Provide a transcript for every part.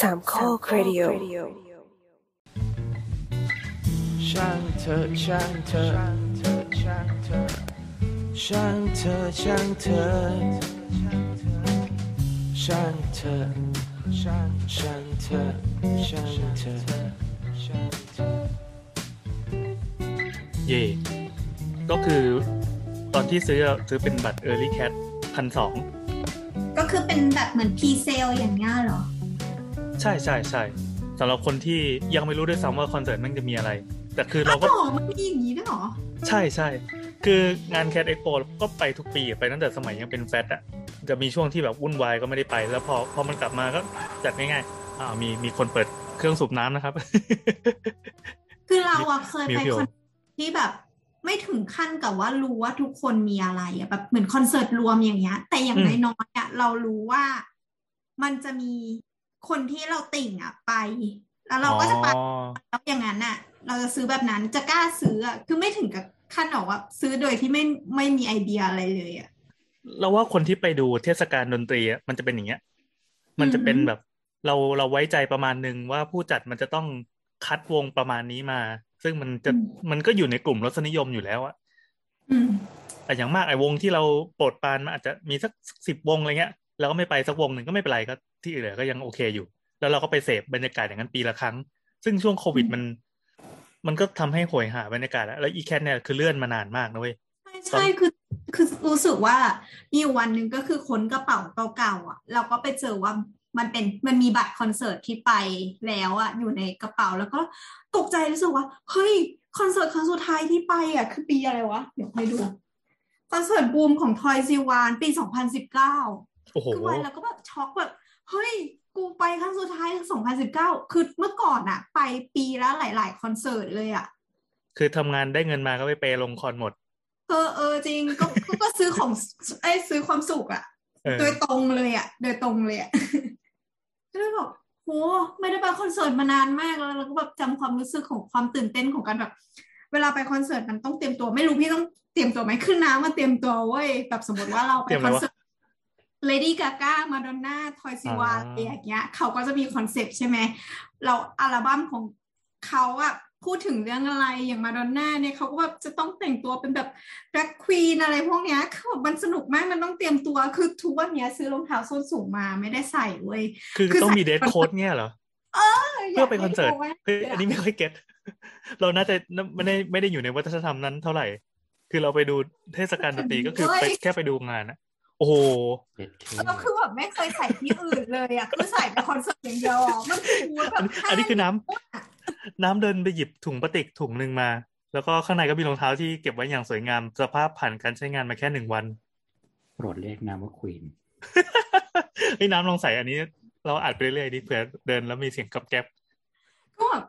สามข้อครดิโอช่างเธอช่างเธอช่างเธอช่างเธอช่างเธอช่างเธอช่างช่างเธอช่างเธอช่างเธอเย่ก็คือตอนที่ซื้ออะซื้อเป็นบัตร Early Cat พันสองก็คือเป็นแบบเหมือนพีเซลอย่างเงี้ยเหรอ ใช่ใช่ใช่สำหรับคนที่ยังไม่รู้ด้วยซ้ำว่าคอนเสิร์ตมันจะมีอะไร แต่คืออ้าเราวก็เหรอมันมีอย่างนี้ด้วยเหรอ ใช่ใช่คืองาน Cat Expo ก็ไปทุกปีไปตั้งแต่สมัยยังเป็นแฟตอะจะมีช่วงที่แบบวุ่นวายก็ไม่ได้ไป แล้วพอพอมันกลับมาก็จัดง่ายๆอ่ามีมีคนเปิดเครื่องสูบน้ำนะครับ คือเราอะเคยไปมิวพิวคอนเสิร์ตที่แบบไม่ถึงขั้นกับว่ารู้ว่าทุกคนมีอะไรอะแบบเหมือนคอนเสิร์ตรวมอย่างเงี้ย แต่อย่างอืมน้อยๆอะเรารู้ว่ามันจะมี คนที่เราติ่งอะไป แล้วเราก็จะไปอ๋อแล้วอย่างนั้นอะเราจะซื้อแบบนั้นจะกล้าซื้ออะคือไม่ถึงกับขั้นหรอกว่า ซื้อโดยที่ไม่ไม่มีไอเดียอะไรเลยอะเราว่าคนที่ไปดูเทศกาลดนตรีอะมันจะเป็นอย่างเงี้ย มันจะเป็นอืมแบบ เราเราไว้ใจประมาณหนึ่งว่าผู้จัดมันจะต้องคัดวงประมาณนี้มา ซึ่งมันจะมันก็อยู่ในกลุ่มรสนิยมอยู่แล้วอะอืมแต่อย่างมากไอ้วงที่เราโปรดปรานมันอาจจะมีสักสิบวงอะไรเงี้ยเราก็ไม่ไปสักวงหนึ่งก็ไม่เป็นไรก็ ที่เหลือก็ยังโอเคอยู่ แล้วเราก็ไปเสพบรรยากาศอย่างนั้นปีละครั้ง ซึ่งช่วงโควิดมัน มันก็ทำให้โหยหาบรรยากาศแล้วแล้วอีแคทเนี่ยคือเลื่อนมานานมากนะเว้ยใช่ใช่คือคือรู้สึกว่ามีอยู่วันหนึ่งก็คือค้นกระเป๋าเก่าๆอะ เราก็ไปเจอว่ามันเป็นมันมีบัตรคอนเสิร์ตที่ไปแล้วอะอยู่ในกระเป๋าแล้วก็ตกใจรู้สึกว่า เฮ้ยคอนเสิร์ตครั้งสุดท้ายที่ไปอะ คือปีอะไรวะ เดี๋ยวให้ดูคอนเสิร์ตบูมของทอยซีวานปี 2019 โอ้โหคือวันแล้วก็แบบช็อกแบบ เฮ้ย กูไปครั้งสุดท้าย2019คือเมื่อก่อนอะไปปีละหลาย ๆ คอนเสิร์ตเลยอะคือทำงานได้เงินมาก็ไปเปย์ลงคอนหมด เออเออจริงก็ก็ก็ซื้อของไอ้ยซื้อความสุขอะเออโดยตรงเลยอะโดยตรงเลยอะก็เลยแบบโหไม่ได้ไปคอนเสิร์ตมานานมากแล้วแล้วก็แบบจำความรู้สึกของความตื่นเต้นของการแบบ เวลาไปคอนเสิร์ตมันต้องเตรียมตัวไม่รู้พี่ต้องเตรียมตัวไหมขึ้นน้ำมาเตรียมตัวเว้ยแบบสมมติว่าเราไปเตรียมอะไรอนวะเสิร์ต เลดี้กาก้ามาดอนน่า Troye Sivan อ่าอะไรอย่างเงี้ยเขาก็จะมีคอนเซปต์ใช่ไหมเราอัลบั้มของเขาอะพูดถึงเรื่องอะไรอย่างมาดอนน่าเนี่ยเขาก็แบบจะต้องแต่งตัวเป็นแบบblack queen อะไรพวกเนี้ยคือแบบมันสนุกมากมันต้องเตรียมตัว คือทุกวันเนี้ยซื้อรองเท้าส้นสูงมาไม่ได้ใส่เว้ยคือคือต้องมีใส่เดทโค้ดเนี่ยเหรอเพื่อไปคอนเสิร์ตเฮ้ยอันนี้ไม่ค่อย get เราน่าจะไม่ได้ไม่ได้อยู่ในวัฒนธรรมนั้นเท่าไหร่ คือเราไปดูเทศกาลดนตรีก็คือไปแค่ไปดูงานอะ โอ้โหเด็ดเคเราคือแบบไม่เคยใส่ที่อื่นเลยอะคือใส่ไปคอนเสิร์ตอย่างเดียวอะมันคือแบอันบนี้อันนี้คือน้ำน้ำเดินไปหยิบถุงพลาสติกถุงหนึ่งมา แล้วก็ข้างในก็มีรองเท้าที่เก็บไว้อย่างสวยงาม สภาพผ่านการใช้งานมาแค่หนึ่งวัน โปรดเรียกนามว่าควีนเฮ้ยน้ำลองใส่อันนี้ เราอัดไปเรื่อยๆดิเผื่อเดินแล้วมีเสียงกับแก๊บก็แบบ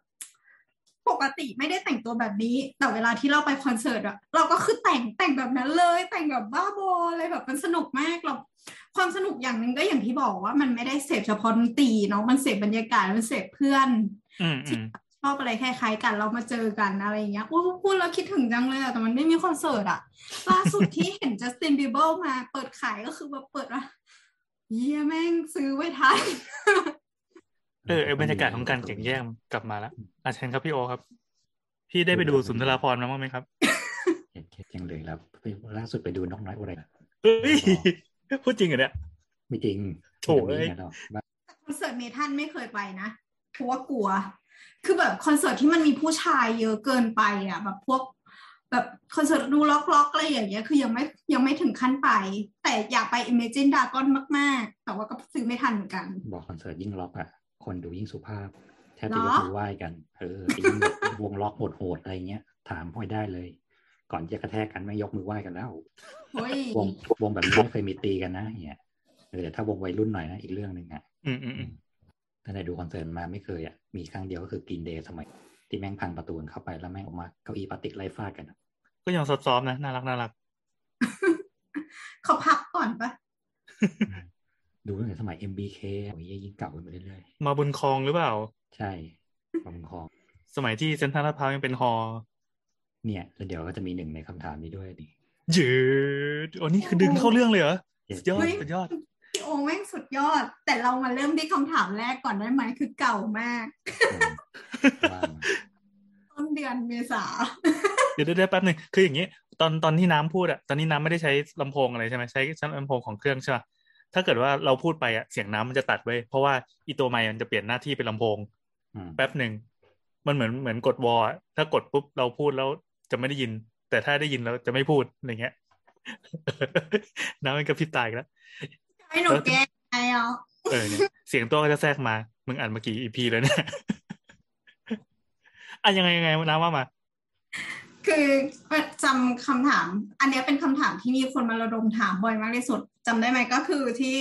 ปกติไม่ได้แต่งตัวแบบนี้ แต่เวลาที่เราไปคอนเสิร์ตอะเราก็คือแต่งแต่งแบบนั้นเลย แต่งแบบบ้าบอเลยแบบมันสนุกมากเราความสนุกอย่างหนึ่งก็อย่างที่บอกว่ามันไม่ได้เสพเฉพาะดนตรีเนาะมันเสพบรรยากาศมันเสพเพื่อนอืมอืมชอบอะไรคล้ายๆกันเรามาเจอกันอะไรอย่างเงี้ยโอ้พูดแล้วคิดถึงจังเลยอะแต่มันไม่มีคอนเสิร์ตอะล่าสุดที่เห็นจัสตินบีเบิลมาเปิดขายก็คือแบบเปิดว่าเยี่ยแม่งซื้อไว้ทัน เออไอบรรยากาศของการแข่งแย่งกลับมาแล้วอาเชิญครับพี่โอครับ พี่ได้ไปดูสุนทราพรณ์มาบ้างไหมครับเห็นเคสยังเลยแล้วไปล่าสุดไปดูน้องน้อยอะไรเฮ้ยพูดจริงเหรอเนี่ยไม่จริงโถ่เอ้ยไม่มีนะเนาะบ้าคอนเสิร์ต metal ไม่เคยไปนะเพราะว่ากลัว คือแบบคอนเสิร์ตที่มันมีผู้ชายเยอะเกินไปอะแบบพวก แบบคอนเสิร์ตดูร็อกร็อกๆอะไรอย่างเงี้ย คือยังไม่ยังไม่ถึงขั้นไป แต่อยากไป Imagine Dragon มาก ๆ แต่ว่าก็ซื้อไม่ทันเหมือนกัน บอกคอนเสิร์ตยิ่งร็อกอะ คนดูยิ่งสุภาพแทบเหรจะอยกมือไหว้กัน เออไอ้ยิ่งแบบวงร็อกโหดๆอะไรเงี้ย ถามพ่อยได้เลย ก่อนจะกระแทกกันไม่ยกมือไหว้กันแล้วเฮ้ยวงวงแบบนี้ไม่เคยมีตีกันนะเนี่ยเออแต่ถ้าวงวัยรุ่นหน่อยนะอีกเรื่องหนึ่งอะอืมอืมอืมตั้งแต่ดูคอนเสิร์ตมาไม่เคยอะมีครั้งเดียวก็คือกินเดย์สมัย ที่แม่งพังประตูเข้าไปแล้วแม่งออกมาเก้าอี้พลาสติกไล่ฟาดกันอะก็ยังซอฟๆนะน่ารักน่ารักเขาพักก่อนปะ ดูตั้งแต่สมัย MBK โอ้ยยิ่งเก่าขึ้นไปเรื่อยมาบุญคลองหรือเปล่าๆใช่บางคอง สมัยที่เซ็นทรัลลาดพร้าวยังเป็นฮอเนี่ยแล้วเดี๋ยวก็จะมีหนึ่งในคำถามนี้ด้วยดิยืดโอ้นี่คือดึงเข้าเรื่องเลยเหรอสุดยอดสุดยอดพี่โอโอแม่งสุดยอด แต่เรามาเริ่มที่คำถามแรกก่อนได้ไหมคือเก่ามากอืมว่ามาต้นเดือนเมษาเดี๋ยวเดี๋ยวเดี๋ยวแป๊บหนึ่งคืออย่างนี้ ตอนตอนที่น้ำพูดอะตอนนี้น้ำไม่ได้ใช้ลำโพงอะไรใช่ไหมใช้ใช้ลำโพงของเครื่องใช่ปะ ถ้าเกิดว่าเราพูดไปอะเสียงน้ำมันจะตัดไว้ยเพราะว่าอีตัวไมค์มันจะเปลี่ยนหน้าที่เป็นลำโพงอืมแป๊บหนึ่งมันเหมือนเหมือนกดวอลอะถ้ากดปุ๊บเราพูดแล้วจะไม่ได้ยิน แต่ถ้าได้ยินแล้วจะไม่พูดอะไรเงี้ยน้ำมันกระพริบตาอีกแล้วให้หนูแก้ไงอะเออเนี่ยเสียงตัวก็จะแทรกมา มึงอ่านมากี่อีพีแล้วเนี่ยอะยังไงยังไงน้ำว่ามา คือจำคำถาม อันเนี้ยเป็นคำถามที่มีคนมาระดมถามบ่อยมากที่สุดจำได้ไหมก็คือที่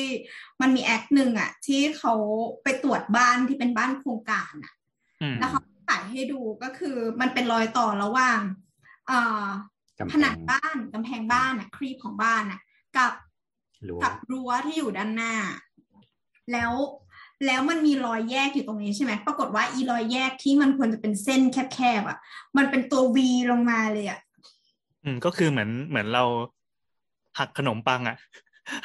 มันมีแอคหนึ่งอะ ที่เขาไปตรวจบ้านที่เป็นบ้านโครงการอะอืมแล้วเขาถ่ายให้ดูก็คือมันเป็นรอยต่อระหว่างเอ่อกำผแพนังงบ้านกำแพงบ้านอะครีบของบ้านอะ กับรั้วกับรั้วที่อยู่ด้านหน้า แล้ว แล้วมันมีรอยแยกอยู่ตรงนี้ใช่ไหมปรากฏว่าอีรอยแยกที่มันควรจะเป็นเส้นแคบๆอะ มันเป็นตัววีลงมาเลยอะอืมก็คือเหมือนเหมือนเราหักขนมปังอะ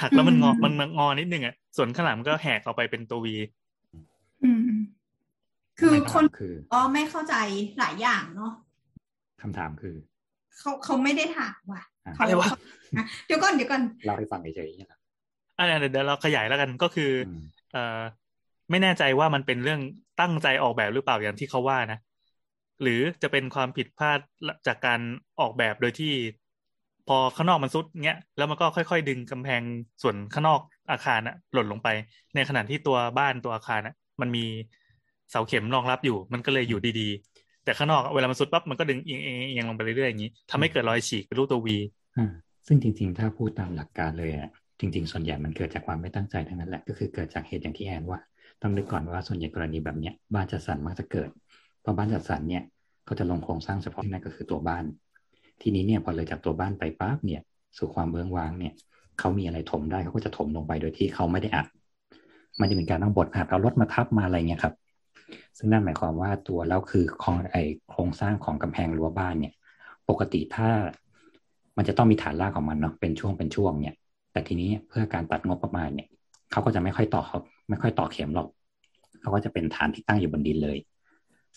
หักแล้วมันงออืมมันมันงอนิดนึงอะ ส่วนข้างหลังมันก็แหกออกไปเป็นตัววี อืม คือคนคือก็ไม่เข้าใจหลายอย่างเนาะคำถามคือเขาเขาไม่ได้ถามว่ะอะเขาอะไรวะเขาเดี๋ยวก่อนเดี๋ยวก่อนเล่าให้ฟังเฉยๆเนี่ยนะอะเดี๋ยวเดี๋ยวเราขยายแล้วกันก็คือออืมเอ่อ ไม่แน่ใจว่ามันเป็นเรื่องตั้งใจออกแบบหรือเปล่าอย่างที่เขาว่านะ หรือจะเป็นความผิดพลาดจากการออกแบบโดยที่พอข้างนอกมันซุดเงี้ยแล้วมันก็ค่อย ๆ ดึงกำแพงส่วนข้างนอกอาคารน่ะหล่นลงไป ในขณะที่ตัวบ้านตัวอาคารน่ะมันมีเสาเข็มรองรับอยู่ มันก็เลยอยู่ดีๆ แต่ข้างนอกเวลามันซุดปั๊บมันก็ดึงเอียงเอียงลงไปเรื่อยๆอย่างนี้ทำให้เกิดรอยฉีกเป็นรูปตัววีอ่าซึ่งจริงๆ ถ้าพูดตามหลักการเลยอะจริง ๆ ส่วนใหญ่มันเกิดจากความไม่ตั้งใจทั้งนั้นแหละก็คือเกิดจากเหตุอย่างที่แอนว่า ต้องนึกก่อนว่าส่วนใหญ่กรณีแบบเนี้ยบ้านจัดสรรมักจะเกิดเพราะบ้านจัดสรรเนี่ยเขาจะลงโครงสร้างเฉพาะนั่นก็คือตัวบ้าน ทีนี้เนี่ยพอเลยจากตัวบ้านไปปั๊บเนี่ยสู่ความเบื้องว้างเนี่ยเขามีอะไรถมได้เขาก็จะถมลงไปโดยที่เขาไม่ได้อัดไม่ได้มีการต้องบดอัดเอารถมาทับมาอะไรเงี้ยครับซึ่งนั่นหมายความว่าตัวแล้วคือของไอโครงสร้างของกำแพงรั้วบ้านเนี่ย ปกติถ้ามันจะต้องมีฐานรากของมันเนาะเป็นช่วงเป็นช่วงเนี่ย แต่ทีนี้เพื่อการตัดงบประมาณเนี่ย เขาก็จะไม่ค่อยต่อเขาไม่ค่อยต่อเข็มหรอกเขาก็จะเป็นฐานที่ตั้งอยู่บนดินเลย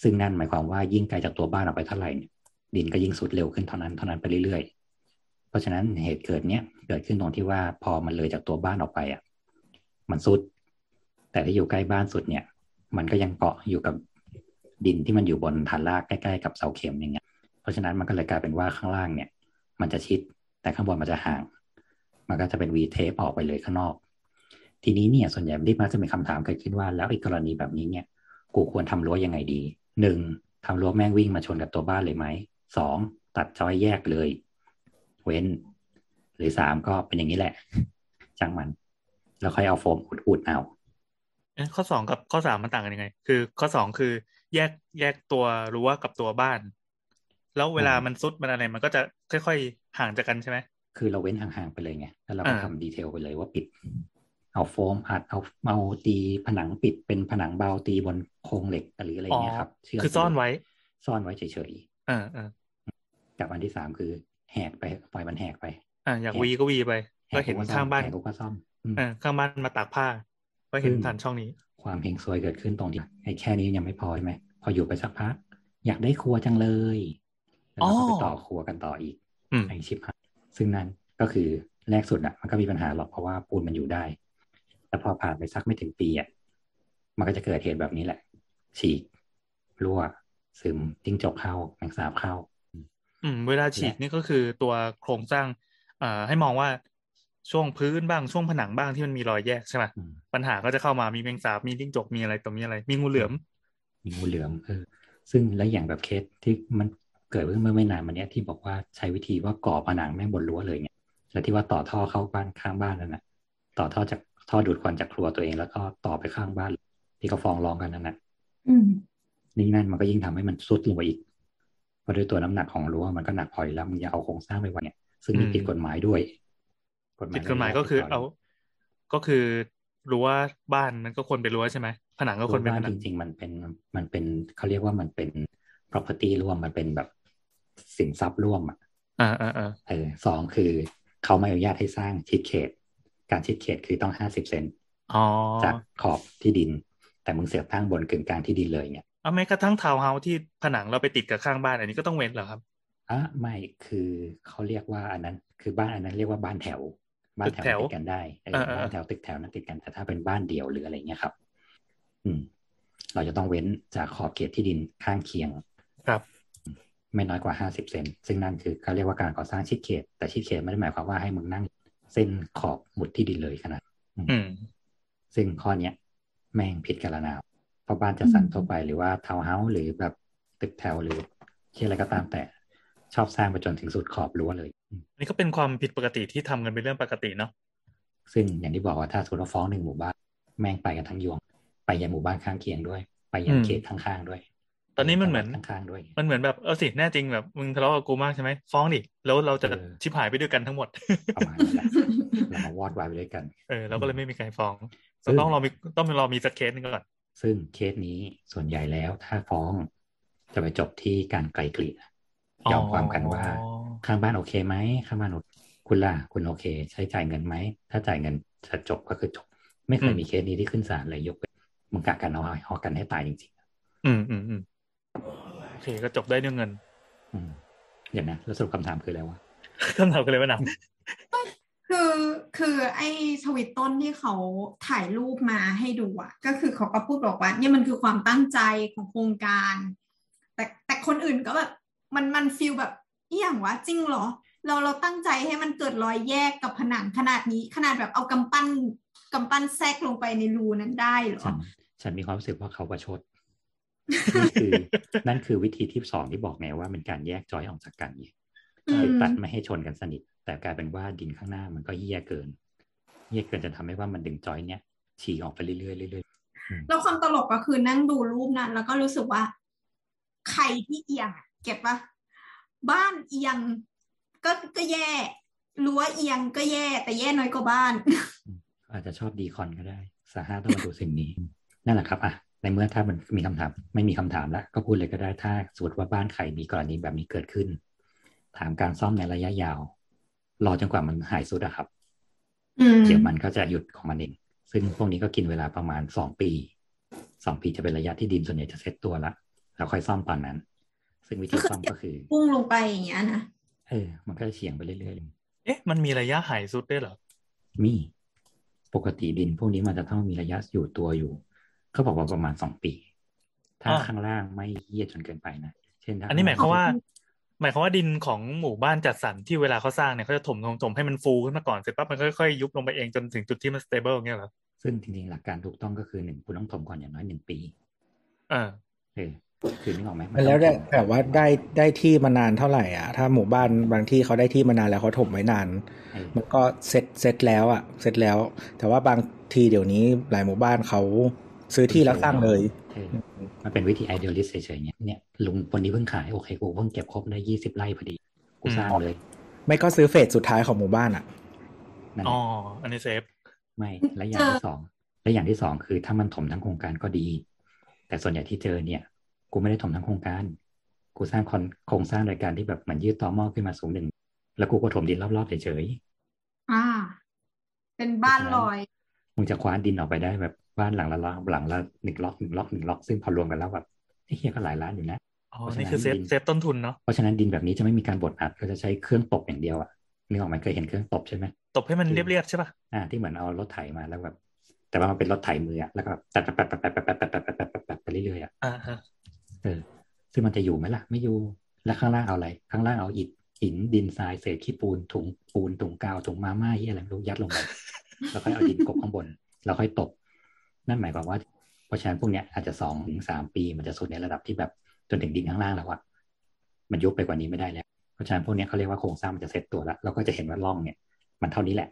ซึ่งนั่นหมายความว่ายิ่งไกลจากตัวบ้านออกไปเท่าไหร่เนี่ยดินก็ยิ่งสุดเร็วขึ้นเท่านั้นเท่านั้นไปเรื่อยๆ เพราะฉะนั้นเหตุเกิดเนี้ยเกิดขึ้นตรงที่ว่าพอมันเลยจากตัวบ้านออกไปอะมันสุด แต่ที่อยู่ใกล้บ้านสุดเนี่ย มันก็ยังเกาะอยู่กับดินที่มันอยู่บนฐานรากใกล้ ๆ กับเสาเข็มอย่างเงี้ย เพราะฉะนั้นมันก็เลยกลายเป็นว่าข้างล่างเนี่ย มันจะชิดแต่ข้างบนมันจะห่าง มันก็จะเป็นวีเทปออกไปเลยข้างนอก ทีนี้เนี่ยส่วนใหญ่ที่มักจะมีคำถามเกิดขึ้นว่า แล้วอีกกรณีแบบนี้เนี่ย กูควรทำรั้วยังไงดีหนึ่งทำรั้วแม่งวิ่งมาชนกับตัวบ้านเลยไหมสองตัดจอยแยกเลย เว้น หรือสามก็เป็นอย่างนี้แหละช่างมัน แล้วค่อยเอาโฟมอุดๆเอาเอ๊ะข้อสองกับข้อสามมันต่างกันยังไง คือ ข้อสองคือ แยกแยกตัวรั้วกับตัวบ้าน แล้วเวลาอ่ามัมันซุดมันอะไรมันก็จะค่อยๆห่างจากกันใช่ไหมคือเราเว้นห่างๆไปเลยไงแล้วเราก็อ่าทำดีเทลไปเลยว่าปิด เอาโฟมอัดเอาเอาตีผนังปิดเป็นผนังเบาตีบนโครงเหล็กหรืออะไรเงี้ยครับเชื่มคือซ่อนไว้ ซ่อนไว้เฉยเออเออๆกับอันที่สามคือ แหกไปปล่อยมันแหกไป อ่าอยากแหกวีก็วีไปแหก็กเห็นกูซ่อมข้างบ้านแหกกูก็ซ่อมอืมเออข้างบ้านมาตากผ้า ก็เห็นซึ่งผ่านช่องนี้ ความเฮงซวยเกิดขึ้นตรงที่ไอ้แค่นี้ยังไม่พอใช่ไหมพออยู่ไปสักพัก อยากได้ครัวจังเลยแล้วเราก็ไปอ๋อต่อครัวกันต่ออีกอืมไอชิปหายซึ่งนั่นก็คือแรกสุดอะมันก็มีปัญหาหรอกเพราะว่าปูนมันอยู่ได้ แต่พอผ่านไปสักไม่ถึงปีอะมันก็จะเกิดเหตุแบบนี้แหละ ฉีกรั่ว ซึมจิ้งจกเข้าแมงสาบเข้า อืม เวลาฉีกและนี่ก็คือตัวโครงสร้างอ่าให้มองว่าช่วงพื้นบ้างช่วงผนังบ้างที่มันมีรอยแยกใช่ไหมอืมปัญหาก็จะเข้ามามีแมงสาบมีจิ้งจกมีอะไรตัวมีอะไร มีงูเหลือม มีงูเหลือมเออซึ่งและอย่างแบบเคสที่มันเกิดขึ้นเมื่อไม่นานมาเนี้ยที่บอกว่าใช้วิธีว่าก่อผนังแม่งบนรั้วเลยเนี่ยแล้วที่ว่าต่อท่อเข้าบ้านข้างบ้านนั่นนะต่อท่อจาก ท่อดูดควันจากครัวตัวเองแล้วก็ต่อไปข้างบ้าน ที่เขาฟ้องร้องกันนั่นนะอืมนี่นั่นมันก็ยิ่งทำให้มันซุดลงไปอีกเพราะด้วยตัวน้ำหนักของรั้วมันก็หนักพออยู่แล้วมึงอย่าเอาโครงสร้างไปไว้เนี่ยซึ่งนี่อืมผิดกฎหมายด้วยผิดกฎหมายก็คือ เอา ก็คือรั้วบ้านมันก็ควรเป็นรั้วใช่ไหมผนังก็ก็ควรเป็นบ้าผนนัจงริงๆมันเป็นมันเป็นเขาเรียกว่ามันเป็น property ร่วมมันเป็นแบบสินทรัพย์ร่วมอะอ่าอ่าอ่าเออสองคือเขาไม่อนุญาตให้สร้างชิดเขต การชิดเขตคือต้องห้าสิบเซนอ๋อจากขอบที่ดิน แต่มึงเสียบตั้งบนกึ่งกลางที่ดินเลยเนี่ยเอาแม้กระทั่งทาวน์เฮาส์ที่ผนังเราไปติดกับข้างบ้านอันนี้ก็ต้องเว้นเหรอครับอะไม่คือเขาเรียกว่าอันนั้น คือบ้านอันนั้นเรียกว่าบ้านแถว บ้านแถวตึกแถวติดกันได้เออเออเออบ้านแถวตึกแถวนั้นติดกันแต่ถ้าเป็นบ้านเดี่ยวหรืออะไรเงี้ยครับ อืม เราจะต้องเว้นจากขอบเขตที่ดินข้างเคียงครับ ไม่น้อยกว่าห้าสิบเซนซึ่งนั่นคือเขาเรียกว่าการก่อสร้างชิดเขต แต่ชิดเขตไม่ได้หมายความว่าให้มึงนั่ง เส้นขอบหมุดที่ดินเลยขนาดอืมซึ่งข้อเนี้ยแม่งผิดกันละนาวเพราะบ้านจัดสรรทั่วไปหรือว่าทาวน์เฮาส์หรือแบบตึกแถวหรือที่อะไรก็ตามแต่ชอบสร้างไปจนถึงสุดขอบรั้วเลยอืมอันนี้ก็เป็นความผิดปกติที่ทำกันเป็นเรื่องปกติเนาะซึ่งอย่างที่บอกว่าถ้าสมมติเราฟ้องหนึ่งหมู่บ้านแม่งไปกันทั้งยวง ไปยังหมู่บ้านข้างเคียงด้วย ไปยังเขตข้างๆด้วย ตอนนี้มันเหมือนข้างๆด้วย มันเหมือนแบบเออสิแน่จริงแบบมึงทะเลาะกับกูมากใช่ไหมฟ้องดิแล้วเราจะเออชิบหายไปด้วยกันทั้งหมดประมาณนั้นแหละเรามาวอดวายไปด้วยกัน เออเราก็เลยไม่มีใครฟ้องซึ่เรางต้องรอมีต้องรอมีสักเคสหนึงก่อน ซึ่งเคสนี้ส่วนใหญ่แล้วถ้าฟ้องจะไปจบที่การไกลเกลี่ยยอมความกันว่าอ๋อข้างบ้านโอเคไหมข้างบ้านโอคุณล่ะคุณโอเค ใช้จ่ายเงินไหมถ้าจ่ายเงินจะจบก็คือจบ ไม่เคยมีเคสนี้ที่ขึ้นศาลเลยยกเว้นมึงกะกันเอาหอกันให้ตายจริงอืมอืมอืม โอเคก็จบได้ด้วยเงินๆอืมเดี๋ยวนะแล้วสรุปคำถามคืออะไรวะคำถามก็เลยว่าหนักคือคือไอ้ทวิตต้นที่เขาถ่ายรูปมาให้ดูอะก็คือเขาก็พูดบอกว่าเนี่ยมันคือความตั้งใจของโครงการ แต่แต่คนอื่นก็แบบมันมันฟีลแบบอหย่างวะจริงเหรอ เราเราตั้งใจให้มันเกิดรอยแยกกับผนังขนาดนี้ ขนาดแบบเอากำปั้นกำปั้นแทรกลงไปในรูนั้นได้เหรอฉันฉันมีความรู้สึกว่าเขาประชด นั่นคือ นั่นคือวิธีที่สองที่บอกไงว่าเป็นการแยกจอยออกจากกันไงอืมคือตัดไม่ให้ชนกันสนิท แต่กลายเป็นว่าดินข้างหน้ามันก็เยี่ยเกินเยี่ยเกินจะทำให้ว่ามันดึงจอยเนี้ยฉีกออกไปเรื่อยๆเรื่อยๆอืมแล้วความตลกก็คือนั่งดูรูปนั้น แล้วก็รู้สึกว่า ใครที่เอียงอะเก็บปะบ้านเอียงก็ก็แย่รั้วเอียงก็แย่แต่แย่น้อยกว่าบ้าน อาจจะชอบดีคอนก็ได้ สาห้าต้องมาดูสิ่งนี้ นั่นแหละครับอะ ในเมื่อถ้ามันมีคำถาม ไม่มีคำถามแล้ว ก็พูดเลยก็ได้ถ้าสมมติว่าบ้านใครมีกรณีแบบนี้เกิดขึ้น ถามการซ่อมในระยะยาว รอจนกว่ามันหายสุดอะครับอืมเดี๋ยวมันก็จะหยุดของมันเอง ซึ่งพวกนี้ก็กินเวลาประมาณสองปีสองปีจะเป็นระยะที่ดินส่วนใหญ่จะเซ็ตตัวละแล้วค่อยซ่อมตอนนั้น ซึ่งวิธีซ่อมก็คือพุ่งลงไปอย่างเงี้ยนะเออ มันก็จะเฉียงไปเรื่อยเอ๊ะ มันมีระยะหายสุดด้วยเหรอๆมีปกติดินพวกนี้มันจะต้องมีระยะอยู่ตัวอยู่ เขาบอกว่าประมาณสองปี ถ้าอ่าข้างล่างไม่เยี่ยจนเกินไปนะเช่นถ้อันนี้หมายความว่าอ๋อหมายความว่าดินของหมู่บ้านจัดสรรที่เวลาเขาสร้างเนี่ยเขาจะถมถมถมให้มันฟูขึ้นมาก่อนเสร็จปั๊บมันค่อยๆยุบลงไปเองจนถึงจุดที่มัน stable เงี้ยเหรอซึ่งจริงๆหลักการถูกต้องก็คือหนึ่งคุณต้องถมก่อนอย่างน้อยหนึ่งปีเออเออคือนึกออกไหมมันแล้วได้มันต้องถมแบบว่าได้ได้ที่มานานเท่าไหร่อะถ้าหมู่บ้านบางที่เขาได้ที่มานานแล้วเขาถมไว้นานเออมันก็ set set แล้วอะเซ็ตแล้ว แต่ว่าบางทีเดี๋ยวนี้หลายหมู่บ้านเขา ซื้อที่แล้วสร้างเลยเออมันเป็นวิธี idealist เฉยๆเนี่ยเนี่ยลุงคนนี้เพิ่งขายโอเคกูเพิ่งเก็บครบได้ยี่สิบไร่พอดี กูสร้างเลย ไม่ก็ซื้อ phase สุดท้ายของหมู่บ้านอะนั่นอ๋แหอละอันนี้ saveไม่และอย่างที่สองและอย่างที่สองคือถ้ามันถมทั้งโครงการก็ดี แต่ส่วนใหญ่ที่เจอเนี่ย กูไม่ได้ถมทั้งโครงการ กูสร้างคอนโครงสร้างโดยการที่แบบเหมือนยืดต่อหม้อขึ้นมาสูงหนึ่งแล้วกูก็ถมดินรอบๆเฉยอ่า เป็นบ้านลอยๆมึงจะคว้านดินออกไปได้แบบ บ้านหลังละล็อกหลังละหนึ่งล็อกหนึ่งล็อกหนึ่งล็อกซึ่งพอรวมกันแล้วแบบไอ้เฮียก็หลายล้านอยู่นะอ๋อเพราะฉะนั้นนี่คือ save ดิน save ต้นทุนเนาะเพราะฉะนั้นดินแบบนี้จะไม่มีการบดอัดก็จะใช้เครื่องตบอย่างเดียวอะนึกออกไหมเคยเห็นเครื่องตบใช่ไหมตบให้มันเรียบๆใช่ป่ะอ่าที่เหมือนเอารถไถมาแล้วแบบ แต่ว่ามันเป็นรถไถมืออะแล้วก็ตัดตัดตัดตัดตัดตัดตัดตัดตัดตัดตัดตัดไปเรื่อยๆอะอ่าฮะเออซึ่งมันจะอยู่ไหมล่ะ ไม่อยู่แล้วข้างล่างเอาอะไร ข้างล่างเอาอิฐหินดินทรายเศษขี้ปูนถุงปูนถุงกาวถุงมาม่าที่อะไรไม่รู้ยัดลงไปแล้วค่อยเอาดินกบข้างบน แล้วค่อยตบ นั่นหมายความว่าเพราะฉะนั้นพวกเนี้ยอาจจะสองถึงสามปี มันจะสุดในระดับที่แบบจนถึงดินข้างล่างแล้วอะมันยุบไปกว่านี้ไม่ได้แล้ว เพราะฉะนั้นพวกเนี้ยเขาเรียกว่าโครงสร้างมันจะเซ็ตตัวแล้วเราก็จะเห็นว่าร่องเนี่ย มันเท่านี้แหละ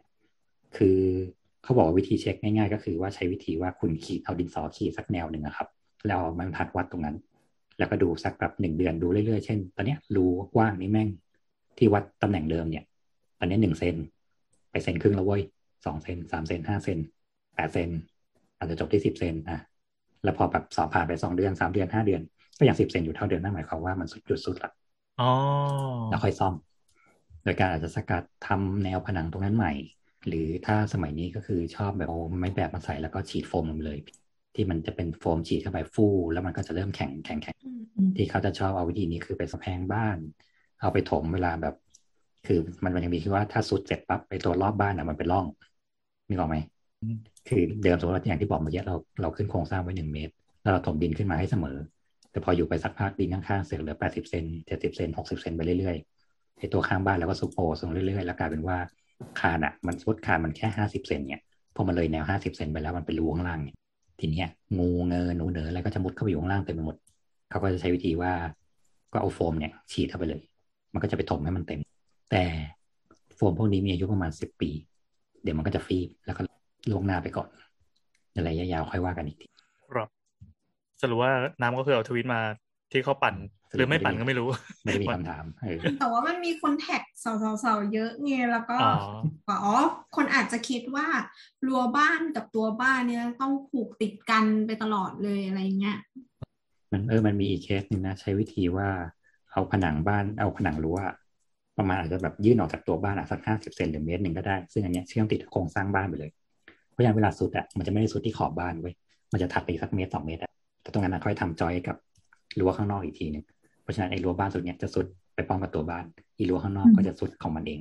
คือเขาบอกว่าวิธีเช็คง่าย ๆ ก็คือว่าใช้วิธีว่าคุณขีดเอาดินสอขีดสักแนวหนึ่งอะครับ แล้วเอาไม้บรรทัดวัดตรงนั้น แล้วก็ดูสักแบบหนึ่งเดือนดูเรื่อยๆเช่น ตอนเนี้ยรูกว้างนี่แม่งที่วัดตำแหน่งเดิมเนี่ย ตอนนี้หนึ่งเซนไปเซนครึ่งแล้วเว้ยสองเซนสามเซนห้าเซนแปดเซน อาจจะจบที่สิบเซนอะแล้วพอแบบสอบผ่านไปสองเดือนสามเดือนห้าเดือน ก็ยังสิบเซนอยู่เท่าเดิมนั่นหมายความว่ามันสุดจุดสุดละอ๋อแล้วค่อยซ่อม โดยการอาจจะสกัดทำแนวผนังตรงนั้นใหม่ หรือถ้าสมัยนี้ก็คือชอบแบบเอาไม้แบบมาใส่แล้วก็ฉีดโฟมลงเลย ที่มันจะเป็นโฟมฉีดเข้าไปฟู่แล้วมันก็จะเริ่มแข็งแข็งแข็งที่เขาจะชอบเอาวิธีนี้คือไปสะแพงบ้าน เอาไปถมเวลาแบบ คือมันมันยังมีที่ว่าถ้าสุดเสร็จปั๊บไอ้ตัวรอบบ้านอะมันเป็นร่องนึกออกไหมอืม คือเดิมสมมติอย่างที่บอกเมื่อกี้เราเราขึ้นโครงสร้างไว้หนึ่งเมตร แล้วเราถมดินขึ้นมาให้เสมอ แต่พออยู่ไปสักพักดินข้างๆเสร็จเหลือแปดสิบเซนเจ็ดสิบเซนหกสิบเซนไปเรื่อยๆไอ้ตัวข้างบ้านเราก็ซุปโปส่งเรื่อยๆแล้วกลายเป็นว่าคานอะ มันสุดคานมันแค่ห้าสิบเซนเนี่ยพอมันเลยแนวห้าสิบเซนไปแล้วมันเป็นรูข้างล่างเนี่ยทีเนี้ยงูเงินหนูเหนออะไรก็จะมุดเข้าไปอยู่ข้างล่างเต็มไปหมดเขาก็จะใช้วิธีว่าก็เอาโฟมเนี่ยฉีดเข้าไปเลย มันก็จะไปถมให้มันเต็ม แต่โฟมพวกนี้มีอายุประมาณสิบปี เดี๋ยวมันก็จะฟีบแล้วก็ ล่วงหน้าไปก่อนในระยะยาวค่อยว่ากันอีกทีครับสรุปว่าน้ำก็คือเอาทวิตมาที่เขาปั่น หรือไม่ปั่นก็ไม่รู้ ไม่ได้มีคำถามเออแต่ว่ามันมีคนแท็กสาวๆๆเยอะไงแล้วก็อ๋อว่าอ๋อคนอาจจะคิดว่ารั้วบ้านกับตัวบ้านเนี่ยต้องผูกติดกันไปตลอดเลยอะไรเงี้ยมันเออมันมีอีกเคสหนึงนะ ใช้วิธีว่าเอาผนังบ้านเอาผนังรั้วประมาณอาจจะแบบยื่นออกจากตัวบ้านอะสักห้าสิบเซนหรือเมตรหนึ่งก็ได้ ซึ่งอันเนี้ยเชื่อมติดกับโครงสร้างบ้านไปเลย เพราะฉะนั้นเวลาสุดอะมันจะไม่ได้สุดที่ขอบบ้านเว้ยมันจะถัดไปอีกสักเมตรสองเมตรอะแต่ตรงนั้นนะค่อยทำจอยกับรั้วข้างนอกอีกทีหนึ่งเพราะฉะนั้นไอ้รั้วบ้านสุดเนี้ยจะสุดไปป้องกับตัวบ้านอีรั้วข้างนอกก็จะสุดของมันเอง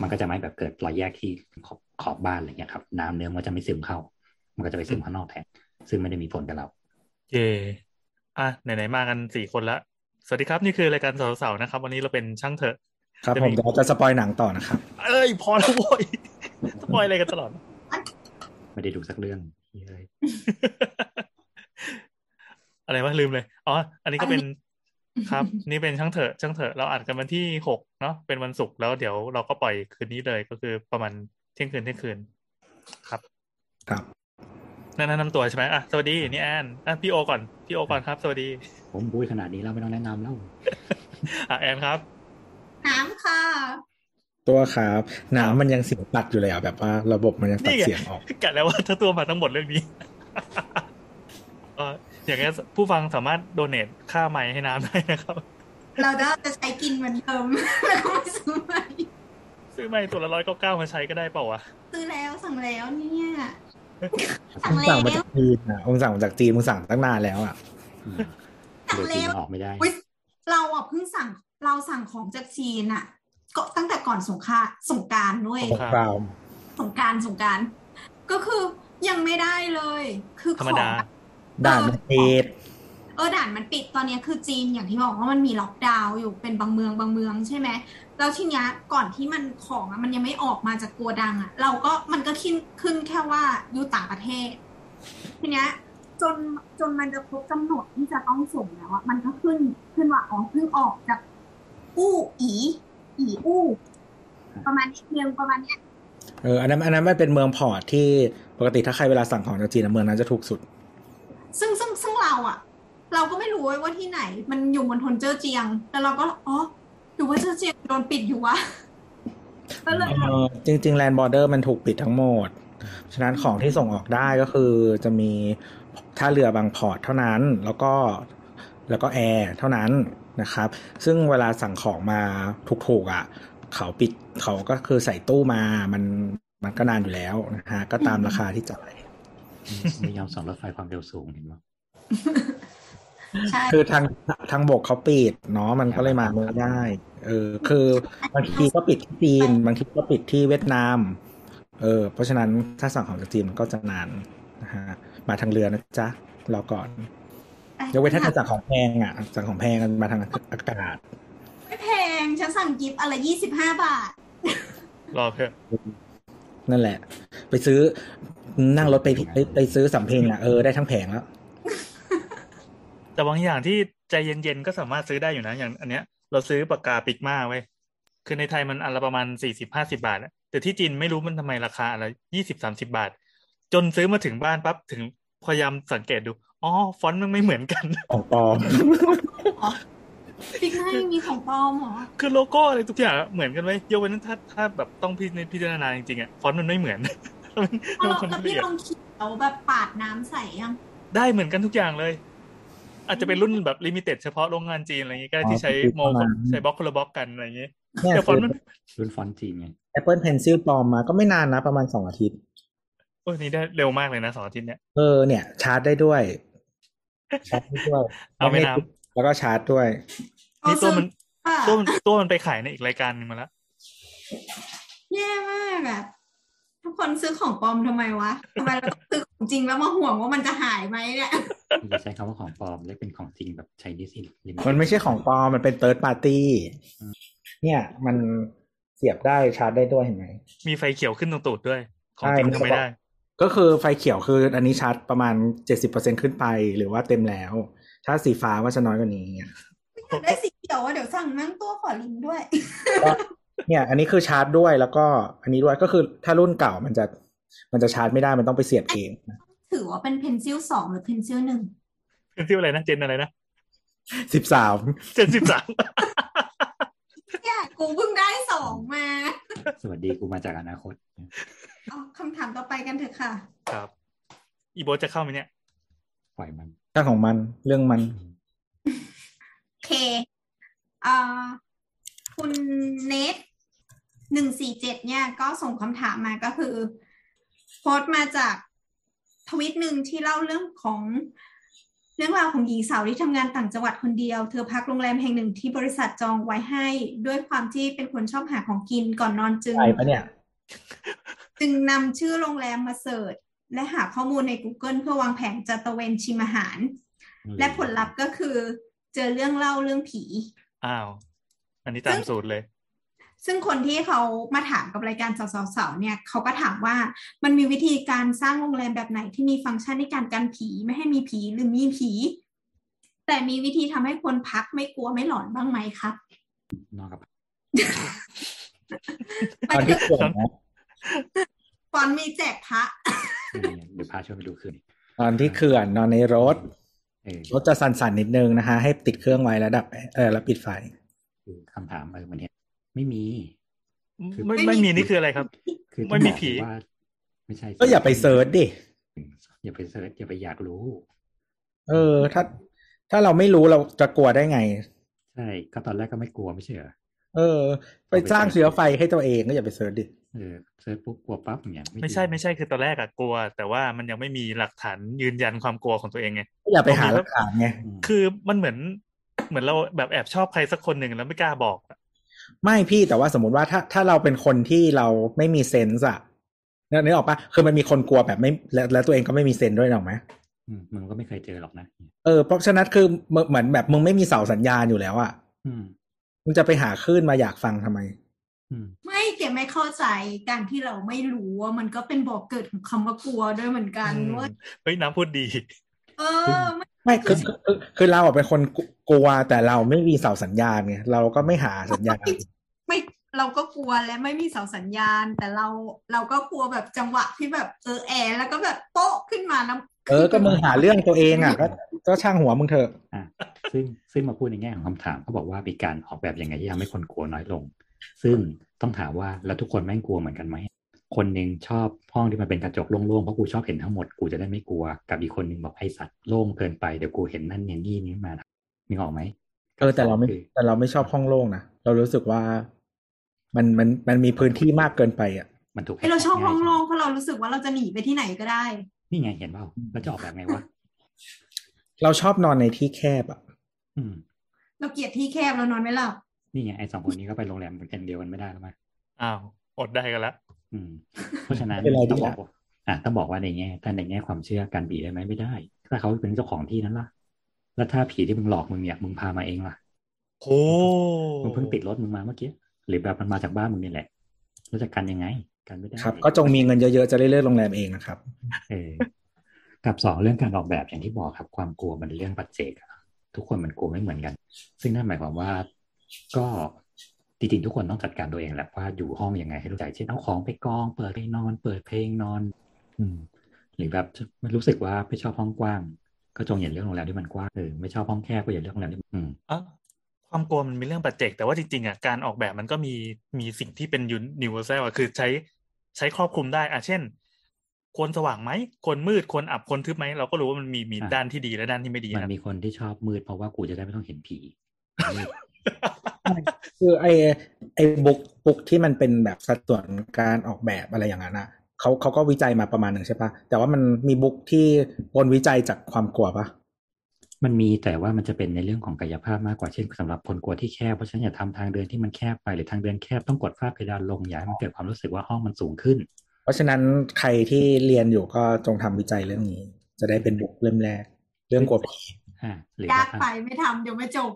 มันก็จะไม่แบบเกิดรอยแยกที่ขอบขอบบ้านอะไรเงี้ยครับ น้ำเนื้อมันก็จะไม่ซึมเข้า มันก็จะไปซึมข้างนอกแทนซึ่งไม่ได้มีผลกับเราเย่อะไหนๆมากันสี่คนละสวัสดีครับ นี่คือรายการเสาเสาเสานะครับ วันนี้เราเป็นช่างเถอะครับจะผมีมเดี๋ยวจะ spoil หนังต่อนะครับ เอ้ย พอแล้วโว้ย spoil อะไรกันตลอด ไม่ได้ดูสักเรื่องเลยอะไรวะลืมเลยอ๋ออันนี้ก็เป็นครับ นี่เป็นช่างเถอะช่างเถอะเราอัดกันวันที่หกเนาะเป็นวันศุกร์แล้วเดี๋ยวเราก็ปล่อยคืนนี้เลยก็คือประมาณเที่ยงคืนเที่ยงคืน ครับ ครับนั่นแนะนำตัวใช่ไหมอะสวัสดีนี่แอนอะพี่โอก่อนพี่โอก่อนครับ สวัสดี ผมบุ้ยขนาดนี้แล้วไม่ต้องแนะนำแล้วอะแอนครับน้ำค่ะ ตัวครับน้ำมันยังเสียงตัดอยู่เลยอะแบบว่าระบบมันยังตัดนี่ไงเสียงออกกะแล้วว่าถ้าตัวมาทั้งหมดเรื่องนี้เอ่ออย่างนี้นผู้ฟังสามารถโดเนทค่าไมค์ให้น้ำได้นะครับ เราจะใช้กินเหมือนเดิมแล้วก็ไม่ซื้อใหม่ซื้อไมค์ตัวละร้อยเก้าเก้ามาใช้ก็ได้เปล่าวะซื้อแล้วสั่งแล้วเนี่ยสั่มึงงแล้สั่งมาวจากจีนอะมึงสั่งมาจากจีนมึงสั่งตั้งนานแล้วอะอืมสั่งโดยที่แล้วมันออกไม่ได้อุ๊ยเราอะเพิ่งสั่งเราสั่งของจากจีนอะ ก็ตั้งแต่ก่อนสงครามสงกรารด้วยสงครามสงกรารสงกราร ก็คือยังไม่ได้เลย คือธรรมดาของด่านมันปิดเออด่านมันปิดตอนเนี้ยคือจีนอย่างที่บอกว่ามันมีล็อกดาวน์อยู่เป็นบางเมืองบางเมืองใช่ไหมแล้วทีเนี้ยก่อนที่มันของอะมันยังไม่ออกมาจากโกดังอะ เราก็มันก็ขึ้นขึ้นแค่ว่าอยู่ต่างประเทศ ทีเนี้ยจนจนมันจะครบกำหนดที่จะต้องส่งแล้วอะมันก็ขึ้นขึ้นว่าอ๋อเพิ่งออกจากอู้อี อี้อู ประมาณนี้เมืองประมาณเนี้ยเอออันนั้นอันนั้นมันเป็นเมือง port ที่ปกติถ้าใครเวลาสั่งของจากจีนอะเมืองนั้นจะถูกสุด ซึ่งซึ่งซึ่งเราอะเราก็ไม่รู้ว่าที่ไหน มันอยู่บนทนเจอเจียงแล้วเราก็อ๋อหรือว่าเจอเจียงโดนปิดอยู่วะก็เลยเออจริงๆแลนด์บอร์เดอร์มันถูกปิดทั้งหมด ฉะนั้นของที่ส่งออกได้ก็คือจะมีท่าเรือบาง port เท่านั้น แล้วก็แล้วก็แอร์เท่านั้น นะครับ ซึ่งเวลาสั่งของมาถูกๆอะ เขาปิดเขาก็คือใส่ตู้มามันมันก็นานอยู่แล้วนะฮะก็ตามราคาที่จ่ายไม่ยอมส่งรถไฟความเร็วสูงเห็นไหมใช่คือทางทางบกเขาปิดเนาะมันก็เลยมาไม่ได้ เออ คือบางทีก็ปิดที่จีน บางทีก็ปิดที่เวียดนาม เออ เพราะฉะนั้นถ้าสั่งของจากจีนมันก็จะนานนะฮะมาทางเรือนะจ๊ะรอก่อน ยกเว้นถ้าจะสั่งของแพงอะ สั่งของแพงกันมาทางอากาศ ไม่แพง ฉันสั่งกิฟต์อะไรยี่สิบห้าบาท รอเถอะนั่นแหละ ไปซื้อ นั่งรถไปไปไปซื้อสำเพ็งอะ เออ ได้ทั้งแผงแล้ว แต่บางอย่างที่ใจเย็นๆ ก็สามารถซื้อได้อยู่นะ อย่างอันเนี้ย เราซื้อปากกาปิกมาไว้ยคือในไทยมันอันละประมาณสี่สิบห้าสิบาทอะแต่ที่จีนไม่รู้มันทำไมราคาอะไรยี่สิบสามสิบาท จนซื้อมาถึงบ้านปั๊บถึงพยายามสังเกตดู อ๋อ ฟอนต์มันไม่เหมือนกัน ของปลอมปิกหน้ายังมีของปลอมเหรอ คือโลโก้อะไรทุกอย่างเหมือนกันไหมยกเว้นถ้าถ้าแบบต้องพิพิจารณาจริงๆอะฟอนต์มันไม่เหมือนมันแล้วมันคนแล้วละพี่เอียดลองเขียวแบบปาดน้ำใส่ยัง ได้เหมือนกันทุกอย่างเลย อาจจะเป็นรุ่นแบบ limited เฉพาะโรงงานจีนอะไรอย่างงี้ก็ได้ที่ใช้อ๋อโมประมาณใช้บล็อกคนละบล็อกกันอะไรอย่างงี้เนี่ยแต่ฟอนต์มันรุ่นฟอนต์จีนไง Apple Pencil ปลอมมาก็ไม่นานนะประมาณสองอาทิตย์โอ้ยนี่ได้เร็วมากเลยนะสองอาทิตย์เนี่ย เออเนี่ยชาร์จได้ด้วย ชาร์จได้ด้วยเอาไม่น้แล้วก็ชาร์จด้วยนี่ตัวมันค่ะตัวมันตัวมันไปขายในอีกรายการหนึงมาแล้วแย่มากอะทุกคนซื้อของปลอมทำไมวะทำไมเราต้องซื้อของจริงแล้วมาห่วงว่ามันจะหายไหมเนี่ยอย่าใช้คำว่าของปลอมเรียกเป็นของจริงแบบใช้ดิสลิมิมันไม่ใช่ของปลอมมันเป็น third party เนี่ย มันเสียบได้ชาร์จได้ด้วยเห็นไหมมีไฟเขียวขึ้นตรงตูดด้วย ของใช่จริงมันทำไม่ได้ ก็คือไฟเขียวคืออันนี้ชาร์จประมาณเจ็ดสิบเปอร์เซ็นขึ้นไปหรือว่าเต็มแล้ว ถ้าสีฟ้าว่าจะน้อยกว่านี้เนี่ยอยากได้สีเขียวอะเดี๋ยวสั่งนั่งตัวขอลิงก์ด้วยก็เนี่ยอันนี้คือชาร์จด้วยแล้วก็อันนี้ด้วยก็คือถ้ารุ่นเก่ามันจะมันจะชาร์จไม่ได้มันต้องไปเสียบเองถือว่าเป็น Pencil สองหรือ Pencil หนึ่งเป็นที่อะไรนะเจนอะไรนะสิบสามเจนสิบสามเนี่ยกูเพิ่งได้สองมา สวัสดีกูมาจากอนาคต เอาคำถามต่อไปกันเถอะค่ะ ครับ อีโบทจะเข้าไหมเนี่ยปล่อยมันเรื่องของมันเรื่องมันเคอ่าคุณเนทหนึ่งสี่เจ็ดเนี่ยก็ส่งคำถามมาก็คือโพสต์มาจากทวิตหนึ่งที่เล่าเรื่องของเรื่องราวของหญิงสาวที่ทำงานต่างจังหวัดคนเดียว เธอพักโรงแรมแห่งหนึ่งที่บริษัทจองไว้ให้ ด้วยความที่เป็นคนชอบหาของกินก่อนนอนจึง ใช่ปะเนี่ย จึงนำชื่อโรงแรมมาเสิร์ชและหาข้อมูลใน Google เพื่อวางแผนจะตระเวนชิมอาหาร และผลลัพธ์ก็คือเจอเรื่องเล่าเรื่องผี อ้าว อันนี้ตามสูตรเลย ซึ่งคนที่เขามาถามกับรายการสาวๆๆเนี่ย เขาก็ถามว่ามันมีวิธีการสร้างโรงแรมแบบไหนที่มีฟังก์ชันในการกันผีไม่ให้มีผีหรือมีผี แต่มีวิธีทำให้คนพักไม่กลัวไม่หลอนบ้างไหมครับนอกกับตอนที่เกิดนะ ฟอนมีแจกพระเนี่ยเดี๋ยวพาช่วยไปดูคืนตอนที่เขื่อนนอนในรถเออรถจะสั่นๆนิดนึงนะคะ ให้ติดเครื่องไว้แล้วดับเออแล้วปิดไฟคือคำถามเออมันเนี่ยไม่มีคือไม่ไม่มีไม่มีนี่คืออะไรครับ คือไม่มีต้องบอกผีว่าไม่ใช่ก็อย่าไป search ดิอย่าไป search อย่าไปอยากรู้ เออ ถ้า ถ้าเราไม่รู้เราจะกลัวได้ไง ใช่ก็ตอนแรกก็ไม่กลัวไม่ใช่เหรอเออ ไปสร้างเชื้อไฟให้ตัวเองก็อย่าไป search ดิ เออ search ปุ๊บกลัวปั๊บอย่างเงี้ยไม่ใช่ไม่ใช่คือตอนแรกอะกลัว แต่ว่ามันยังไม่มีหลักฐานยืนยันความกลัวของตัวเองไงก็อย่าไปหาหลักฐานไงอืมคือมันเหมือน เหมือนเราแบบแอบชอบใครสักคนหนึ่งแล้วไม่กล้าบอกอะไม่พี่แต่ว่าสมมติว่าถ้าถ้าเราเป็นคนที่เราไม่มีเซนส์อะนึกนึกออกปะคือมันมีคนกลัวแบบไม่แล้วแล้วตัวเองก็ไม่มีเซนส์ด้วยหรอกไหมอืมมึงก็ไม่เคยเจอหรอกนะเออเพราะฉะนั้นคือเหมือนเหมือนแบบมึงไม่มีเสาสัญญาณอยู่แล้วอะอืมมึงจะไปหาคลื่นมาอยากฟังทำไมอืม ไม่เก๋ไม่เข้าใจการที่เราไม่รู้ว่ามันก็เป็นบอกเกิดของคำว่ากลัวด้วยเหมือนกันอืมว่าเฮ้ยน้ำพูดดี เออ ไม่ไม่คือคือคือคือเราอะเป็นคนกลัวแต่เราไม่มีเสาสัญญาณไงเราก็ไม่หาสัญญาณไม่เราก็กลัวและไม่มีเสาสัญญาณ แต่เราเราก็กลัวแบบจังหวะที่แบบเออแอร์แล้วก็แบบโป๊ะขึ้นมาแล้วเออก็มึงหาเรื่องตัวเองอะก็ก็ช่างหัวมึงเถอะอะซึ่งซึ่งมาพูดในแง่ของคำถามเขาบอกว่ามีการออกแบบยังไงที่ทำให้คนกลัวน้อยลง ซึ่งต้องถามว่าแล้วทุกคนแม่งกลัวเหมือนกันไหมคนหนึ่งชอบห้องที่มันเป็นกระจกโล่งๆเพราะกูชอบเห็นทั้งหมดกูจะได้ไม่กลัวกับอีกคนหนึ่งบอกไอสัตว์โล่งเกินไปเดี๋ยวกูเห็นนั่นเห็นนี่นี่มานึกออกไหมเออแต่เราไม่คือแต่เราไม่ชอบห้องโล่งนะเรารู้สึกว่ามันมันมันมีพื้นที่มากเกินไปอะ มันถูกไอเราชอบห้องโล่งง่ายเพราะเรารู้สึกว่าเราจะหนีไปที่ไหนก็ได้ นี่ไงเห็นเปล่าแล้วจะออกแบบไงวะเราชอบนอนในที่แคบอะอืมเราเกลียดที่แคบเรานอนไม่หลับ นี่ไงไอสองคนนี้ก็ไปโรงแรมเป็นเดียวกันไม่ได้แล้วมั้ยอ้าวอดได้กันละอืม เพราะฉะนั้นไม่เป็นไรต้องดีบละอกว่าอะต้องบอกว่าในแง่ถ้าในแง่ความเชื่อการบีได้ไหมไม่ได้ ถ้าเขาเป็นเจ้าของที่นั้นล่ะ แล้วถ้าผีที่มึงหลอกมึงเนี่ยมึงพามาเองล่ะโอ้มึงเพิ่งติดรถมึงมาเมื่อกี้หรือแบบมันมาจากบ้านมึงนี่แหละแล้วจะกันยังไงกันไม่ได้ครับ ก็จงมีเงินเยอะๆจะได้เลือกโรงแรมเองนะครับ เออกับสองเรื่องการออกแบบอย่างที่บอกครับ ความกลัวมันเป็นเรื่องปัจเจกอะทุกคนมันกลัวไม่เหมือนกัน ซึ่งนั่นหมายความว่า ก็จริงๆทุกคนต้องจัดการตัวเองแหละว่าอยู่ห้องยังไงให้รู้ใจเช่นเอาของไปกอง เปิดไปนอน เปิดเพลงนอน อืม หรือแบบไม่รู้สึกว่าไม่ชอบห้องกว้าง ก็จงอย่าเลือกโรงแรมที่มันกว้างเออไม่ชอบห้องแคบก็อย่าเลือกโรงแรมที่อืมอะความกลัวมันมีเรื่องปัจเจก แต่ว่าจริงๆอะการออกแบบมันก็มีมีสิ่งที่เป็นยูนิเวอร์แซลคือใช้ใช้ครอบคลุมได้อะเช่นควรสว่างไหมควรมืดควรอับควรทึบไหมเราก็รู้ว่ามันมีมีอะด้านที่ดีและด้านที่ไม่ดีมันนะมีคนที่ชอบมืดเพราะว่ากูจะได้ไม่ต้องเห็นผีมืด คือไอไอบุ๊กบุ๊กที่มันเป็นแบบสัดส่วนการออกแบบอะไรอย่างนั้นอะเขาเขาก็วิจัยมาประมาณหนึ่งใช่ปะแต่ว่ามันมีบุ๊กที่บนวิจัยจากความกลัวปะมันมีแต่ว่ามันจะเป็นในเรื่องของกายภาพมากกว่าเช่นสำหรับคนกลัวที่แคบเพราะฉะนั้นอย่าทำทางเดินที่มันแคบไปหรือทางเดินแคบต้องกดฝ้าเพดานลงอย่าให้มันเกิดความรู้สึกว่าห้องมันสูงขึ้น เพราะฉะนั้นใครที่เรียนอยู่ก็จงทำวิจัยเรื่องนี้ จะได้เป็นบุ๊กเล่มแรก เรื่องกลัวผีอ่าหรือยาว่ากไปไม่ทำเดี๋ยวไม่จบ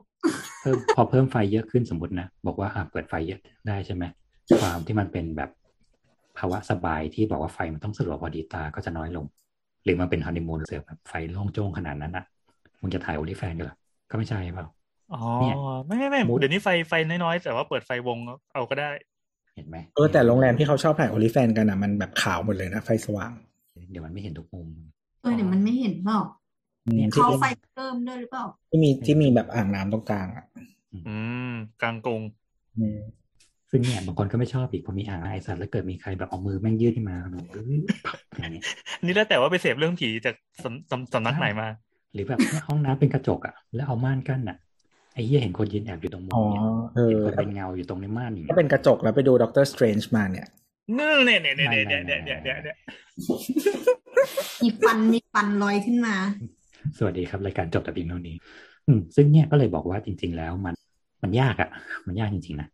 เพิ่มพอเพิ่มไฟเยอะขึ้นสมมตินะบอกว่าอ่าเปิดไฟเยอะได้ใช่ไหมความที่มันเป็นแบบภาวะสบายที่บอกว่าไฟมันต้องสลัวพอดีตาก็จะน้อยลง หรือมันเป็นฮันนีมูนเสือแบบไฟโล่งโจ้งขนาดนั้นอะมึงจะถ่ายโอลิแฟนกันเหรอก็ไม่ใช่เปล่าอ๋อเนี่ยไม่ไม่ไม่มูดเดี๋ยวนี้ไฟไฟน้อยๆแต่ว่าเปิดไฟวงเอาก็ได้ เห็นไหมเออแต่โรงแรมที่เขาชอบถ่ายโอลิแฟนกันอะมันแบบขาวหมดเลยนะไฟสว่าง เดี๋ยวมันไม่เห็นทุกมุมเออเนี่ยมันไม่เห็นเปล่าอืมที่ เขาไฟเพิ่มด้วยหรือเปล่าที่มีที่มีแบบอ่างน้ำตรงกลางอะอืมกลางกรงซึ่งเนี่ยบางคนก็ไม่ชอบอีกพอมีอ่างไอสัตว์แล้วเกิดมีใครแบบเอามือแม่งยืดขึ้นมาหนูนี่แล้วแต่ว่าไปเสพเรื่องผีจากสำสำนักไหนมา หรือแบบห้องน้ำเป็นกระจกอะ แล้วเอาม่านกั้นอะไอ้เหี้ยเห็นคนยืนแอบอยู่ตรงมุมเนี่ยเห็นคนเป็นเงาอยู่ตรงในม่านอย่างถ้าเป็นกระจกแล้วไปดูด็อกเตอร์สเตรนจ์มาเนี่ยนี่เนี่ยเนี่ยเนี่ยเนี่ยเนี่ยเนี่ยเนี่ยมีฟันมีฟันลอยขึ้นมา สวัสดีครับ รายการจบแต่เพียงเท่านี้ อืม ซึ่งเนี่ยก็เลยบอกว่าจริง ๆ แล้วมัน มันยากอะมันยากจริง ๆ นะ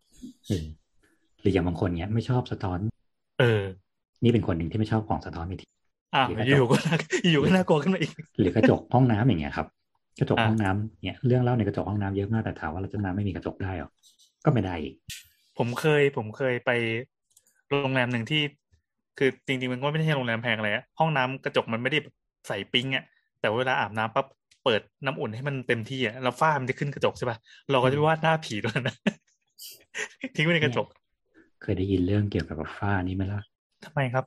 เออหรืออย่างบางคนเนี้ยไม่ชอบสะท้อน เออ นี่เป็นคนหนึ่งที่ไม่ชอบของสะท้อนมีทีอะอยู่ๆก็น่าอยู่ๆก็น่ากลัวขึ้นมาอีกหรือกระจกห้องน้ำอย่างเงี้ยครับ กระจกอ่าห้องน้ำเนี่ยเรื่องเล่าในกระจกห้องน้ำเยอะมากแต่ถามว่าเราจะน้ำไม่มีกระจกได้หรอก็ไม่ได้อีกผมเคย ผมเคยไปโรงแรมหนึ่งที่ คือจริงๆมันก็ไม่ใช่โรงแรมแพงอะไรอะห้องน้ำกระจกมันไม่ได้ใส่ปิ๊งอะ แต่เวลาอาบน้ำปั๊บเปิดน้ำอุ่นให้มันเต็มที่อะแล้วฝ้ามันจะขึ้นกระจกใช่ป่ะเราก็จะไปวาดหน้าผีด้วยนะทิ้งไว้ในกระจก เคยได้ยินเรื่องเกี่ยวกับฝ้านี้ไหมล่ะทำไมครับ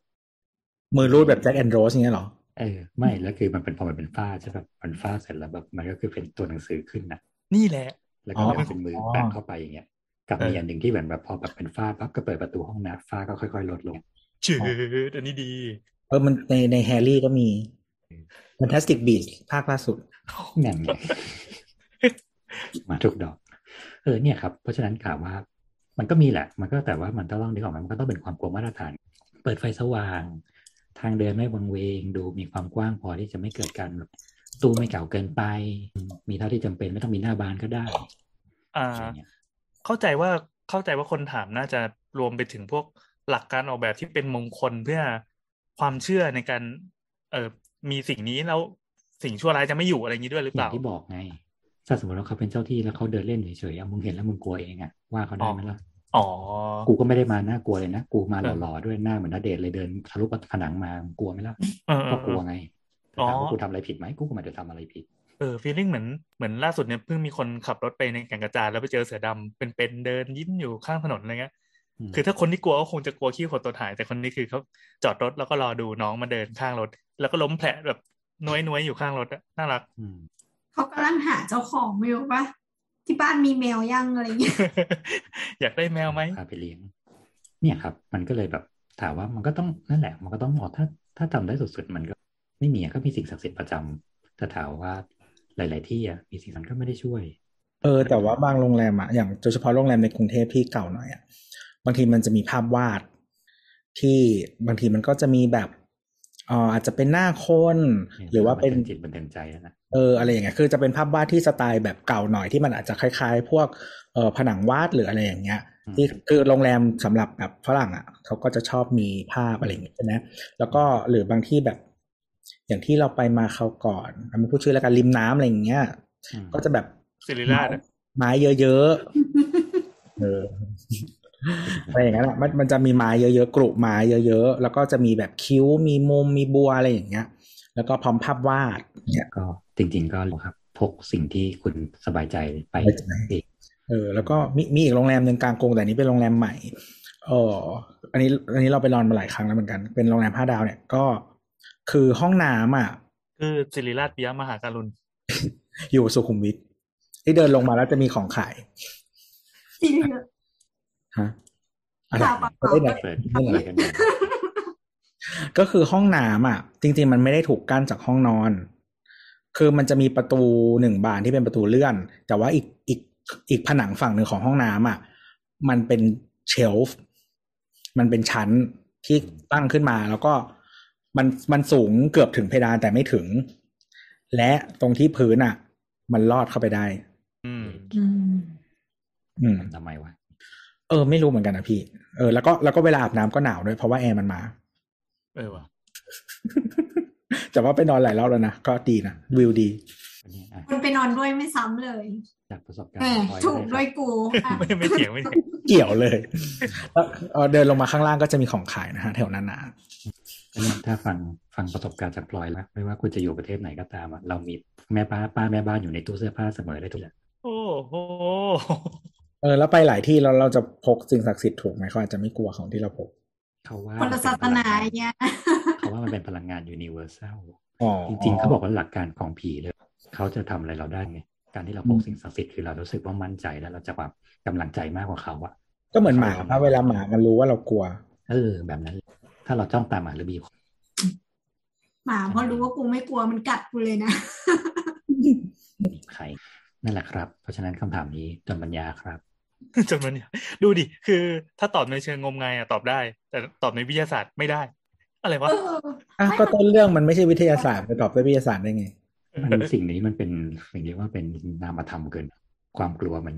มือรูดแบบแจ็คแอนด์โรสอย่างเงี้ยเหรอเออไม่แล้วคือมันเป็นพอมันเป็นฝ้าใช่แบบมันฝ้าเสร็จแล้วแบบมันก็คือเป็นตัวหนังสือขึ้นนะนี่แหละ แล้วก็อ๋อแบบเป็นมือแปะเข้าไปอย่างเงี้ยกับเออมีอันหนึ่งที่เหมือนแบบพอแบบเป็นฝ้าปั๊บก็เปิดประตูห้องน้ำฝ้าก็ค่อย ๆ ลดลงจืดอันนี้ดี เออมันในในแฮร์รี่ก็มี Fantastic Beasts ภาคล่าสุดนั่นไงมาทุกดอก เออเนี่ยครับ เพราะฉะนั้นกล่าวว่า มันก็มีแหละ มันก็แต่ว่ามันต้องนึกออกไหมมันก็ต้องเป็นความกลัวมาตรฐาน เปิดไฟสว่าง ทางเดินไม่วังเวง ดูมีความกว้างพอที่จะไม่เกิดการแบบตู้ไม่เก่าเกินไป มีเท่าที่จำเป็นไม่ต้องมีหน้าบานก็ได้ อ่าอะไรเงี้ยเข้าใจว่าเข้าใจว่าคนถามน่าจะรวมไปถึงพวกหลักการออกแบบที่เป็นมงคลเพื่อความเชื่อในการ เออ มีสิ่งนี้แล้วสิ่งชั่วร้ายจะไม่อยู่อะไรอย่างนี้ด้วยหรืออเปย่าล่างที่บอกไง ถ้าสมมติว่าเขาเป็นเจ้าที่แล้วเขาเดินเล่นเฉยๆอะมึงเห็นแล้วมึงกลัวเองอะว่าเขาได้ไหมล่ะอ๋อ กูก็ไม่ได้มาน่ากลัวเลยนะ กูมาเออหล่อๆด้วยหน้าเหมือนนเดชน์เลยเดินทะลุผนังมากลัวไหมล่ะเออเอก็อกลัวไงแต่อ๋อถามว่ากูทำอะไรผิดไหมกูก็ไม่ได้ทำอะไรผิดเออฟีลลิ่งเหมือนเหมือนล่าสุดเนี่ยเพิ่งมีคนขับรถไปในแก่งกระจานแล้วไปเจอเสือดำเป็นๆเดินยิ้มอยู่ข้างถนนอะไรเงี้ยอืม คือถ้าคนที่กลัวก็คงจะกลัวขี้ขดตัวหาย แต่คนนี้คือเขาจอดรถแล้วก็รอดูน้องมาเดินข้างรถ แล้วก็ล้มแผลแบบน้อยน้อยๆอยู่ข้างรถอะน่ารักอืมเขากำลังหาเจ้าของอยู่ปะที่บ้านมีแมวยังอะไรเงี้ยอยากได้แมวไหมพาไปเลี้ยง เนี่ยครับ มันก็เลยแบบถามว่ามันก็ต้องนั่นแหละ มันก็ต้องบอกถ้าถ้าทำได้สุดๆมันก็ ไม่มีอะก็มีสิ่งศักดิ์สิทธิ์ประจำแต่ถามว่าหลาย ๆ ที่อะมีสิ่งนั้นก็ไม่ได้ช่วย เออ แต่ว่าบางโรงแรมอะอย่างโดยเฉพาะโรงแรมในกรุงเทพที่เก่าหน่อยอะ บางทีมันจะมีภาพวาด ที่บางทีมันก็จะมีแบบเอ่ออาจจะเป็นหน้าคน หรือว่าเป็นบันทิงจิตบันเทิงใจแล้วนะเอออะไรอย่างเงี้ยคือจะเป็นภาพวาดที่สไตล์แบบเก่าหน่อยที่มันอาจจะคล้าย ๆ พวกเอ่อผนังวาดหรืออะไรอย่างเงี้ยที่คือโรงแรมสำหรับแบบฝรั่งอะเขาก็จะชอบมีภาพอะไรอย่างเงี้ยใช่ไหมแล้วก็หรือบางที่แบบ อย่างที่เราไปมาเขาวก่อนอะไม่พูดชื่อแล้วกันริมน้ำอะไรอย่างเงี้ยอืมก็จะแบบศิริราชอะไม้เยอะๆเออ อะไรอย่างเงี้ยแหละมันมันจะมีไม้เยอะๆกรุไม้เยอะๆ แล้วก็จะมีแบบคิ้วมีมุมมีบัวอะไรอย่างเงี้ย แล้วก็พร้อมภาพวาดเนี่ยก็จริง ๆ ก็ครับพกสิ่งที่คุณสบายใจไปสบายใจเองเออ แล้วก็มีมีอีกโรงแรมหนึ่งกลางกรุงแต่อันนี้เป็นโรงแรมใหม่เอออันนี้อันนี้เราไปนอนมาหลายครั้งแล้วเหมือนกัน เป็นโรงแรมห้าดาวเนี่ยก็คือห้องน้ำอะ คือศิริราชปิยมหาการุณอยู่สุขุมวิทที่เดินลงมาแล้วจะมีของขายที่เหลือ ฮะอะไรเปล่าเปล่าไม่ได้เปิดเรื่องอะไรกันอยู่ก็คือห้องน้ำอะ จริง ๆ มันไม่ได้ถูกกั้นจากห้องนอน คือมันจะมีประตูหนึ่งบานที่เป็นประตูเลื่อน แต่ว่าอีกอีกอีกผนังฝั่งหนึ่งของห้องน้ำอะ มันเป็นเชลฟ์มันเป็นชั้นที่ตั้งขึ้นมา แล้วก็มันมันสูงเกือบถึงเพดานแต่ไม่ถึง และตรงที่พื้นอะ มันลอดเข้าไปได้ อืมอืมอืมทำไมวะ เออไม่รู้เหมือนกันนะพี่ เออแล้วก็แล้วก็เวลาอาบน้ำก็หนาวด้วยเพราะว่าแอร์มันมา เออว่ะแต่ว่าไปนอนหลายรอบแล้วนะ ก็ดีนะ วิวดีวันนี้อะคนไปนอนด้วยไม่ซ้ำเลย จากประสบการเอณ์อพลอยถูกเลด้วยครับกูอะไม่ไม่เถียงไม่เถียงเกี่ยวเลยแล้วเอ่อเดินลงมาข้างล่างก็จะมีของขายนะฮะแถวนั้นนะอันนี้ถ้าฟังฟังประสบการณ์จากพลอยแล้ว ไม่ว่าคุณจะอยู่ประเทศไหนก็ตามอะเรามีแม่ป้าป้าแม่บ้านอยู่ในตู้เสื้อผ้าเสมอได้ทุกอย่างโอ้โห เออแล้วไปหลายที่เราเราจะพกสิ่งศักดิ์สิทธิ์ถูกไหมเขาอาจจะไม่กลัวของที่เราพกเขาว่าคนละศาสนามัเป็พลังงเนี่ยเขาว่ามันเป็นพลังงานยูนิเวอร์แซลอ๋อจริงๆเขาบอกว่าหลักการของผีเลยเขาจะทำอะไรเราได้ไงการที่เราพกสิ่งศักดิ์สิทธิ์คือเรารู้สึกว่ามั่นใจแล้วเราจะแบบกำลังใจมากกว่าเขาอะก็เหมือนหมาถ้าเวลาหมามันรู้ว่าเรากลัว เออ แบบนั้น ถ้าเราจ้องตามหมาหรือบีบหมาพอรู้ว่ากูไม่กลัวมันกัดกูเลยนะบีบใคร นั่นแหละครับ เพราะฉะนั้นคำถามนี้จนปัญญาครับจนมันเนี่ยดูดิ คือ ถ้าตอบในเชิงงมงายอะตอบได้ แต่ตอบในวิทยาศาสตร์ไม่ได้ อะไรวะเอออะไม่ก็ต้นเรื่องมันไม่ใช่วิทยาศาสตร์ไปตอบด้วยวิทยาศาสตร์ได้ไงมันสิ่งนี้มันเป็นสิ่งที่ว่าเป็นนามธรรมเกิน ความกลัวมัน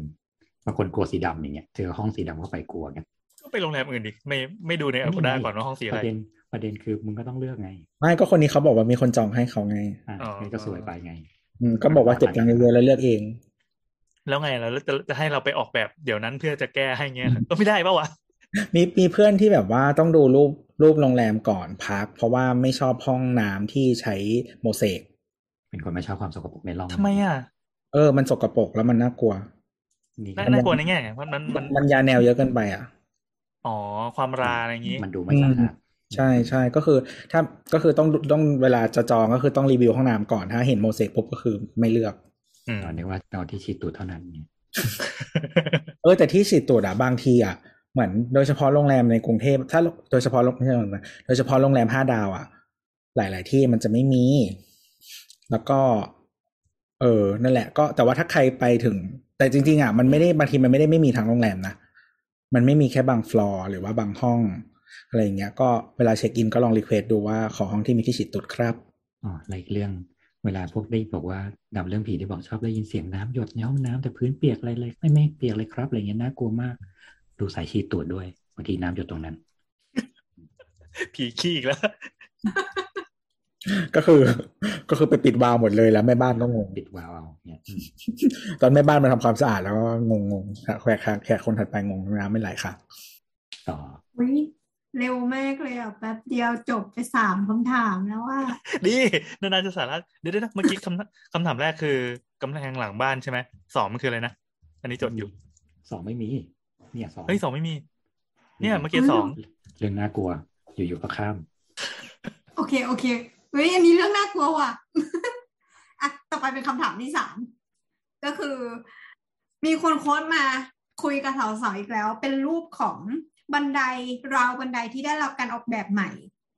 บางคนกลัวสีดำอย่างเงี้ยเจอห้องสีดำก็ไปกลัวกันก็ไปโรงแรมอื่นดิไม่ไม่ดูในอัลก d าก่อนว่าห้องสีอะปไรระเด็นประเด็นคือมึงก็ต้องเลือกไง ไม่ก็คนนี้เขาบอกว่ามีคนจองให้เขาไงอะอ๋อนี่ก็สวยไปไงอืม ก็บอกว่าเจ็บจังเยอะๆแล้วเลือกเอง แล้วไงแล้วจะจะให้เราไปออกแบบเดี๋ยวนั้นเพื่อจะแก้ให้เงี้ยก็ไม่ได้ปะวะมีมีเพื่อนที่แบบว่าต้องดูรูปรูปโรงแรมก่อนพัก เพราะว่าไม่ชอบห้องน้ำที่ใช้โมเสกเป็นคนไม่ชอบความสกปรกในร่องทำไมอะ เออ มันสกปรกแล้วมันน่ากลัวนี่น่าก็น่ากลัวในแง่มันมันมันมันยาแนวเยอะเกินไปอะ อ๋อ ความราอะไรอย่างงี้ มันดูไม่สะอาด ใช่ใช่ก็คือถ้าก็คือต้องต้องเวลาจะจองก็คือต้องรีวิวห้องน้ำก่อนถ้าเห็นโมเสกปุ๊บก็คือไม่เลือกอืมตอนนี้ว่าเอาที่ฉีดตูดเท่านั้นเนี่ยเออแต่ที่ฉีดตูดอะบางทีอะเหมือนโดยเฉพาะโรงแรมในกรุงเทพถ้าโดยเฉพาะโรงไม่ใช่โรงแรมโดยเฉพาะโรงแรมห้าดาวอะหลาย ๆ ที่มันจะไม่มี แล้วก็ เออนั่นแหละ ก็แต่ว่าถ้าใครไปถึง แต่จริง ๆอะมันไม่ได้บางทีมันไม่ได้ไม่มีทั้งโรงแรมนะมันไม่มีแค่บางฟลอร์หรือว่าบางห้อง อะไรอย่างเงี้ยก็เวลาเช็คอินก็ลอง request ดูว่าขอห้องที่มีที่ฉีดตูดครับอ๋ออะไรอีกเรื่องเวลาพวกได้บอกว่าดับเรื่องผีที่บอกชอบได้ยินเสียงน้ำหยดในห้องน้ำแต่พื้นเปียกอะไรเลยไม่ไม่เปียกเลยครับอะไรเงี้ยน่ากลัวมาก ดูสายฉีดตูดด้วยบางทีน้ำหยดตรงนั้น ผีขี้อีกแล้ว ก็คือ ก็คือไปปิดวาล์วหมดเลยแล้วแม่บ้านก็งงปิดวาล์วเอาเนี่ยอืมตอนแม่บ้านมาทำความสะอาดแล้วก็งงงๆแขกแขกคนถัดไปงงน้ำไม่ไหลค่ะต่ออุ๊ย เร็วมากเลยอะแป๊บเดียวจบไปสามคำถามแล้วว่าดีนานๆจะสาระเดี๋ยวเดี๋ยวนะเมื่อกี้คำคำถามแรกคือกำแพงหลังบ้านใช่ไหมสองมันคืออะไรนะ อันนี้จดอยู่สองไม่มี เนี่ยสองเฮ้ยสองไม่มี เนี่ยเมื่อกี้สองเรื่องน่ากลัว อยู่ๆก็ข้าม โอเคโอเคเฮ้ยอันนี้เรื่องน่ากลัวว่ะอะต่อไปเป็นคำถามที่สามก็คือ มีคนโค้ดมาคุยกับสาวๆอีกแล้ว เป็นรูปของ บันไดราวบันไดที่ได้รับการออกแบบใหม่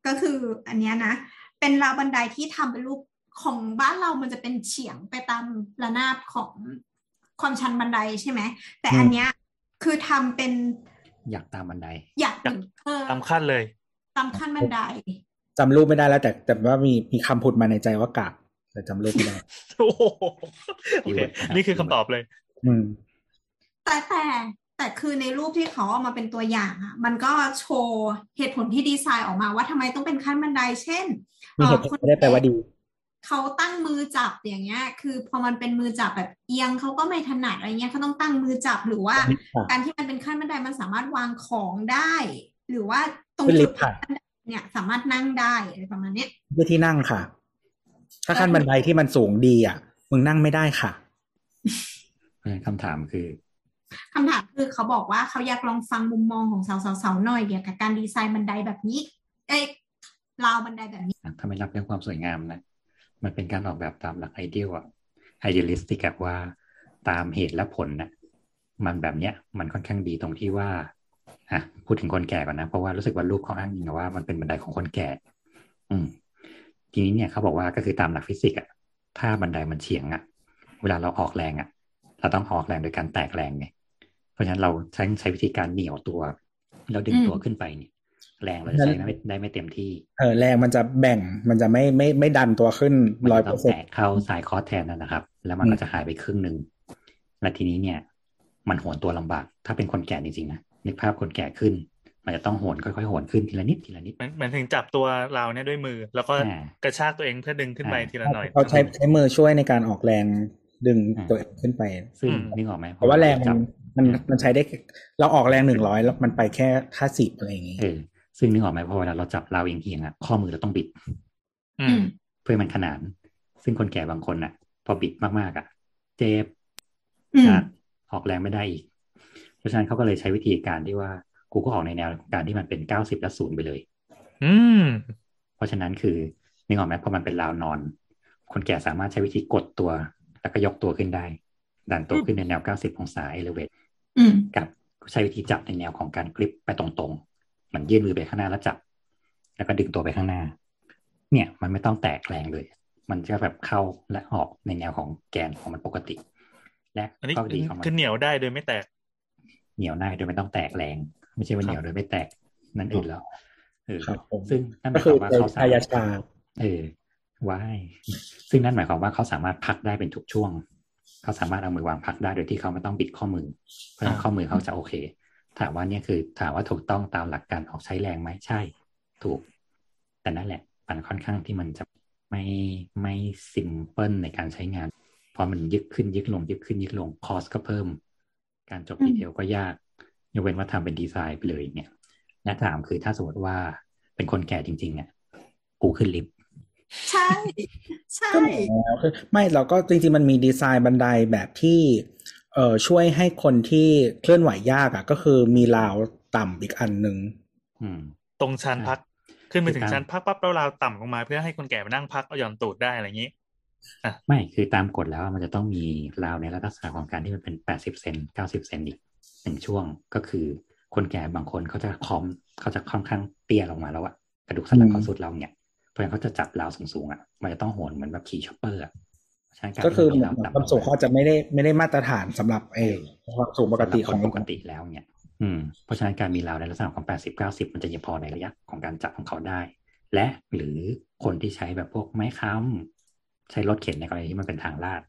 ก็คืออันเนี้ยนะ เป็นราวบันไดที่ทำเป็นรูปของบ้านเรามันจะเป็นเฉียงไปตามระนาบของความชันบันไดใช่ไหม แต่อันเนี้ยคือทำเป็นหยักตามบันได หยักเป็นเออตามขั้นเลย ตามขั้นบันไดจำรูปไม่ได้แล้ว แต่แต่ว่ามีมีคำพูดมาในใจว่ากากแต่จำรูปไม่ได้โอ้โหโอเคเวิร์ดนะครับนี่คือคำตอบเลย อืมแต่แต่ แต่คือในรูปที่เขาเอามาเป็นตัวอย่างอะมันก็โชว์เหตุผลที่ดีไซน์ออกมาว่าทำไมต้องเป็นขั้นบันไดเช่นมีเหตุผลไม่ได้แปลว่าดีเขาตั้งมือจับอย่างเงี้ย คือพอมันเป็นมือจับแบบเอียงเขาก็ไม่ถนัดอะไรเงี้ยเขาต้องตั้งมือจับหรือว่าค่ะการที่มันเป็นขั้นบันไดมันสามารถวางของได้ หรือว่าตรงขึ้นลิจุฟดต์ค่ะบันไดเนี่ยสามารถนั่งได้อะไรประมาณเนี้ยเพื่อที่นั่งค่ะ ถ้าขั้นบันไดที่มันสูงดีอะ มึงนั่งไม่ได้ค่ะเพราะฉะนั้นคำถามคือ คำถามคือเขาบอกว่าเขาอยากลองฟังมุมมองของสาวๆๆหน่อยเกี่ยวกับการดีไซน์บันไดแบบนี้ เอ้ยราวบันไดแบบนี้ถ้าไม่รับเรื่องความสวยงามนะ มันเป็นการออกแบบตามหลัก ideal อะ idealistic อะว่าตามเหตุและผลนะมันแบบเนี้ย มันค่อนข้างดีตรงที่ว่าอะพูดถึงคนแก่ก่อนนะ เพราะว่ารู้สึกว่ารูปเขาอ้างอิงว่ามันเป็นบันไดของคนแก่ อืม ทีนี้เนี่ยเขาบอกว่าก็คือตามหลักฟิสิกส์อะถ้าบันไดมันเฉียงอะเวลาเราออกแรงอะเราต้องออกแรงโดยการแตกแรงไง ราะฉะนั้นเราใช้ใช้วิธีการเหนี่ยวตัว แล้วดึงอืมตัวขึ้นไปเนี่ยแรงเราจะใช้ไม่ได้ไม่เต็มที่ เออแรงมันจะแบ่งมันจะไม่ไม่ไม่ดันตัวขึ้นมันร้อยจะเปต้อองร์เซ็นแตะต์เข้าสายคอร์สแทนนั่นนะครับ แล้วมันอืมก็จะหายไปครึ่งหนึ่งและทีนี้เนี่ย มันโหนตัวลำบาก ถ้าเป็นคนแก่จริงๆนะนึกภาพคนแก่ขึ้น มันจะต้องโหนค่อยๆโหนขึ้นทีละนิดทีละนิดมันมันถึงจับตัวเราเนี่ยด้วยมือ แล้วก็อ่ากระชากตัวเองเพื่อดึงขึ้นไปอ่าทีละหน่อยเขาใช้ใช้มือช่วยในการออกแรงดึงอ่าตัวเองขึ้นไป ซึ่งอืมนึกออกไหมเพราะว่าแรงมันจับ มันมันใช้ได้เราออกแรงหนึ่งร้อยแล้วมันไปแค่ห้าสิบอะไรอย่างงี้เออซึ่งนึกออกไหมพอเวลาเราจับเราวเอียงๆอะข้อมือเราต้องบิดอือืมมเพื่อให้มันขนาน ซึ่งคนแก่บางคนอะพอบิดมากๆอะเจ็บอืมขาดออกแรงไม่ได้อีก เพราะฉะนั้นเขาก็เลยใช้วิธีการที่ว่ากูก็ออกในแนวการที่มันเป็นเก้าสิบและศูนย์ไปเลย อืม เพราะฉะนั้นคือนึกออกไหมพอมันเป็นราวนอน คนแก่สามารถใช้วิธีกดตัว แล้วก็ยกตัวขึ้นได้ ดันตัวขึ้นในแนว 90 องศาเอเลเวตอืม กับใช้วิธีจับในแนวของการกริปไปตรงๆเหมือนยื่นมือไปข้างหน้าแล้วจับ แล้วก็ดึงตัวไปข้างหน้า เนี่ย มันไม่ต้องแตกแรงเลย มันจะแบบเข้าและออกในแนวของแกนของมันปกติ และอันนี้ข้อดีของมันคือเหนียวได้โดยไม่แตก เหนียวได้โดยไม่ต้องแตกแรง ไม่ใช่ว่าเหนียวโดยไม่แตกนั่นอื่นแล้วเออครับผมซึ่งนั่นหก็มายคคือวามว่าใช้เขาสาพยามารถชาเออว้ายซึ่งนั่นหมายความว่าเขาสามารถพักได้เป็นทุกช่วง เขาสามารถเอามือวางพักได้โดยที่เขาไม่ต้องบิดข้อมือ เพราะฉะนั้นอ่าข้อมือเขาจะโอเค ถามว่าเนี่ยคือถามว่าถูกต้องตามหลักการออกใช้แรงไหมใช่ ถูก แต่นั่นแหละมันค่อนข้างที่มันจะไม่ไม่ซิมเพิลในการใช้งานพอมันยึกขึ้นยึกลง ยึกขึ้นยึกลงคอสก็เพิ่ม การจบอืมดีเทลก็ยากยกเว้นว่าทำเป็นดีไซน์ไปเลยเนี่ยและถามคือถ้าสมมติว่าเป็นคนแก่จริงๆเนี่ยกูขึ้นลิฟต์ ใช่ ใช่ก็เหมือนแล้วคือไม่เราก็จริงๆมันมีดีไซน์บันไดแบบที่เอ่อช่วยให้คนที่เคลื่อนไหวยากอะ ก็คือมีราวต่ำอีกอันหนึ่งอืม ตรงชั้นใช่พัก ขึ้นไปคือถึงตามชั้นพักปั๊บแล้วเราวต่ำลงมาเพื่อให้คนแก่มานั่งพักเอาหย่อนตูดได้อะไรอย่างนี้ไม่คือตามกฎแล้วมันจะต้องมีราวในลักษณะของการที่มันเป็นแปดสิบเซนเก้าสิบเซนอีกหนึ่งช่วงก็คือคนแก่บางคนเขาจะคอมเขาจะค่อนข้างเตี้ยลงมาแล้วอะกระดูกสันหลังเขาสุดเราเนี่ยเพ ราะฉะนั้นเขาจะจับราวสูงๆอะมันจะต้องโหนเหมือนแบบขี่ช็อปเปอร์อะเพราะฉะนั้นารก็คือที่เหมืมีอนราวต่ำความสูงเขาจะไม่ได้ไม่ได้มาตรฐานสำหรับเออความสูงปกติของสำหรับคนปกติแล้วเนี่ย อืมเพราะฉะนั้นการมีราวในลักษณะของแปดสิบเก้าสิบมันจะยังพอในระยะของการจับของเขาได้ และหรือคนที่ใช้แบบพวกไม้ค้ำใช้รถเข็นในกรณีที่มันเป็นทางลาด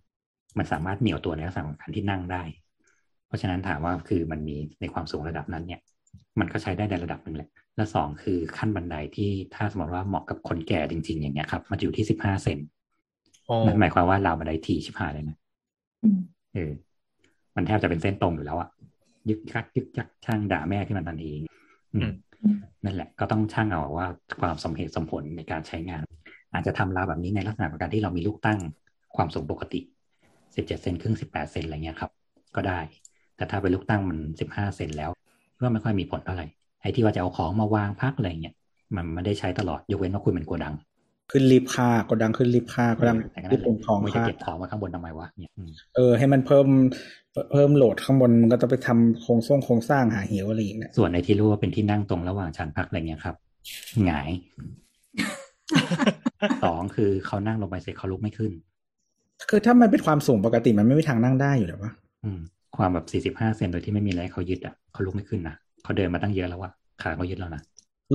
มันสามารถเหนี่ยวตัวในลักษณะของการที่นั่งได้ เพราะฉะนั้นถามว่าคือมันมีในความสูงระดับนั้นเนี่ย มันก็ใช้ได้ในระดับหนึ่งแหละ และสองคือขั้นบันไดที่ถ้าสมมติว่าเหมาะกับคนแก่จริง ๆ อย่างเงี้ยครับ มันจะอยู่ที่สิบห้าเซนโอ้นั่นหมายความว่าราวบันไดทีชิบหายเลยนะอืมเออมันแทบจะเป็นเส้นตรงอยู่แล้วอะยึกยักยึกยักช่างด่าแม่ขึ้นมาทันทีอืมนั่นแหละ ก็ต้องช่างเอาว่าความสมเหตุสมผลในการใช้งาน อาจจะทำราวแบบนี้ในลักษณะของการที่เรามีลูกตั้งความสูงปกติ17เซนครึ่ง18เซนอะไรเงี้ยครับ ก็ได้ แต่ถ้าเป็นลูกตั้งมัน15เซนแล้ว ก็ไม่ค่อยมีผลเท่าไหร่ ไอ้ที่ว่าจะเอาของมาวางพักอะไรเงี้ยมันไม่ได้ใช้ตลอดยกเว้นว่าคุณเป็นโกดัง ขึ้นลิฟต์ค่ากดดังขึ้นลิฟต์ค่ากดดังแต่ก็ลินั่ฟนต์แหละเป็นของมึงจะค่าเก็บของไว้ข้างบนทำไมวะเนี่ยอืมเออ ให้มันเพิ่มเพิ่มโหลดข้างบนมันก็ต้องไปทำโครงสร้างโครงสร้างหาเหวอะไรอย่างเงี้ยส่วนในที่รู้ว่าเป็นที่นั่งตรงระหว่างชั้นพักอะไรเงี้ยครับหงายสองคือเขานั่งลงไปเสร็จเขาลุกไม่ขึ้น คือถ้ามันเป็นความสูงปกติมันไม่มีทางนั่งได้อยู่แล้ววะอืมความแบบสี่สิบห้าเซนโดยที่ไม่มีอะไรให้เขายึดอะเขาลุกไม่ขึ้นนะ เขาเดินมาตั้งเยอะแล้วอะขาเขายึดแล้วนะ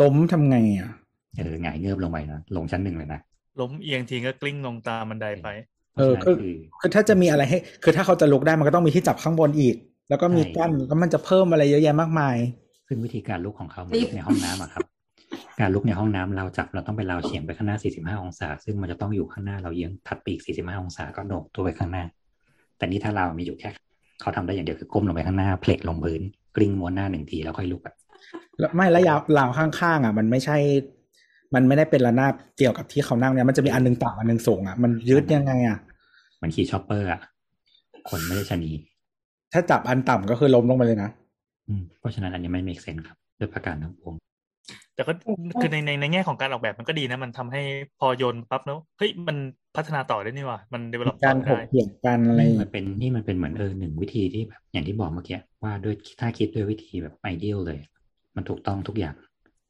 ล้มทำไงอะเออหงายเงือบลงไปนะลงชั้นหนึ่งเลยนะล้มเอียงทีก็กลิ้งลงตามบันไดไปเพราะฉะนั้นคือคือคือถ้าจะมีอะไรให้ คือถ้าเขาจะลุกได้มันก็ต้องมีที่จับข้างบนอีก แล้วก็มีใช่กั้นแล้วมันจะเพิ่มอะไรเยอะแยะมากมาย ซึ่งวิธีการลุกของเขาเหมือนลุกในห้องน้ำอะครับ การลุกในห้องน้ำเราจับเราต้องไปเราวเฉียงไปข้างหน้า 45 องศา ซึ่งมันจะต้องอยู่ข้างหน้าเราเยื้องถัดปีก 45 องศาก็โหนกตัวไปข้างหน้า แต่นี่ถ้าเรามีอยู่แค่ เขาทำได้อย่างเดียวคือก้มลงไปข้างหน้าเพลกลงพื้น กลิ้งม้วนหน้าหนึ่งทีแล้วค่อยลุกอะแล้วไม่แล้วยาวราวข้างๆอะ มันไม่ใช่ มันไม่ได้เป็นระนาบเกี่ยวกับที่เขานั่งเนี่ยมันจะมีอันหนึงต่ำอันหนึงสูงอะมันยืดยังไงอะมันขี่ chopper อะคนไม่ได้ชะนีถ้าจับอันต่ำก็คือล้มลงไปเลยนะอืมเพราะฉะนั้นอันนี้ไม่ make sense ครับด้วยประการทั้งปวง แต่ก็คือในในในแง่ของการออกแบบมันก็ดีนะ มันทำให้พอโยนปั๊บแล้วเฮ้ยมันพัฒนาต่อได้นี่หว่ามัน develop ต่กาอรถได้กเถียงกันอะไรนี่มันเป็นนี่มันเป็นเหมือนเออหนึ่งวิธีที่แบบอย่างที่บอกเมื่อกี้ว่าด้วยถ้าคิดด้วยวิธีแบบไอเดียลเลย มันถูกต้องทุกอย่าง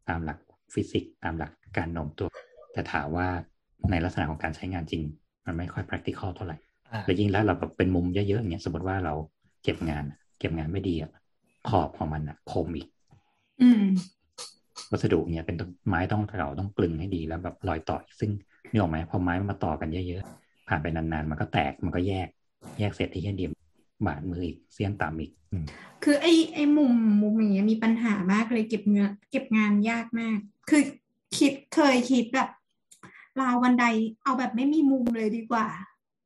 ตามหลักฟิสิกส์ตามหลักการโน้มตัว แต่ถามว่าในลักษณะของการใช้งานจริง มันไม่ค่อย practical เท่าไหร่อ่าและยิ่งแล้วเราแบบเป็นมุมเยอะๆอย่างเงี้ยสมมติว่าเราเก็บงาน เก็บงานไม่ดีอะขอบของมันอะคมอีกอืม วัสดุเนี่ยเป็นต้นไม้ต้องเราต้องกลึงให้ดีแล้วแบบรอยต่อซึ่งนี่ออกไหมพอไม้มันมาต่อกันเยอะๆผ่านไปนานๆ มันก็แตกมันก็แยก แยกเสร็จที่แค่เดียวบาดมืออีกเสี้ยนต่ำอีกอคือไอ้ไอ้มุมมุมอย่างเงี้ยมีปัญหามากเลยเก็บเงินเก็บงานยากมาก คือคิดเคยคิดแบบราวบันไดเอาแบบไม่มีมุมเลยดีกว่า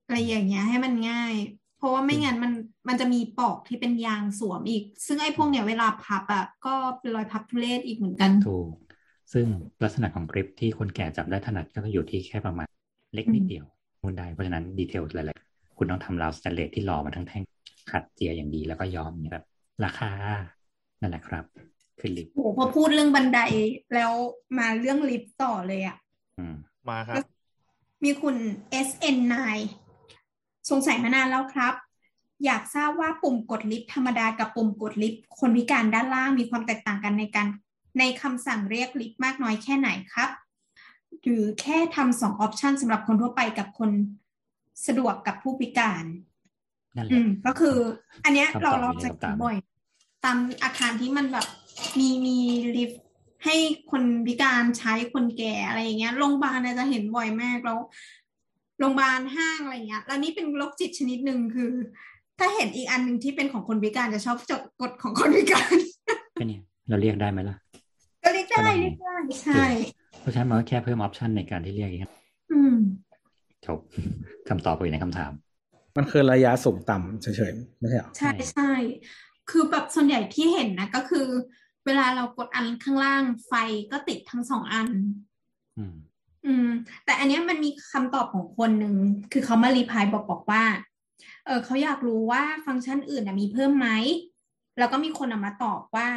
อะไรอย่างเงี้ย ให้มันง่าย เพราะว่าไม่งั้นมันมันจะมีปลอกที่เป็นยางสวมอีก ซึ่งไอ้พวกเนี้ยเวลาพับอะก็เป็นรอยพับทุเรศอีกเหมือนกันถูกซึ่งลักษณะของกริปที่คนแก่จับได้ถนัดก็อยู่ที่แค่ประมาณเล็กนิดเดียวมุนได้เพราะฉะนั้นดีเทลหลายๆคุณต้องทำราวสแตนเลสที่หล่อมาทั้งแท่งขัดเจียอย่างดีแล้วก็ย้อมเนี่ยแบบราคา นั่นแหละครับ คือลิปโหพอพูดเรื่องบันไดแล้วมาเรื่องลิฟต์ต่อเลยอะอืมมาครับ มีคุณ SN9 สงสัยมานานแล้วครับ อยากทราบว่าปุ่มกดลิฟต์ธรรมดากับปุ่มกดลิฟต์คนพิการด้านล่างมีความแตกต่างกันในการในคำสั่งเรียกลิฟต์มากน้อยแค่ไหนครับ หรือแค่ทำสองออปชันสำหรับคนทั่วไปกับคนสะดวกกับผู้พิการนั่นแหอืละมก็คือ อันเนี้ยคำตเราอบเรามีจะคำเห็ตานมบ่อย ตามอาคารที่มันแบบมีมีลิฟต์ให้คนพิการใช้คนแก่อะไรอย่างเงี้ยโรงพยาบาลเนี่ยจะเห็นบ่อยมากแล้ว โรงพยาบาลห้างอะไรเงี้ยแล้วนี่เป็นโรคจิตชนิดหนึ่งคือ ถ้าเห็นอีกอันหนึ่งที่เป็นของคนพิการจะชอบจดกฎของคนพิการก็เนี่ยเราเรียกได้ไหมล่ะก็เรียกได้เรียกได้ใช่เพราะฉะนั้นมันก็แค่เพิ่มออปชันในการที่เรียกอย่างนี้อืมจบคำตอบไปอยู่ในคำถาม มันคือระยะสูงต่ำเฉยๆไม่ใช่เหรอใช่ใช่คือแบบส่วนใหญ่ที่เห็นนะก็คือ เวลาเรากดอันข้างล่างไฟก็ติดทั้งสองอัน อืมอืม แต่อันเนี้ยมันมีคำตอบของคนหนึ่งคือเขามารีพลายบอกบอกว่า เออเขาอยากรู้ว่าฟังก์ชันอื่นน่ะมีเพิ่มไหมแล้วก็มีคนนำมาตอบว่า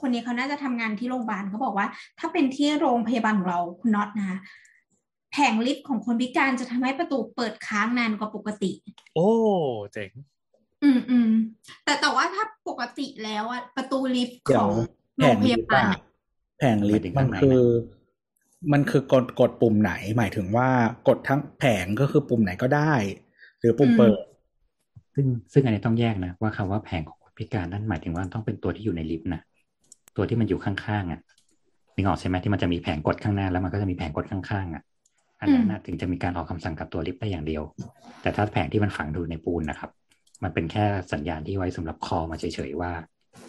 คนนี้เขาน่าจะทำงานที่โรงพยาบาลเขาบอกว่า ถ้าเป็นที่โรงพยาบาลของเราคุณน็อตนะคะแผงลิฟต์ของคนพิการจะทำให้ประตูเปิดค้างนานกว่าปกติ โอ้เจ๋งอืมอืมแต่แต่ว่าถ้าปกติแล้วอะประตูลิฟต์เดี๋ขยวองแผโรงงพลิยาฟต์บาลอะอะแผงลิฟต์หมายถึงมันข้างในคือ มันคือกดกดปุ่มไหน หมายถึงว่ากดทั้งแผงก็คือปุ่มไหนก็ได้ หรือปุ่มเปิด ซึ่งซึ่งอันนี้ต้องแยกนะว่าคำว่าแผงของคนพิการนั่นหมายถึงว่าต้องเป็นตัวที่อยู่ในลิฟต์นะตัวที่มันอยู่ข้างๆอะนึกออกใช่ไหมที่มันจะมีแผงกดข้างหน้าแล้วมันก็จะมีแผงกดข้างๆอะอันนั้นนะถึงจะมีการออกคำสั่งกับตัวลิฟต์ได้อย่างเดียว แต่ถ้าแผงที่มันฝังอยู่ในปูนนะครับ มันเป็นแค่สัญญาณที่ไว้สำหรับคอมาเฉยๆว่า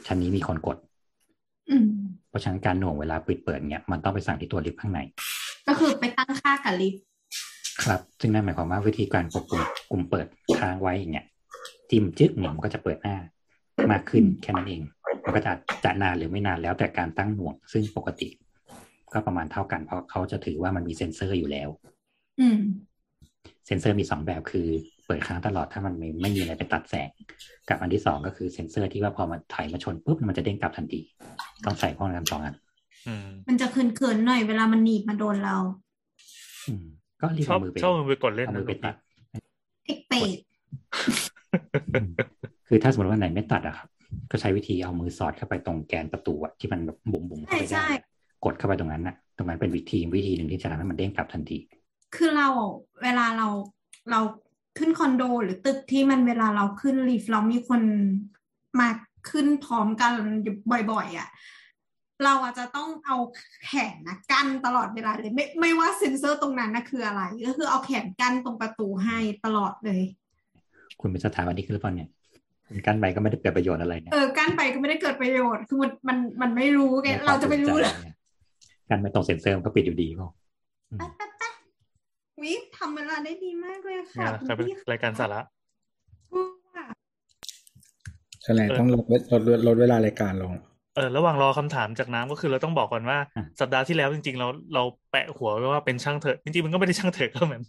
ชั้นนี้มีคนกดอืม เพราะฉะนั้นการหน่วงเวลาปิดเปิดเนี่ยมันต้องไปสั่งที่ตัวลิฟต์ข้างใน ก็คือไปตั้งค่ากับลิฟต์ครับ ซึ่งนั่นหมายความว่าวิธีการกดปุ่มปุ่มเปิดค้างไว้อย่างเงี้ยจิ้มจึ๊กเนี่ยมันก็จะเปิดหน้ามากขึ้นแค่นั้นเองมันก็จะจะนานหรือไม่นานแล้วแต่การตั้งหน่วง ซึ่งปกติ ก็ประมาณเท่ากัน เพราะเขาจะถือว่ามันมีเซ็นเซอร์อยู่แล้ว อืมเซ็นเซอร์มีสองแบบคือ เปิดค้างตลอดถ้ามันไม่ไม่มีอะไรไปตัดแสง กับอันที่สองก็คือเซ็นเซอร์ที่ว่าพอมันถอยมาชนปุ๊บมันจะเด้งกลับทันที ต้องใส่พร้อมกันสองอันอืมมันจะเขินๆหน่อยเวลามันหนีบมาโดนเราอืมก็รีบชอบเอามือไปชอบมือไปกดเล่นเอามืนะอไปตัดเอกเตะอืมคือถ้าสมมติว่าไหนไม่ตัดอะครับก็ใช้วิธีเอามือสอดเข้าไปตรงแกนประตูอะที่มันแบบบุ๋มบุ๋มๆเข้าใช่ไปได้ใช่อะกดเข้าไปตรงนั้นน่ะตรงนั้นเป็นวิธีวิธีหนึ่งที่จะทำให้มันเด้งกลับทันที คือเราเวลาเราเรา ขึ้นคอนโดหรือตึกที่มันเวลาเราขึ้นลิฟต์เรามีคนมาขึ้นพร้อมกันบ่อยๆอะเราอาจจะต้องเอาแขนนะกั้นตลอดเวลาเลย ไม่ไม่ว่าเซ็นเซอร์ตรงนั้นนะคืออะไร ก็คือเอาแขนกั้นตรงประตูให้ตลอดเลย คุณเป็นสถาปนิกหรือเปล่าเนี่ยคุณกั้นไปก็ไม่ได้เกิดประโยชน์อะไรเนี่ยเออกั้นไปก็ไม่ได้เกิดประโยชน์คือมันมันมันไม่รู้ไงเราจะไปรู้เหรอกั้นไม่ตรงเซ็นเซอร์มันก็ปิดอยู่ดีเวิทำเวลาได้ดีมากเลยค่ะนะคุณครับเป็นพี่รายการสาระค่ะฉะนั้นต้องลดลดลดลดเวลารายการลง เออระหว่างรอคำถามจากน้ำก็คือเราต้องบอกก่อนว่าอะสัปดาห์ที่แล้วจริง ๆ เราเราแปะหัวไว้ว่าเป็นช่างเถอะจริงๆมันก็ไม่ได้ช่างเถอะก็เหมือน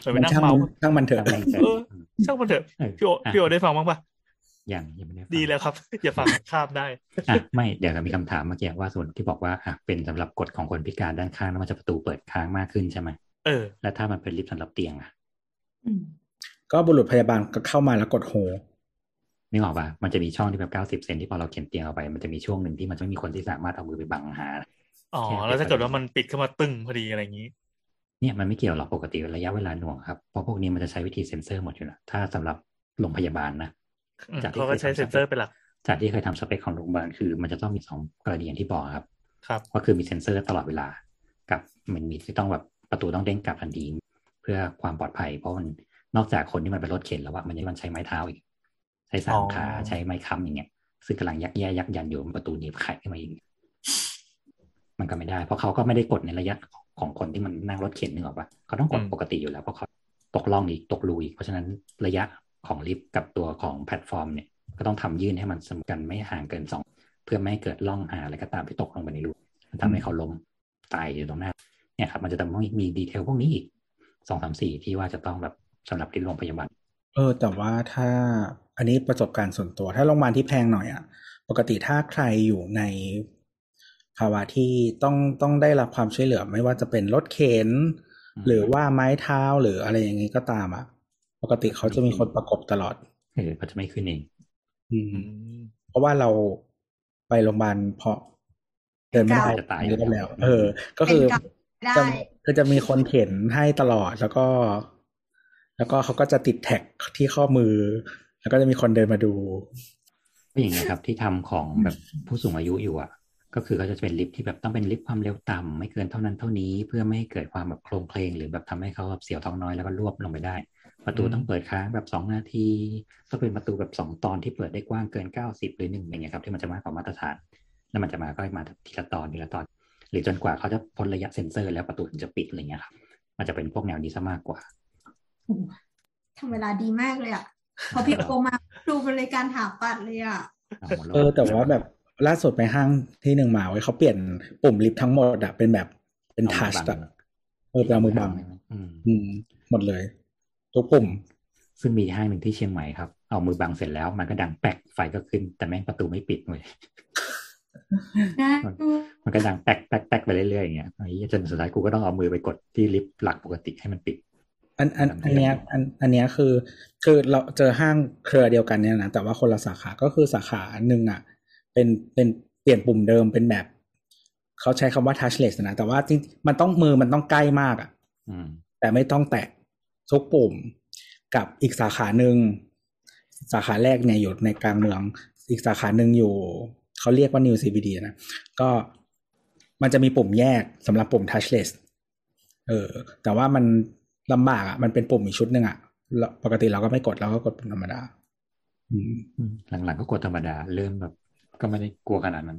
เหมือนไปมันนั่งช่างเมามันช่างมันเถอะตามแรงเกิดเออช่างมันเถอะเออพี่โออะพี่โอได้ฟังบ้างปะยังยังไม่ได้ฟังดีแล้วครับ อย่าฟังข้ามได้อะไม่เดี๋ยวเรามีคำถามเมื่อกี้ว่าส่วนที่บอกว่าอะเป็นสำหรับกฎของคนพิการด้านข้างแล้วมันจะประตูเปิดค้างมากขึ้นใช่ไหม เออ แล้วถ้ามันเป็นลิฟต์สำหรับเตียงอะอืมก็บุรุษพยาบาลก็เข้ามาแล้วกดโฮนึกออกป่ะมันจะมีช่องที่แบบเก้าสิบเซนที่พอเราเข็นเตียงเอาไป มันจะมีช่วงหนึ่งที่มันจะไม่มีคนที่สามารถเอามือไปบังหา อ๋อแค่แล้วถ้าเกิดว่าปิดมันปิดเข้ามาตึงพอดีอะไรอย่างนี้ เนี่ยมันไม่เกี่ยวหรอกปกติระยะเวลาหน่วงครับ เพราะพวกนี้มันจะใช้วิธีเซ็นเซอร์หมดอยู่แล้ว ถ้าสำหรับโรงพยาบาลนะอืมจากที่เขาก็ใช้เคยทำเซ็นเซอร์เป็นหลัก จากที่เคยทำสเปคของโรงพยาบาลคือ มันจะต้องมีสองกรณีอย่างที่บอกครับ ครับ ก็คือมีเซ็นเซอร์ตลอดเวลา กับมันมีที่ต้องแบบ ประตูต้องเด้งกลับทันทีเพื่อความปลอดภัย เพราะมันนอกจากคนที่มันเป็นรถเข็นแล้วว่ามันยังมันใช้ไม้เท้าอีก ใช้สามอ๋อขาใช้ไม้ค้ำอย่างเงี้ย ซึ่งกำลังยักแย่ยักยันอยู่ประตูหนีบไขขึ้นมาอีกมันก็ไม่ได้ เพราะเขาก็ไม่ได้กดในระยะของคนที่มันนั่งรถเข็นนึกออกปะเขาต้องกดปกติอยู่แล้วเพราะเขาตกร่องอีกตกรูอีก เพราะฉะนั้นระยะของลิฟต์กับตัวของแพลตฟอร์มเนี่ยก็ต้องทำยื่นให้มันเสมอกันไม่ห่างเกินสองเพื่อไม่ให้เกิดร่องหาอะไรก็ตามที่ตกลงไปในรูมันทำให้เขาล้มตายอยู่ตรงหน้า เนี่ยครับมันจะต้องมี detail พวกนี้อีกสองสามสี่ที่ว่าจะต้องแบบสำหรับที่โรงพยาบาลเออแต่ว่าถ้าอันนี้ประสบการณ์ส่วนตัว ถ้าโรงพยาบาลที่แพงหน่อยอะ ปกติถ้าใครอยู่ในภาวะที่ต้องต้องได้รับความช่วยเหลือ ไม่ว่าจะเป็นรถเข็นอืมหรือว่าไม้เท้าหรืออะไรอย่างนี้ก็ตามอะ ปกติเขาจะมีคนประกบตลอดเออเขาจะไม่ขึ้นเองอืมอืมเพราะว่าเราไปโรงพยาบาลเพราะเดินไม่ได้จะตายเยอะแล้วอยู่แล้ว เออ ก็คือเป็นกรรม ได้จะคือจะมีคนเข็นให้ตลอดแล้วก็ แล้วก็เขาก็จะติดแท็กที่ข้อมือ แล้วก็จะมีคนเดินมาดูก็อย่างเงี้ยครับ ที่ทำของแบบผู้สูงอายุอยู่อะ ก็คือเขาจะเป็นลิฟต์ที่แบบต้องเป็นลิฟต์ความเร็วต่ำไม่เกินเท่านั้นเท่านี้เพื่อไม่ให้เกิดความแบบโครงเพลงหรือแบบทำให้เขาแบบเสียวท้องน้อยแล้วก็รวบลงไปได้ ประตูต้องเปิดค้างแบบสองนาทีต้องเป็นประตูแบบสองตอนที่เปิดได้กว้างเกินเก้าสิบหรือหนึ่งอย่างเงี้ยครับที่มันจะมากกว่ามาตรฐาน แล้วมันจะมาก็มาทีละตอนทีละตอน หรือจนกว่าเขาจะพ้นระยะเซ็นเซอร์ แล้วประตูถึงจะปิดอะไรเงี้ยครับมันจะเป็นพวกแนวนี้ซะมากกว่าโอ้โหทำเวลาดีมากเลยอะพอพี่โอมาดูเป็นรายการถามปัดเลยอะเอาหมดเออ แต่ว่าแบบล่าสุดไปห้างที่หนึ่งมาไว้ยเขาเปลี่ยนปุ่มลิฟต์ทั้งหมดอะเป็นแบบเป็นทัชอะเออเป็นเอามือบังอืมอืมหมดเลยทุกปุ่ม ซึ่งมีห้างหนึ่งที่เชียงใหม่ครับ เอามือบังเสร็จแล้วมันก็ดังแป๊กไฟก็ขึ้น แต่แม่งประตูไม่ปิดเลยนะ มันก็ดังแป๊กแป๊กแป๊กไปเรื่อยๆอย่างเงี้ยไอ้เหี้ยจนสุดท้ายกูก็ต้องเอามือไปกดที่ลิฟต์หลักปกติให้มันปิด อันอันอันเนี้ยอันอันเนี้ยคือ คือเราเจอห้างเครือเดียวกันเนี่ยนะแต่ว่าคนละสาขาก็คือสาขาหนึ่งอะ เป็นเป็นเปลี่ยนปุ่มเดิมเป็นแบบเขาใช้คำว่า touchless นะ แต่ว่าจริงมันต้องมือมันต้องใกล้มากอะอืมแต่ไม่ต้องแตะทุกปุ่มกับอีกสาขาหนึ่งสาขาแรกเนี่ยอยู่ในกลางเมือง อีกสาขาหนึ่งอยู่ เขาเรียกว่า New CBD นะ ก็มันจะมีปุ่มแยกสำหรับปุ่ม touchless เออ แต่ว่ามันลำบากอะ มันเป็นปุ่มอีกชุดหนึ่งอะแล้วปกติเราก็ไม่กดเราก็กดปุ่มธรรมดาอืมอืมหลังๆก็กดธรรมดา เริ่มแบบ ก็ไม่ได้กลัวขนาดนั้น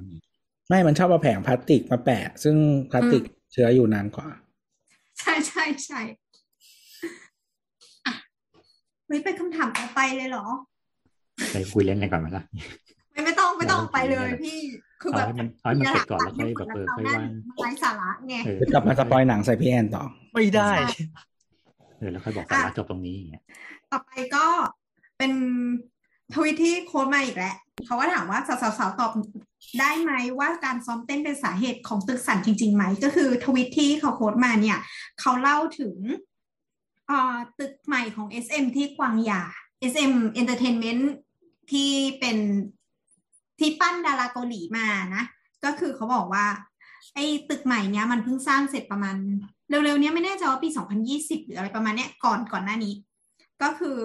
ไม่ มันชอบเอาแผงพลาสติกมาแปะ ซึ่งพลาสติกเชื้ออยู่นานกว่า ใช่ใช่ใช่อะเฮ้ยไปคำถามต่อไปเลยเหรอไปคุยเล่นกันก่อนไหมล่ะ ไม่ไม่ต้องไม่ต้องเอาไปเลยเอาพี่คือแบบเอาให้มันเอาให้มันเสร็จก่อนแล้วค่อยแบบเออค่อยว่างไร้สาระไงเออจะกลับมา spoil หนังใส่พี่แอนต่อ ไม่ได้ใช่เออแล้วค่อยบอกสาระจบตรงนี้อย่างเงี้ยต่อไปก็เป็นทวิตที่ quote มาอีกแล้วเขาก็ถามว่าสาวๆตอบได้ไหมว่าการซ้อมเต้นเป็นสาเหตุของตึกสั่นจริงๆไหมก็คือทวิตที่เขา quote มาเนี่ย เขาเล่าถึงเอ่อตึกใหม่ของ SM ที่กวางหยา SM Entertainment ที่เป็น ที่ปั้นดาราเกาหลีมานะก็คือเขาบอกว่า ไอ้ตึกใหม่เนี้ยมันเพิ่งสร้างเสร็จประมาณ เร็วๆเนี้ยไม่แน่ใจว่าปี 2020 หรืออะไรประมาณเนี้ยก่อนก่อนหน้านี้ ก็คือ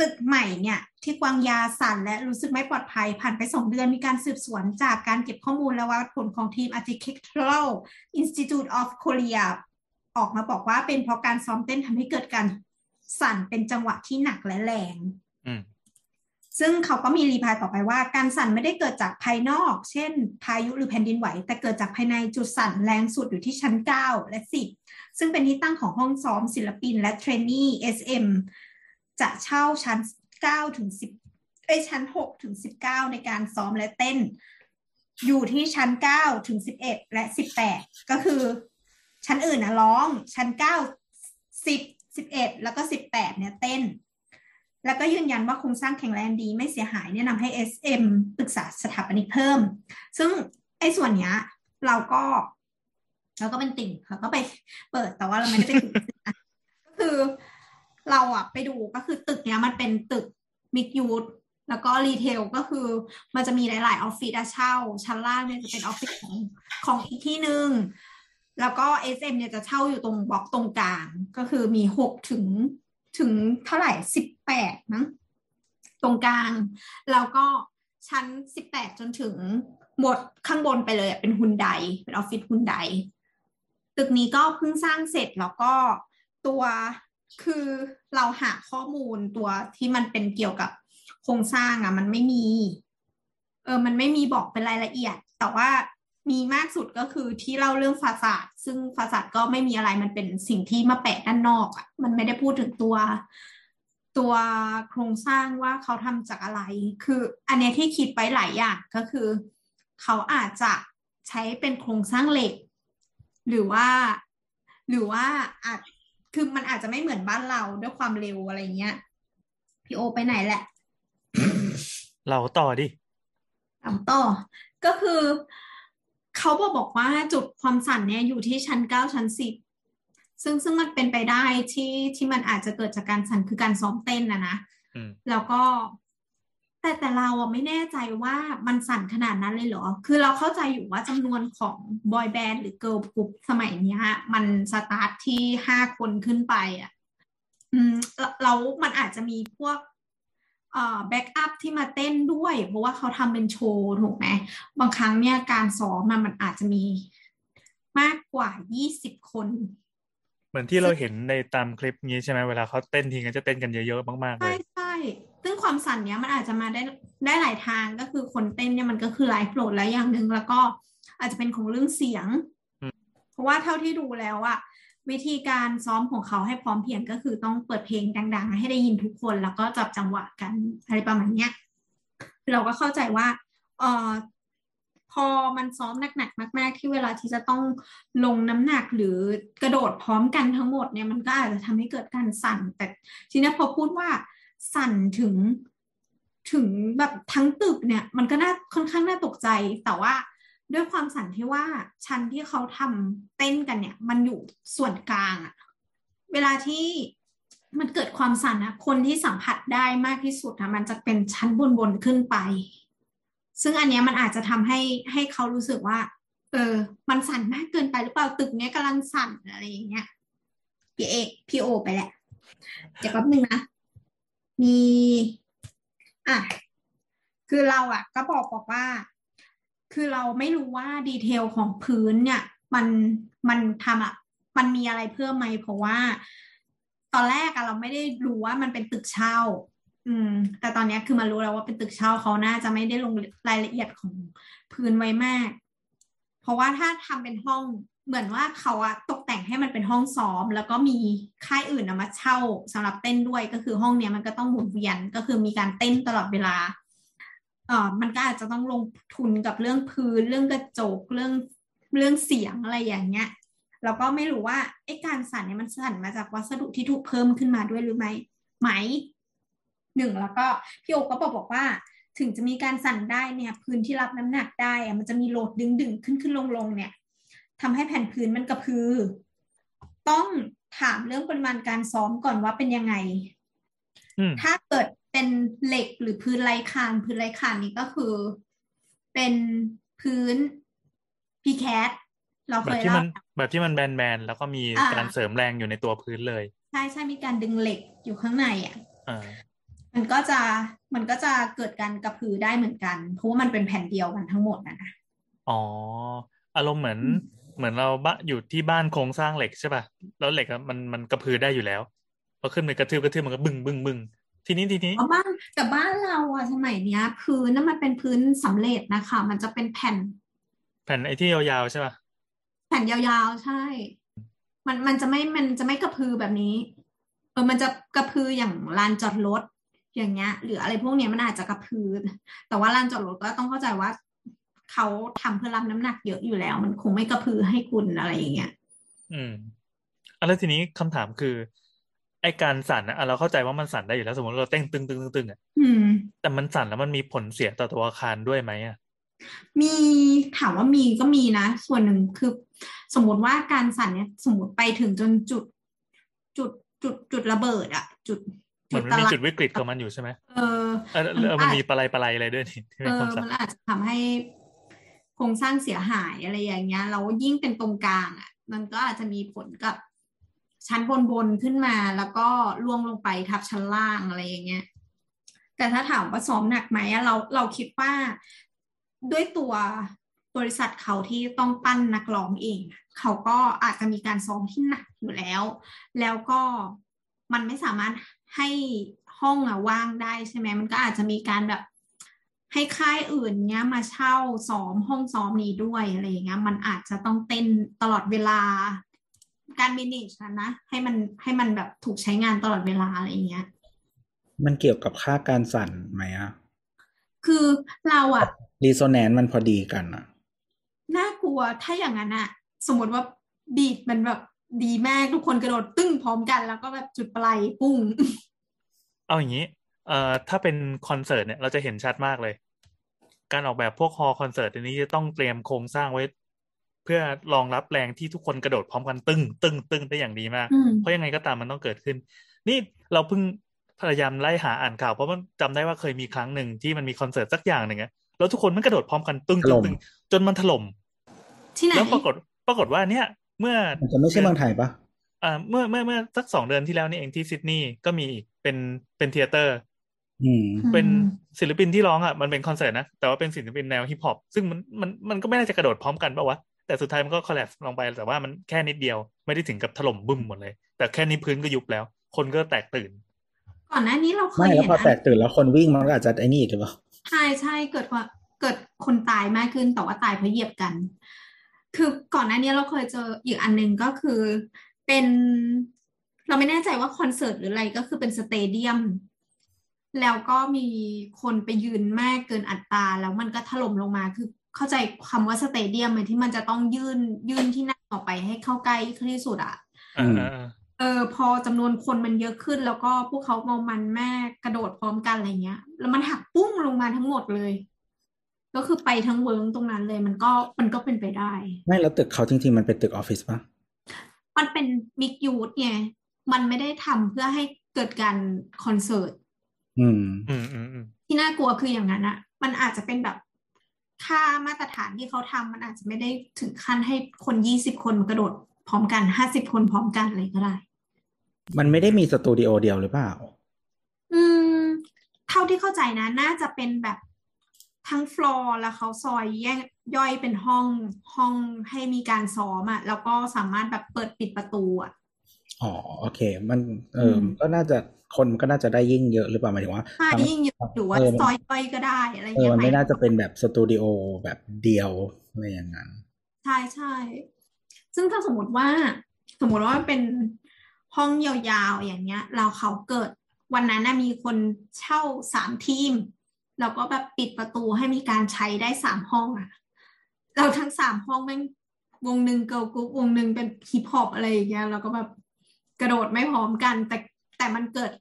ตึกใหม่เนี่ย ที่กวางยาสั่นและรู้สึกไม่ปลอดภัย ผ่านไปสองเดือนมีการสืบสวนจากการเก็บข้อมูลและวัดผลของทีม Architectural Institute of Korea ออกมาบอกว่าเป็นเพราะการซ้อมเต้นทำให้เกิดการสั่นเป็นจังหวะที่หนักและแรง ซึ่งเขาก็มีรีพายต่อไปว่า การสั่นไม่ได้เกิดจากภายนอก เช่น พายุหรือแผ่นดินไหว แต่เกิดจากภายในจุดสั่นแรงสุดอยู่ที่ชั้น 9 และ 10 ซึ่งเป็นที่ตั้งของห้องซ้อมศิลปินและเทรนนี่ SM จะเช่าชั้น 9 ถึง 10เอ้ชั้น 6 ถึง 19 ในการซ้อมและเต้น อยู่ที่ชั้น 9 ถึง 11 และ 18 ก็คือ ชั้นอื่นนะร้องชั้น 9 10 11 แล้วก็ 18 เนี่ยเต้น แล้วก็ยืนยันว่าโครงสร้างแข็งแรงดีไม่เสียหายแนะนำให้ SM ปรึกษาสถาปนิกเพิ่ม ซึ่งไอ้ส่วนเนี้ยเราก็เราก็เป็นติ่งเราก็ไปเปิดแต่ว่าเราไม่ได้ไปถึงก็คือเราอะไปดูก็คือตึกเนี้ยมันเป็นตึกmixed use แล้วก็ retail ก็คือมันจะมีหลาย ๆ ออฟฟิศอะเช่า ชั้นล่างเนี่ยจะเป็นออฟฟิศของของอีกที่หนึ่งแล้วก็ SM เนี่ยจะเช่าอยู่ตรงบล็อกตรงกลาง ก็คือมีหกถึง ถึงเท่าไหร่สิบแปดมั้งตรงกลาง แล้วก็ชั้นสิบแปดจนถึงหมดข้างบนไปเลยเป็นฮุนไดเป็นออฟฟิศฮุนไดตึกนี้ก็เพิ่งสร้างเสร็จแล้วก็ตัวคือเราหาข้อมูลตัวที่มันเป็นเกี่ยวกับโครงสร้างอะมันไม่มี เออ มันไม่มีบอกเป็นรายละเอียด แต่ว่า มีมากสุดก็คือที่เล่าเรื่องฟาสาดซึ่งฟาสาดก็ไม่มีอะไรมันเป็นสิ่งที่มาแปะด้านนอกอะ่ะมันไม่ได้พูดถึงตัวตัวโครงสร้างว่าเขาทำจากอะไร คืออันเนี้ยที่คิดไปหลายอย่างก็คือ เขาอาจจะใช้เป็นโครงสร้างเหล็ก หรือว่า หรือว่าอาจคือมันอาจจะไม่เหมือนบ้านเราด้วยความเร็วอะไรเงี้ยพี่โอไปไหนแหละ เราต่อดิถามต่อ ก็คือ เขาบอกบอกว่าจุดความสั่นเนี่ยอยู่ที่ชั้นเก้าชั้นสิบซึ่งซึ่งมันเป็นไปได้ที่ที่มันอาจจะเกิดจากการสั่นคือการซ้อมเต้นนะนะอืมแล้วก็ แต่แต่เราอะไม่แน่ใจว่ามันสั่นขนาดนั้นเลยเหรอ คือเราเข้าใจอยู่ว่าจำนวนของบอยแบนด์หรือเกิร์ลกรุ๊ปสมัยเนี้ยมันสตาร์ทที่ห้าคนขึ้นไปอะอืมแล้วแล้วมันอาจจะมีพวกเอ่อ backup ที่มาเต้นด้วย เพราะว่าเขาทำเป็นโชว์ถูกไหมบางครั้งเนี่ยการซ้อมมันมันอาจจะมีมากกว่ายี่สิบคน เหมือนที่เราเห็นในตามคลิปนี้ใช่ไหมเวลาเขาเต้นทีก็จะเต้นกันเยอะๆมากๆเลใช่ใช่ซึ่งความสั่นเนี้ยมันอาจจะมาได้ได้หลายทางก็คือคนเต้นเนี่ยมันก็คือไลฟ์โหลดแล้วอย่างหนึ่งแล้วก็อาจจะเป็นของเรื่องเสียงอืมเพราะว่าเท่าที่ดูแล้วอะ วิธีการซ้อมของเขาให้พร้อมเพียงก็คือต้องเปิดเพลงดัง ๆ ให้ได้ยินทุกคน แล้วก็จับจังหวะกันอะไรประมาณเนี้ยเราก็เข้าใจว่าเออพอมันซ้อมหนักๆมาก ๆ ที่เวลาที่จะต้องลงน้ำหนักหรือกระโดดพร้อมกันทั้งหมดเนี่ยมันก็อาจจะทำให้เกิดการสั่น แต่ทีนี้พอพูดว่าสั่นถึงถึงแบบทั้งตึกเนี่ย มันก็น่าค่อนข้างน่าตกใจแต่ว่า ด้วยความสั่นที่ว่าชั้นที่เขาทำเต้นกันเนี่ย มันอยู่ส่วนกลางอะเวลาที่มันเกิดความสั่นนะคนที่สัมผัสได้มากที่สุดนะมันจะเป็นชั้นบนๆขึ้นไป ซึ่งอันเนี้ยมันอาจจะทำให้ให้เขารู้สึกว่า เออ มันสั่นมากเกินไปหรือเปล่าตึกเนี้ยกำลังสั่นอะไรอย่างเงี้ยพี่เอกพี่โอไปแหละเดี๋ยวแป๊บนึงนะมีอะคือเราอะ ก็บอกบอกว่า คือเราไม่รู้ว่าดีเทลของพื้นเนี่ย มันมันทำอะมันมีอะไรเพิ่มไหมเพราะว่า ตอนแรกอะเราไม่ได้รู้ว่ามันเป็นตึกเช่า อืม แต่ตอนนี้คือมารู้แล้วว่าเป็นตึกเช่าเขาน่าจะไม่ได้ลงรายละเอียดของพื้นไว้มาก เพราะว่าถ้าทำเป็นห้องเหมือนว่าเขาอะตกแต่งให้มันเป็นห้องซ้อม แล้วก็มีค่ายอื่นเอามาเช่าสำหรับเต้นด้วยก็คือห้องเนี้ยมันก็ต้องหมุนเวียนก็คือมีการเต้นตลอดเวลา เอ่อมันก็อาจจะต้องลงทุนกับเรื่องพื้นเรื่องกระจกเรื่องเรื่องเสียงอะไรอย่างเงี้ยแล้วก็ไม่รู้ว่าไอ้การสั่นเนี่ยมันสั่นมาจากวัสดุที่ถูกเพิ่มขึ้นมาด้วยหรือไม่ไหมหนึ่งแล้วก็พี่โอก็บอกบอกว่า ถึงจะมีการสั่นได้เนี่ย พื้นที่รับน้ำหนักได้อะมันจะมีโหลดดึงดึงขึ้นขึ้นลงลงเนี่ยทำให้แผ่นพื้นมันกระพือ ต้องถามเรื่องปริมาณการซ้อมก่อนว่าเป็นยังไงอืมถ้าเกิด เป็นเหล็กหรือพื้นไร้คานพื้นไร้คานนี่ก็คือ เป็นพื้นพีแคทเราแบเคบยที่เล่ามันแบบที่มันแบนๆแล้วก็มีอ่าการเสริมแรงอยู่ในตัวพื้นเลย ใช่ใช่มีการดึงเหล็กอยู่ข้างในอะอ่ามันก็จะมันก็จะเกิดการกระพือได้เหมือนกัน เพราะว่ามันเป็นแผ่นเดียวกันทั้งหมดนะนะอ๋ออารมณ์เหมือนเหมือนเราบ้าอยู่ที่บ้านโครงสร้างเหล็กใช่ป่ะแล้วเหล็กอะมันมันกระพือได้อยู่แล้วพอขึ้นไปกระทืบกระทืบมันก็บึ้งบึ้งบึ้ง ทีนี้ทีนี้เพราะบ้านแต่บ้านเราอะสมัยเนี้ย พื้นนั่นมันเป็นพื้นสำเร็จนะคะ มันจะเป็นแผ่น แผ่นไอ้ที่ยาวๆใช่ป่ะแผ่นยาวๆใช่ มันมันจะไม่มันจะไม่กระพือแบบนี้เออมันจะกระพืออย่างลานจอดรถอย่างเงี้ย หรืออะไรพวกเนี้ยมันอาจจะกระพือ แต่ว่าลานจอดรถก็ต้องเข้าใจว่าเขาทำเพื่อรับน้ำหนักเยอะอยู่แล้ว มันคงไม่กระพือให้คุณอะไรอย่างเงี้ย อืมอะแล้วทีนี้คำถามคือ ไอ้การสั่นอะอะเราเข้าใจว่ามันสั่นได้อยู่แล้วสมมติเราเต้นตึงตึงตึงตึงอะอืมแต่มันสั่นแล้วมันมีผลเสียต่อตัวอาคารด้วยไหมอะมีถามว่ามีก็มีนะ ส่วนหนึ่งคือ สมมติว่าการสั่นเนี่ยสมมติไปถึงจนจุด จุดจุดจุดระเบิดอะจุดเหมือนมันมีจุดวิกฤตของมันอยู่ใช่ไหมเออเออเออมันมีปลายปลายอะไรด้วยนี่ที่เอเป็นอคำสั่มันนอาจจะทำให้โครงสร้างเสียหายอะไรอย่างเงี้ยแล้วยิ่งเป็นตรงกลางอะ มันก็อาจจะมีผลกับ ชั้นบนบนขึ้นมาแล้วก็ล่วงลงไปทับชั้นล่างอะไรอย่างเงี้ย แต่ถ้าถามว่าซ้อมหนักไหมอะเราเราคิดว่าด้วยตัวบริษัทเขาที่ต้องปั้นนักร้องเอง เขาก็อาจจะมีการซ้อมที่หนักอยู่แล้ว แล้วก็มันไม่สามารถให้ห้องอะว่างได้ใช่ไหมมันก็อาจจะมีการแบบให้ค่ายอื่นเนี้ยมาเช่าซ้อมห้องซ้อมนี้ด้วยอะไรอย่างเงี้ยมันอาจจะต้องเต้นตลอดเวลา การ manage นะนะ ให้มันให้มันแบบถูกใช้งานตลอดเวลาอะไรอย่างเงี้ย มันเกี่ยวกับค่าการสั่นไหมอะคือเราอะ resonance มันพอดีกันอะน่ากลัวถ้าอย่างนั้นอะสมมติว่า beat มันแบบดีมากทุกคนกระโดดตึ้งพร้อมกัน แล้วก็แบบจุดปลายปุ้ง เอาอย่างนี้เอ่อถ้าเป็นคอนเสิร์ตเนี่ยเราจะเห็นชัดมากเลย การออกแบบพวก hall คอนเสิร์ตอันนี้จะต้องเตรียมโครงสร้างไว้ เพื่อรองรับแรงที่ทุกคนกระโดดพร้อมกันตึ้งตึ้งตึ้งได้อย่างดีมากอืมเพราะยังไงก็ตามมันต้องเกิดขึ้น นี่เราเพิ่งพยายามไล่หาอ่านข่าวเพราะมันจำได้ว่าเคยมีครั้งหนึ่งที่มันมีคอนเสิร์ตสักอย่างหนึ่งอะแล้วทุกคนมันกระโดดพร้อมกันตึ้งตึ้งตึ้งจนมันถล่มที่ไหนแล้วปรากฏปรากฏว่าเนี่ย เมื่อมันจะไม่ใช่เมืองไทยปะอ่าเมื่อเมื่อเมื่อสักสองเดือนที่แล้วนี่เองที่ซิดนีย์ก็มีอีกเป็นเป็น theaterอืมเป็นศิลปินที่ร้องอะมันเป็นคอนเสิร์ตนะแต่ว่าเป็นศิลปินแนวฮิปฮอปซึ่งมันมันมันก็ไม่น่าจะกระโดดพร้อมกันป่าวะ แต่สุดท้ายมันก็คอล l ล s ลงไปแต่ว่ามันแค่นิดเดียว ไม่ได้ถึงกับถล่มบึ้มหมดเลย แต่แค่นี้พื้นก็ยุบแล้ว คนก็แตกตื่น ก่อนหน้านี้เราเคไม่ยแล้วเห็นพอแตนะกตื่นแล้วคนวิ่งมันก็อาจจะไอ้นี่อีกหรือเปล่าใช่ใช่เกิดว่าเกิดคนตายมากขึ้นแต่ว่าตายเพราะเหยียบกัน คือก่อนหน้านี้เราเคยเจออีกอันหนึ่งก็คือเป็น เราไม่แน่ใจว่าคอนเสิร์ตหรืออะไรก็คือเป็นสเตเดียมแล้วก็มีคนไปยืนมากเกินอัตราแล้วมันก็ถล่มลงมาคือ เข้าใจคำว่า stadium ไหมที่มันจะต้องยื่นยื่นที่นั่งออกไปให้เข้าใกล้ที่สุดอะอ่าอืมอ่าอ่าเออพอจำนวนคนมันเยอะขึ้น แล้วก็พวกเขาเมามันแม่กระโดดพร้อมกันอะไรเงี้ย แล้วมันหักปุ้งลงมาทั้งหมดเลย ก็คือไปทั้ง wing ตรงนั้นเลย มันก็มันก็เป็นไปได้ไม่แล้วตึกเขาจริงๆมันเป็นตึกออฟฟิศปะมันเป็น mixed-use ไงมันไม่ได้ทำเพื่อให้เกิดการคอนเสิร์ตอืมอืมอืมอืมที่น่ากลัวคืออย่างนั้นอะมันอาจจะเป็นแบบ ค่ามาตรฐานที่เขาทำมันอาจจะไม่ได้ถึงขั้นให้คนยี่สิบคนกระโดดพร้อมกันห้าสิบคนพร้อมกันอะไรก็ได้ มันไม่ได้มีสตูดิโอเดียวหรือเปล่า อืม เท่าที่เข้าใจนะ น่าจะเป็นแบบทั้งฟลอร์แล้วเขาซอยแยกย่อยเป็นห้องห้องให้มีการซ้อมอะแล้วก็สามารถแบบเปิดปิดประตูอะ อ๋อโอเค มันเอออืมก็น่าจะคนมันก็น่าจะได้ยิ่งเยอะหรือเปล่าหมายถึงว่าใช่ทั้งยิ่งเยอะหรือว่าเออซอยย่อยก็ได้อะไรเออเงี้ยมันไหมไม่น่าจะเป็นแบบสตูดิโอแบบเดียวอะไรอย่างนั้น ใช่ใช่ซึ่งถ้าสมมติว่า สมมติว่าเป็นห้องยาวๆอย่างเงี้ย เราเขาเกิดวันนั้นนะมีคนเช่าสามทีม แล้วก็แบบปิดประตูให้มีการใช้ได้สามห้องอะเราทั้งสามห้องแม่งวงหนึ่ง girl group วงหนึ่งเป็นฮิปฮอปอะไรอย่างเงี้ยแล้วก็แบบ กระโดดไม่พร้อมกัน แต่แต่มันเกิด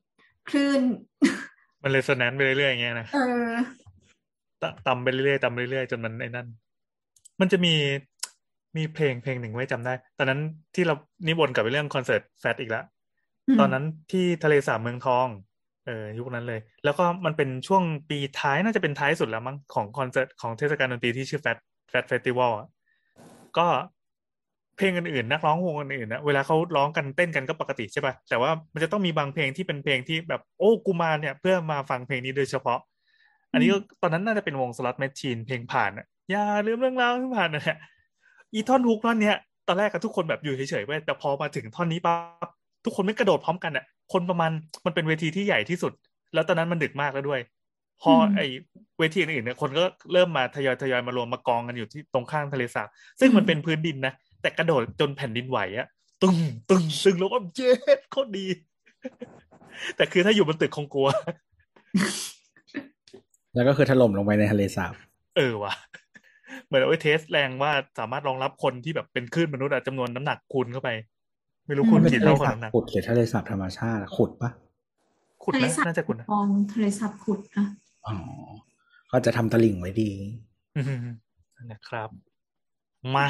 คลื่น มัน resonance ไปเรื่อยๆอย่างเงี้ยนะเออตตำไปเรื่อยๆตำไปเรื่อยๆจนมันไอ้นั่น มันจะมีมีเพลงเพลงหนึ่งไว้จำได้ ตอนนั้นที่เรานี่วนกลับไปเรื่องคอนเสิร์ต Fat อีกแล้วอืมตอนนั้นที่ทะเลสาบเมืองทอง เออยุคนั้นเลย แล้วก็มันเป็นช่วงปีท้ายน่าจะเป็นท้ายสุดแล้วมั้งของคอนเสิร์ตของเทศกาลดนตรีที่ชื่อ Fat Fat Festival อะก็ เพลงอื่นๆนักร้องวงอื่นๆนะเวลาเขาร้องกันเต้นกันก็ปกติใช่ป่ะแต่ว่ามันจะต้องมีบางเพลงที่เป็นเพลงที่แบบโอ้กูมาเนี่ย เพื่อมาฟังเพลงนี้โดยเฉพาะ อันนี้ก็ตอนนั้นน่าจะเป็นวง Slot Machine เพลงผ่านอะอย่าลืมเรื่องราวที่ผ่านนะฮะอีท่อนฮุกท่อนเนี้ยตอนแรกก็ทุกคนแบบอยู่เฉยๆไปแต่พอมาถึงท่อนนี้ปั๊บทุกคนไม่กระโดดพร้อมกันอะ คนประมาณมันเป็นเวทีที่ใหญ่ที่สุด แล้วตอนนั้นมันดึกมากแล้วด้วย พออืมไอเวทีอื่นๆเนี่ยคนก็เริ่มมาทยอยทยอยมารวมมากองกันอยู่ที่ตรงข้างทะเลสาบซึ่งมันอืมเป็นพื้นดินนะ แต่กระโดดจนแผ่นดินไหวอะตึงตึงตึงแล้วก็เจ็ดโคตรดี แต่คือถ้าอยู่บนตึกคงกลัว แล้วก็คือถล่มลงไปในทะเลสาบ เออว่ะเหมือนเอาไว้เทสแรงว่าสามารถรองรับคนที่แบบเป็นคลื่นมนุษย์อะจำนวนน้ำหนักคูณเข้าไป ไม่รู้อืมคูณเป็นกี่ทะเลเท่ากับสาบน้ำหนักขุดหรือทะเลสาบธรรมชาติอะขุดปะขุดทะเลนะสาบน่าจะขุดนะคลองทะเลสาบขุดนะอ๋อก็จะทำตลิ่งไว้ดีอืมนั่นนะครับ มา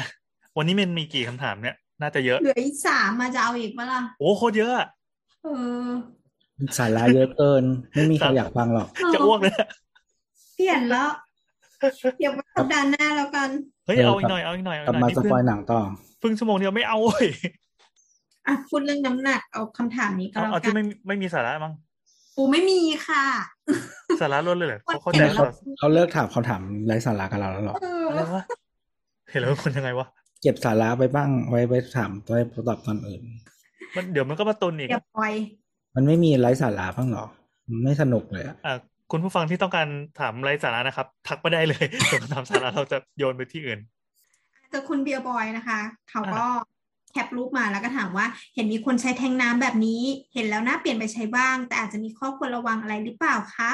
วันนี้มันมีกี่คำถามเนี่ย น่าจะเยอะ เหลืออีกสามมาจะเอาอีกปะล่ะ โอ้โคตรเยอะอะเออสาระเยอะเกิน ไม่มีใครอยากฟังหรอก จะอ้วกเลยอะเปลี่ยนแล้วเดี๋ยวมาสัปดาห์หน้าแล้วกัน เฮ้ยเออเอาอีครักบหน่อยเอาอีกหน่อยเอากลับอีกหน่มาอยสนี่ปอยเพิ่งหนังต่อเพิ่งชั่วโมงเดียวไม่เอาเว้ยอะพูดเรื่องน้ำหนักเอาคำถามนี้ก็เอาแล้วเอากัที่นไม่ไม่มีสาระมั้งปูไม่มีค่ะ สาระล้วนเลยเหรอเขาเข้าใจเห็นแล้วว่าเขาเลิกถามคำถามไร้สาระกับเราแล้วเหรอเอออะไรวะเห็นแล้วเป็นคนยังไงวะ เก็บสาระไปบ้างไว้ไปถามไว้ตอบตอนอื่น มันเดี๋ยวมันก็มาตุนอีกเดี๋ยวปล่อยมันไม่มีไร้สาระบ้างเหรอมันไม่สนุกเลยอะอะคุณผู้ฟังที่ต้องการถามไร้สาระนะครับ ทักมาได้เลยส่วนคำถามสาระเราจะโยนไปที่อื่นเจอคุณเบียร์บอยนะคะ เขาก็แคปรูปมาแล้วก็ถามว่าเห็นมีคนใช้แทงน้ำแบบนี้ เห็นแล้วน่าเปลี่ยนไปใช้บ้าง แต่อาจจะมีข้อควรระวังอะไรหรือเปล่าคะ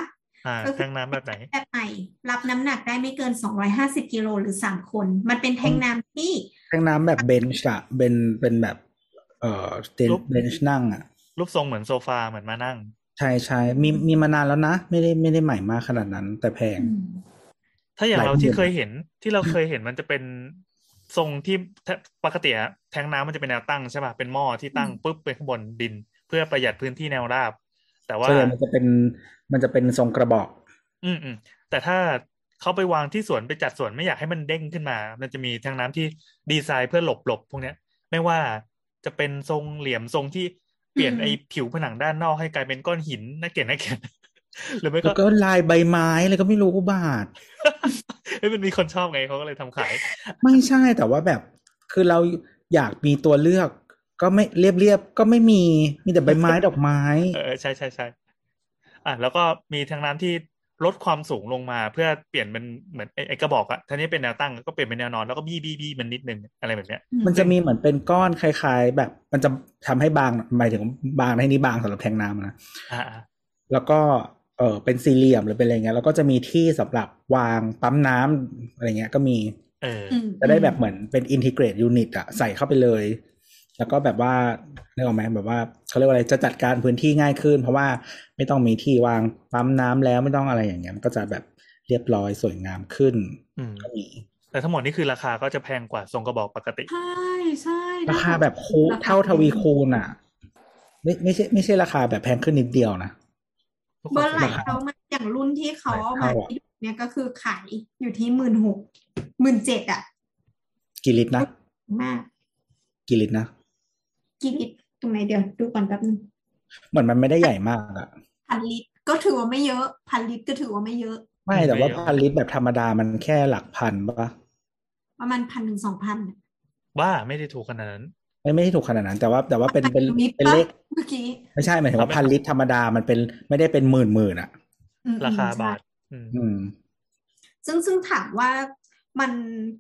อ่าก็คือแทงน้ำแบบไหนแบบใหม่รับน้ำหนักได้ไม่เกิน250กิโลหรือ3คน มันเป็นแทงน้ำที่แทงน้ำแบบเบนช์อะเป็นเป็นแบบ เอ่อเต็นรูปเบนช์นั่งอะรูปทรงเหมือนโซฟาเหมือนมานั่ง ใช่ใช่มีมีมานานแล้วนะ ไม่ได้ไม่ได้ใหม่มากขนาดนั้น แต่แพงอืมถ้าอย่างหลายเราที่เดือนเคยเห็นที่เราเคยเห็นมันจะเป็นทรงที่ปกติอะแทงน้ำมันจะเป็นแนวตั้งใช่ป่ะเป็นหม้อที่ตั้งปุ๊บไปข้างบนดิน เพื่อประหยัดพื้นที่แนวราบ แต่ว่าส่วนใหญ่มันจะเป็นมันจะเป็นทรงกระบอก อืมอืมแต่ถ้าเขาไปวางที่สวนไปจัดสวนไม่อยากให้มันเด้งขึ้นมา มันจะมีแทงน้ำที่ดีไซน์เพื่อหลบหลบพวกเนี้ย ไม่ว่าจะเป็นทรงเหลี่ยมทรงที่เปลี่ยนอืมไอ้ผิวผนังด้านนอกให้กลายเป็นก้อนหินน่าเกลียดน่าเกลียดหรือไม่แล้วก็ก็ลายใบไม้อะไรก็ไม่รู้กูบาทเฮ้ยมันมีคนชอบไงเขาก็เลยทำขาย ไม่ใช่แต่ว่าแบบ คือเราอยากมีตัวเลือก ก็ไม่เรียบเรียบๆก็ไม่มีมีแต่ใบไม้ดอกไม้ เออใช่ใช่ใช่อะแล้วก็มีทางน้ำที่ลดความสูงลงมาเพื่อเปลี่ยนเป็นเหมือนไอ้ไอ้กระบอกอะท่านี้เป็นแนวตั้งก็เปลี่ยนเป็นแนวนอนแล้วก็บี้บี้บี้มันนิดนึงอะไรแบบเนี้ย มันจะมีเหมือนเป็นก้อนคล้ายๆ แบบ มันจะทำให้บางหมายถึงบางในนี้บางสำหรับแทงน้ำนะอ่าอ่าแล้วก็เออเป็นสี่เหลี่ยมหรือเป็นอะไรเงี้ยแล้วก็จะมีที่สำหรับวางปั๊มน้ำอะไรเงี้ยก็มีเอออืมจะได้แบบเหมือนเป็นอินทิเกรตยูนิตอะใส่เข้าไปเลย แล้วก็แบบว่านึกออกไหมแบบว่าเขาเรียกว่าอะไรจะจัดการพื้นที่ง่ายขึ้น เพราะว่าไม่ต้องมีที่วางปั๊มน้ำแล้วไม่ต้องอะไรอย่างเงี้ยมันก็จะแบบเรียบร้อยสวยงามขึ้นอืมก็มีแต่ทั้งหมดนี่คือราคาก็จะแพงกว่าทรงกระบอกปกติ ใช่ใช่ราคาแบบคูเท่าทวีคูณอะไม่ไม่ใช่ไม่ใช่ราคาแบบแพงขึ้นนิดเดียวนะทุกคเบอนร์ไหลซื้อเขามาอย่างรุ่นที่เขาเอาหลามายเท่าอะที่ดูเนี่ยก็คือขายอยู่ที่หมื่นหกหมื่นเจ็ดอะ กี่ลิตรนะมากกี่ลิตรนะ กี่ลิตรตรงไหนเดี๋ยวดูก่อนแป๊บนึงเหมือนมันไม่ได้ใหญ่มากอะพันลิตรก็ถือว่าไม่เยอะพันลิตรก็ถือว่าไม่เยอะ ไม่แต่ว่าพันลิตรแบบธรรมดามันแค่หลักพันปะประมาณพันถึงสองพันว่าไม่ได้ถูกขนาดนั้น ไม่ไม่ได้ถูกขนาดนั้น แต่ว่าแต่ว่าเป็นเป็นลิตรเป็นปะเลขเมื่อกี้ไม่ใช่หมายถึงว่าพันลิตรธรรมดามันเป็นไม่ได้เป็นหมื่นหมื่นอะอืมราคาใช่บาทอืมอืมซึ่งซึ่งถามว่า มัน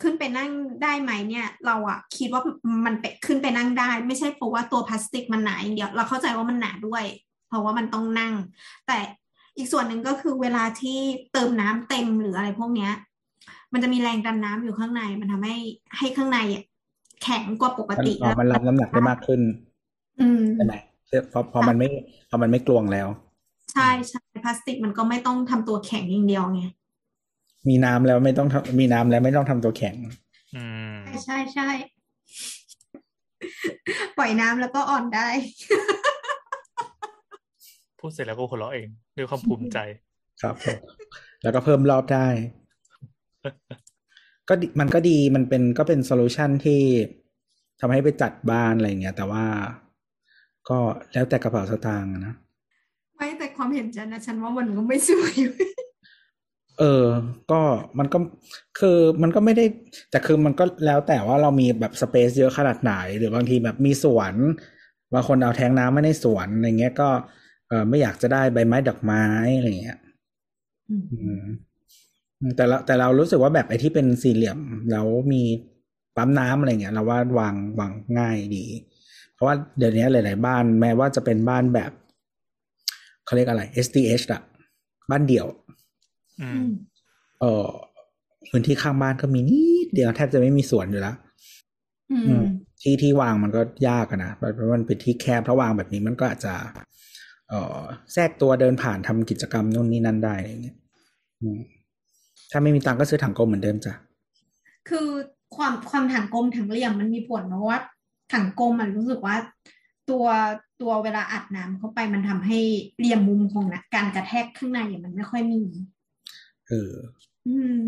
ขึ้นไปนั่งได้ไหมเนี่ย เราอะคิดว่ามันไปขึ้นไปนั่งได้ ไม่ใช่เพราะว่าตัวพลาสติกมันหนาอย่างเดียว เราเข้าใจว่ามันหนาด้วย เพราะว่ามันต้องนั่ง แต่อีกส่วนหนึ่งก็คือเวลาที่เติมน้ำเต็มหรืออะไรพวกเนี้ย มันจะมีแรงดันน้ำอยู่ข้างใน มันทำให้ให้ข้างในอะแข็งกว่าปกมันติอ๋อมันรับน้ำหนักได้มากขึ้น อืมใช่ไหมเพราะเพราะมันไม่เพราะมันไม่กลวงแล้ว ใช่ใช่พลาสติกมันก็ไม่ต้องทำตัวแข็งอย่างเดียวไง มีน้ำแล้วไม่ต้องทำมีน้ำแล้วไม่ต้องทำตัวแข็งอืมใช่ใช่ใช่ปล่อยน้ำแล้วก็อ่อนได้ พูดเสร็จแล้วก็หัวเราะเองด้วยความภูมิใจ ครับผมแล้วก็เพิ่มรอบได้ ก็ดีมันก็ดีมันเป็นก็เป็น solution ที่ทำให้ไปจัดบ้านอะไรเงี้ย แต่ว่าก็แล้วแต่กระเป๋าสตางค์อะนะ ไม่แต่ความเห็นฉันนะ ฉันว่ามันก็ไม่สวย เออ ก็มันก็คือมันก็ไม่ได้ แต่คือมันก็แล้วแต่ว่าเรามีแบบ space เยอะขนาดไหน หรือบางทีแบบมีสวนบางคนเอาแทงน้ำไม่ในสวนอะไรเงี้ยก็เออไม่อยากจะได้ใบไม้ดอกไม้อะไรเงี้ยอืมแต่เราแต่เรารู้สึกว่าแบบไอ้ที่เป็นสี่เหลี่ยม แล้วมีปั๊มน้ำอะไรเงี้ยเราว่าวางวางง่ายดี เพราะว่าเดี๋ยวนี้หลาย ๆ บ้านแม้ว่าจะเป็นบ้านแบบเขาเรียกอะไร SDH อะบ้านเดี่ยว เออพื้นที่ข้างบ้านก็มีนิดเดียวแทบจะไม่มีสวนอยู่แล้วอือืมมที่ที่วางมันก็ยากอะนะเพราะมันเป็นที่แคบถ้าวางแบบนี้มันก็อาจจะ เอ่อแทรกตัวเดินผ่านทำกิจกรรมนู่นนี่นั่นได้อะไรเงี้ยอืมถ้าไม่มีตังค์ก็ซื้อถังกลมเหมือนเดิมจ้ะคือความความถังกลมถังเหลี่ยมมันมีผลเพราะว่าถังกลมมันรู้สึกว่า ตัวตัวเวลาอัดน้ำเข้าไปมันทำให้เหลี่ยมมุมของนะการกระแทกข้างในอะมันไม่ค่อยมี เอออืม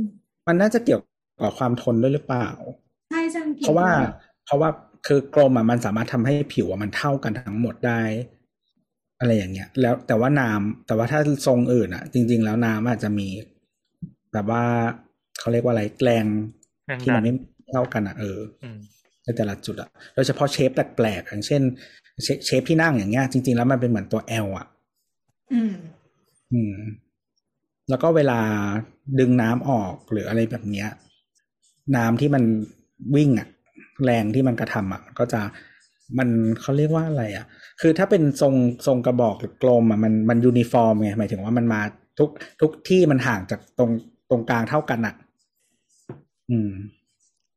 มันน่าจะเกี่ยวกับความทนด้วยหรือเปล่า ใช่ใช่มันเพกี่ยวราะว่าด้วยเพราะว่าคือกลมอะมันสามารถทำให้ผิวอะมันเท่ากันทั้งหมดได้ อะไรอย่างเงี้ย แล้วแต่ว่าน้ำแต่ว่าถ้าทรงอื่นอะ จริง ๆ แล้วน้ำอาจจะมี แบบว่าเขาเรียกว่าอะไรแรงแรงที่ดัมันนไม่เท่ากันอะเอออืมในแต่ละจุดอะโดยเฉพาะเชฟแปลกๆอย่างเช่นเชเชฟที่นั่งอย่างเงี้ย จริง ๆ แล้วมันเป็นเหมือนตัว L อะ อืม อืม แล้วก็เวลาดึงน้ำออกหรืออะไรแบบเนี้ย น้ำที่มันวิ่งอะแรงที่มันกระทำอะก็จะมันเขาเรียกว่าอะไรอะคือถ้าเป็นทรงทรงกระบอกหรือกลมอะมันมันยูนิฟอร์มไงหมายถึงว่ามันมาทุกทุกที่มันห่างจากตรงตรงกลางเท่ากันอะอืม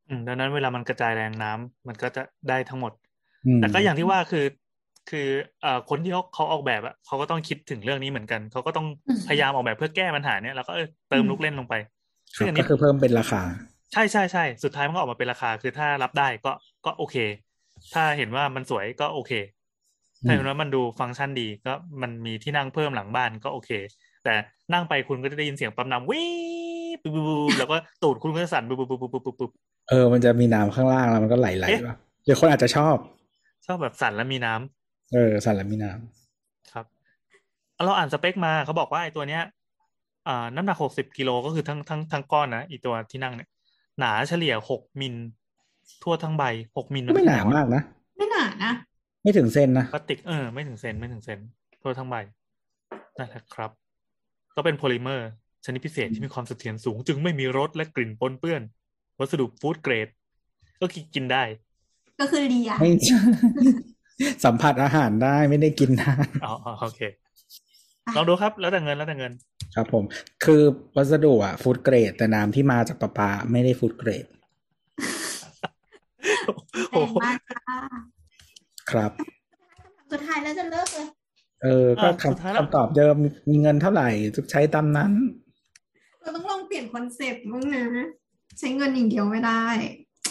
อืมดังนั้นเวลามันกระจายแรงน้ำมันก็จะได้ทั้งหมดอืมแต่ก็อย่างที่ว่าคือ คือเอ่อคนที่เขาเขาออกแบบอะเขาก็ต้องคิดถึงเรื่องนี้เหมือนกัน เขาก็ต้องอืมพยายามออกแบบเพื่อแก้ปัญหาเนี้ยแล้วก็เออเติมลูกเล่นลงไปคซึ่รังอันบนี้ก็คือเพิ่มเป็นราคา ใช่ใช่ใช่สุดท้ายมันก็ออกมาเป็นราคา คือถ้ารับได้ก็ก็โอเค ถ้าเห็นว่ามันสวยก็โอเคถ้าเห็นว่ามันดูฟังก์ชันดีก็มันมีที่นั่งเพิ่มหลังบ้านก็โอเค แต่นั่งไปคุณก็จะได้ยินเสียงปั๊มน้ำวิบปุ๊บปุ๊บปุ๊บแล้วก็ตูดคุณก็จะสั่นปุ๊บปุ๊บปุ๊บปุ๊บปุ๊บปุ๊บเออมันจะมีน้ำข้างล่างแล้วมันก็ไหลไหลเอ๊ะป่ะหรือคนอาจจะชอบ ชอบแบบสั่นแล้วมีน้ำ เออสั่นแล้วมีน้ำครับ เราอ่านสเปคมาเขาบอกว่าไอ้ตัวเนี้ยอ่าน้ำหนักหกสิบกิโลก็คือทั้งทั้งทั้งก้อนนะอีตัวที่นั่งเนี่ย หนาเฉลี่ยหกมิลทั่วทั้งใบหกมิลก็ไม่หนามากนะ ไม่หนานะ ไม่ถึงเส้นนะพลาสติกเออไม่ถึงเซนไม่ถึงเซนทั่วทั้งใบนั่นแหละครับ ก็เป็นโพลิเมอร์ชนิดพิเศษที่มีความเสถียรสูง จึงไม่มีรสและกลิ่นปนเปื้อน วัสดุฟู้ดเกรด ก็กินได้ ก็คือเลียไม่ สัมผัสอาหารได้ไม่ได้กินนะอ๋ออ๋อโอเคลองดูครับ แล้วแต่เงินแล้วแต่เงิน ครับผม คือวัสดุอะฟู้ดเกรด แต่น้ำที่มาจากประปาไม่ได้ฟู้ดเกรดโอ้แรงโหมากค่ะครับสุดท้ายแล้วจะเลิกเลยเออ ก็อะสุดท้ายแล้วคำคำตอบเดิมมีเงินเท่าไหร่จะใช้ตามนั้น เราต้องลองเปลี่ยน concept บ้างนะ ใช้เงินอย่างเดียวไม่ได้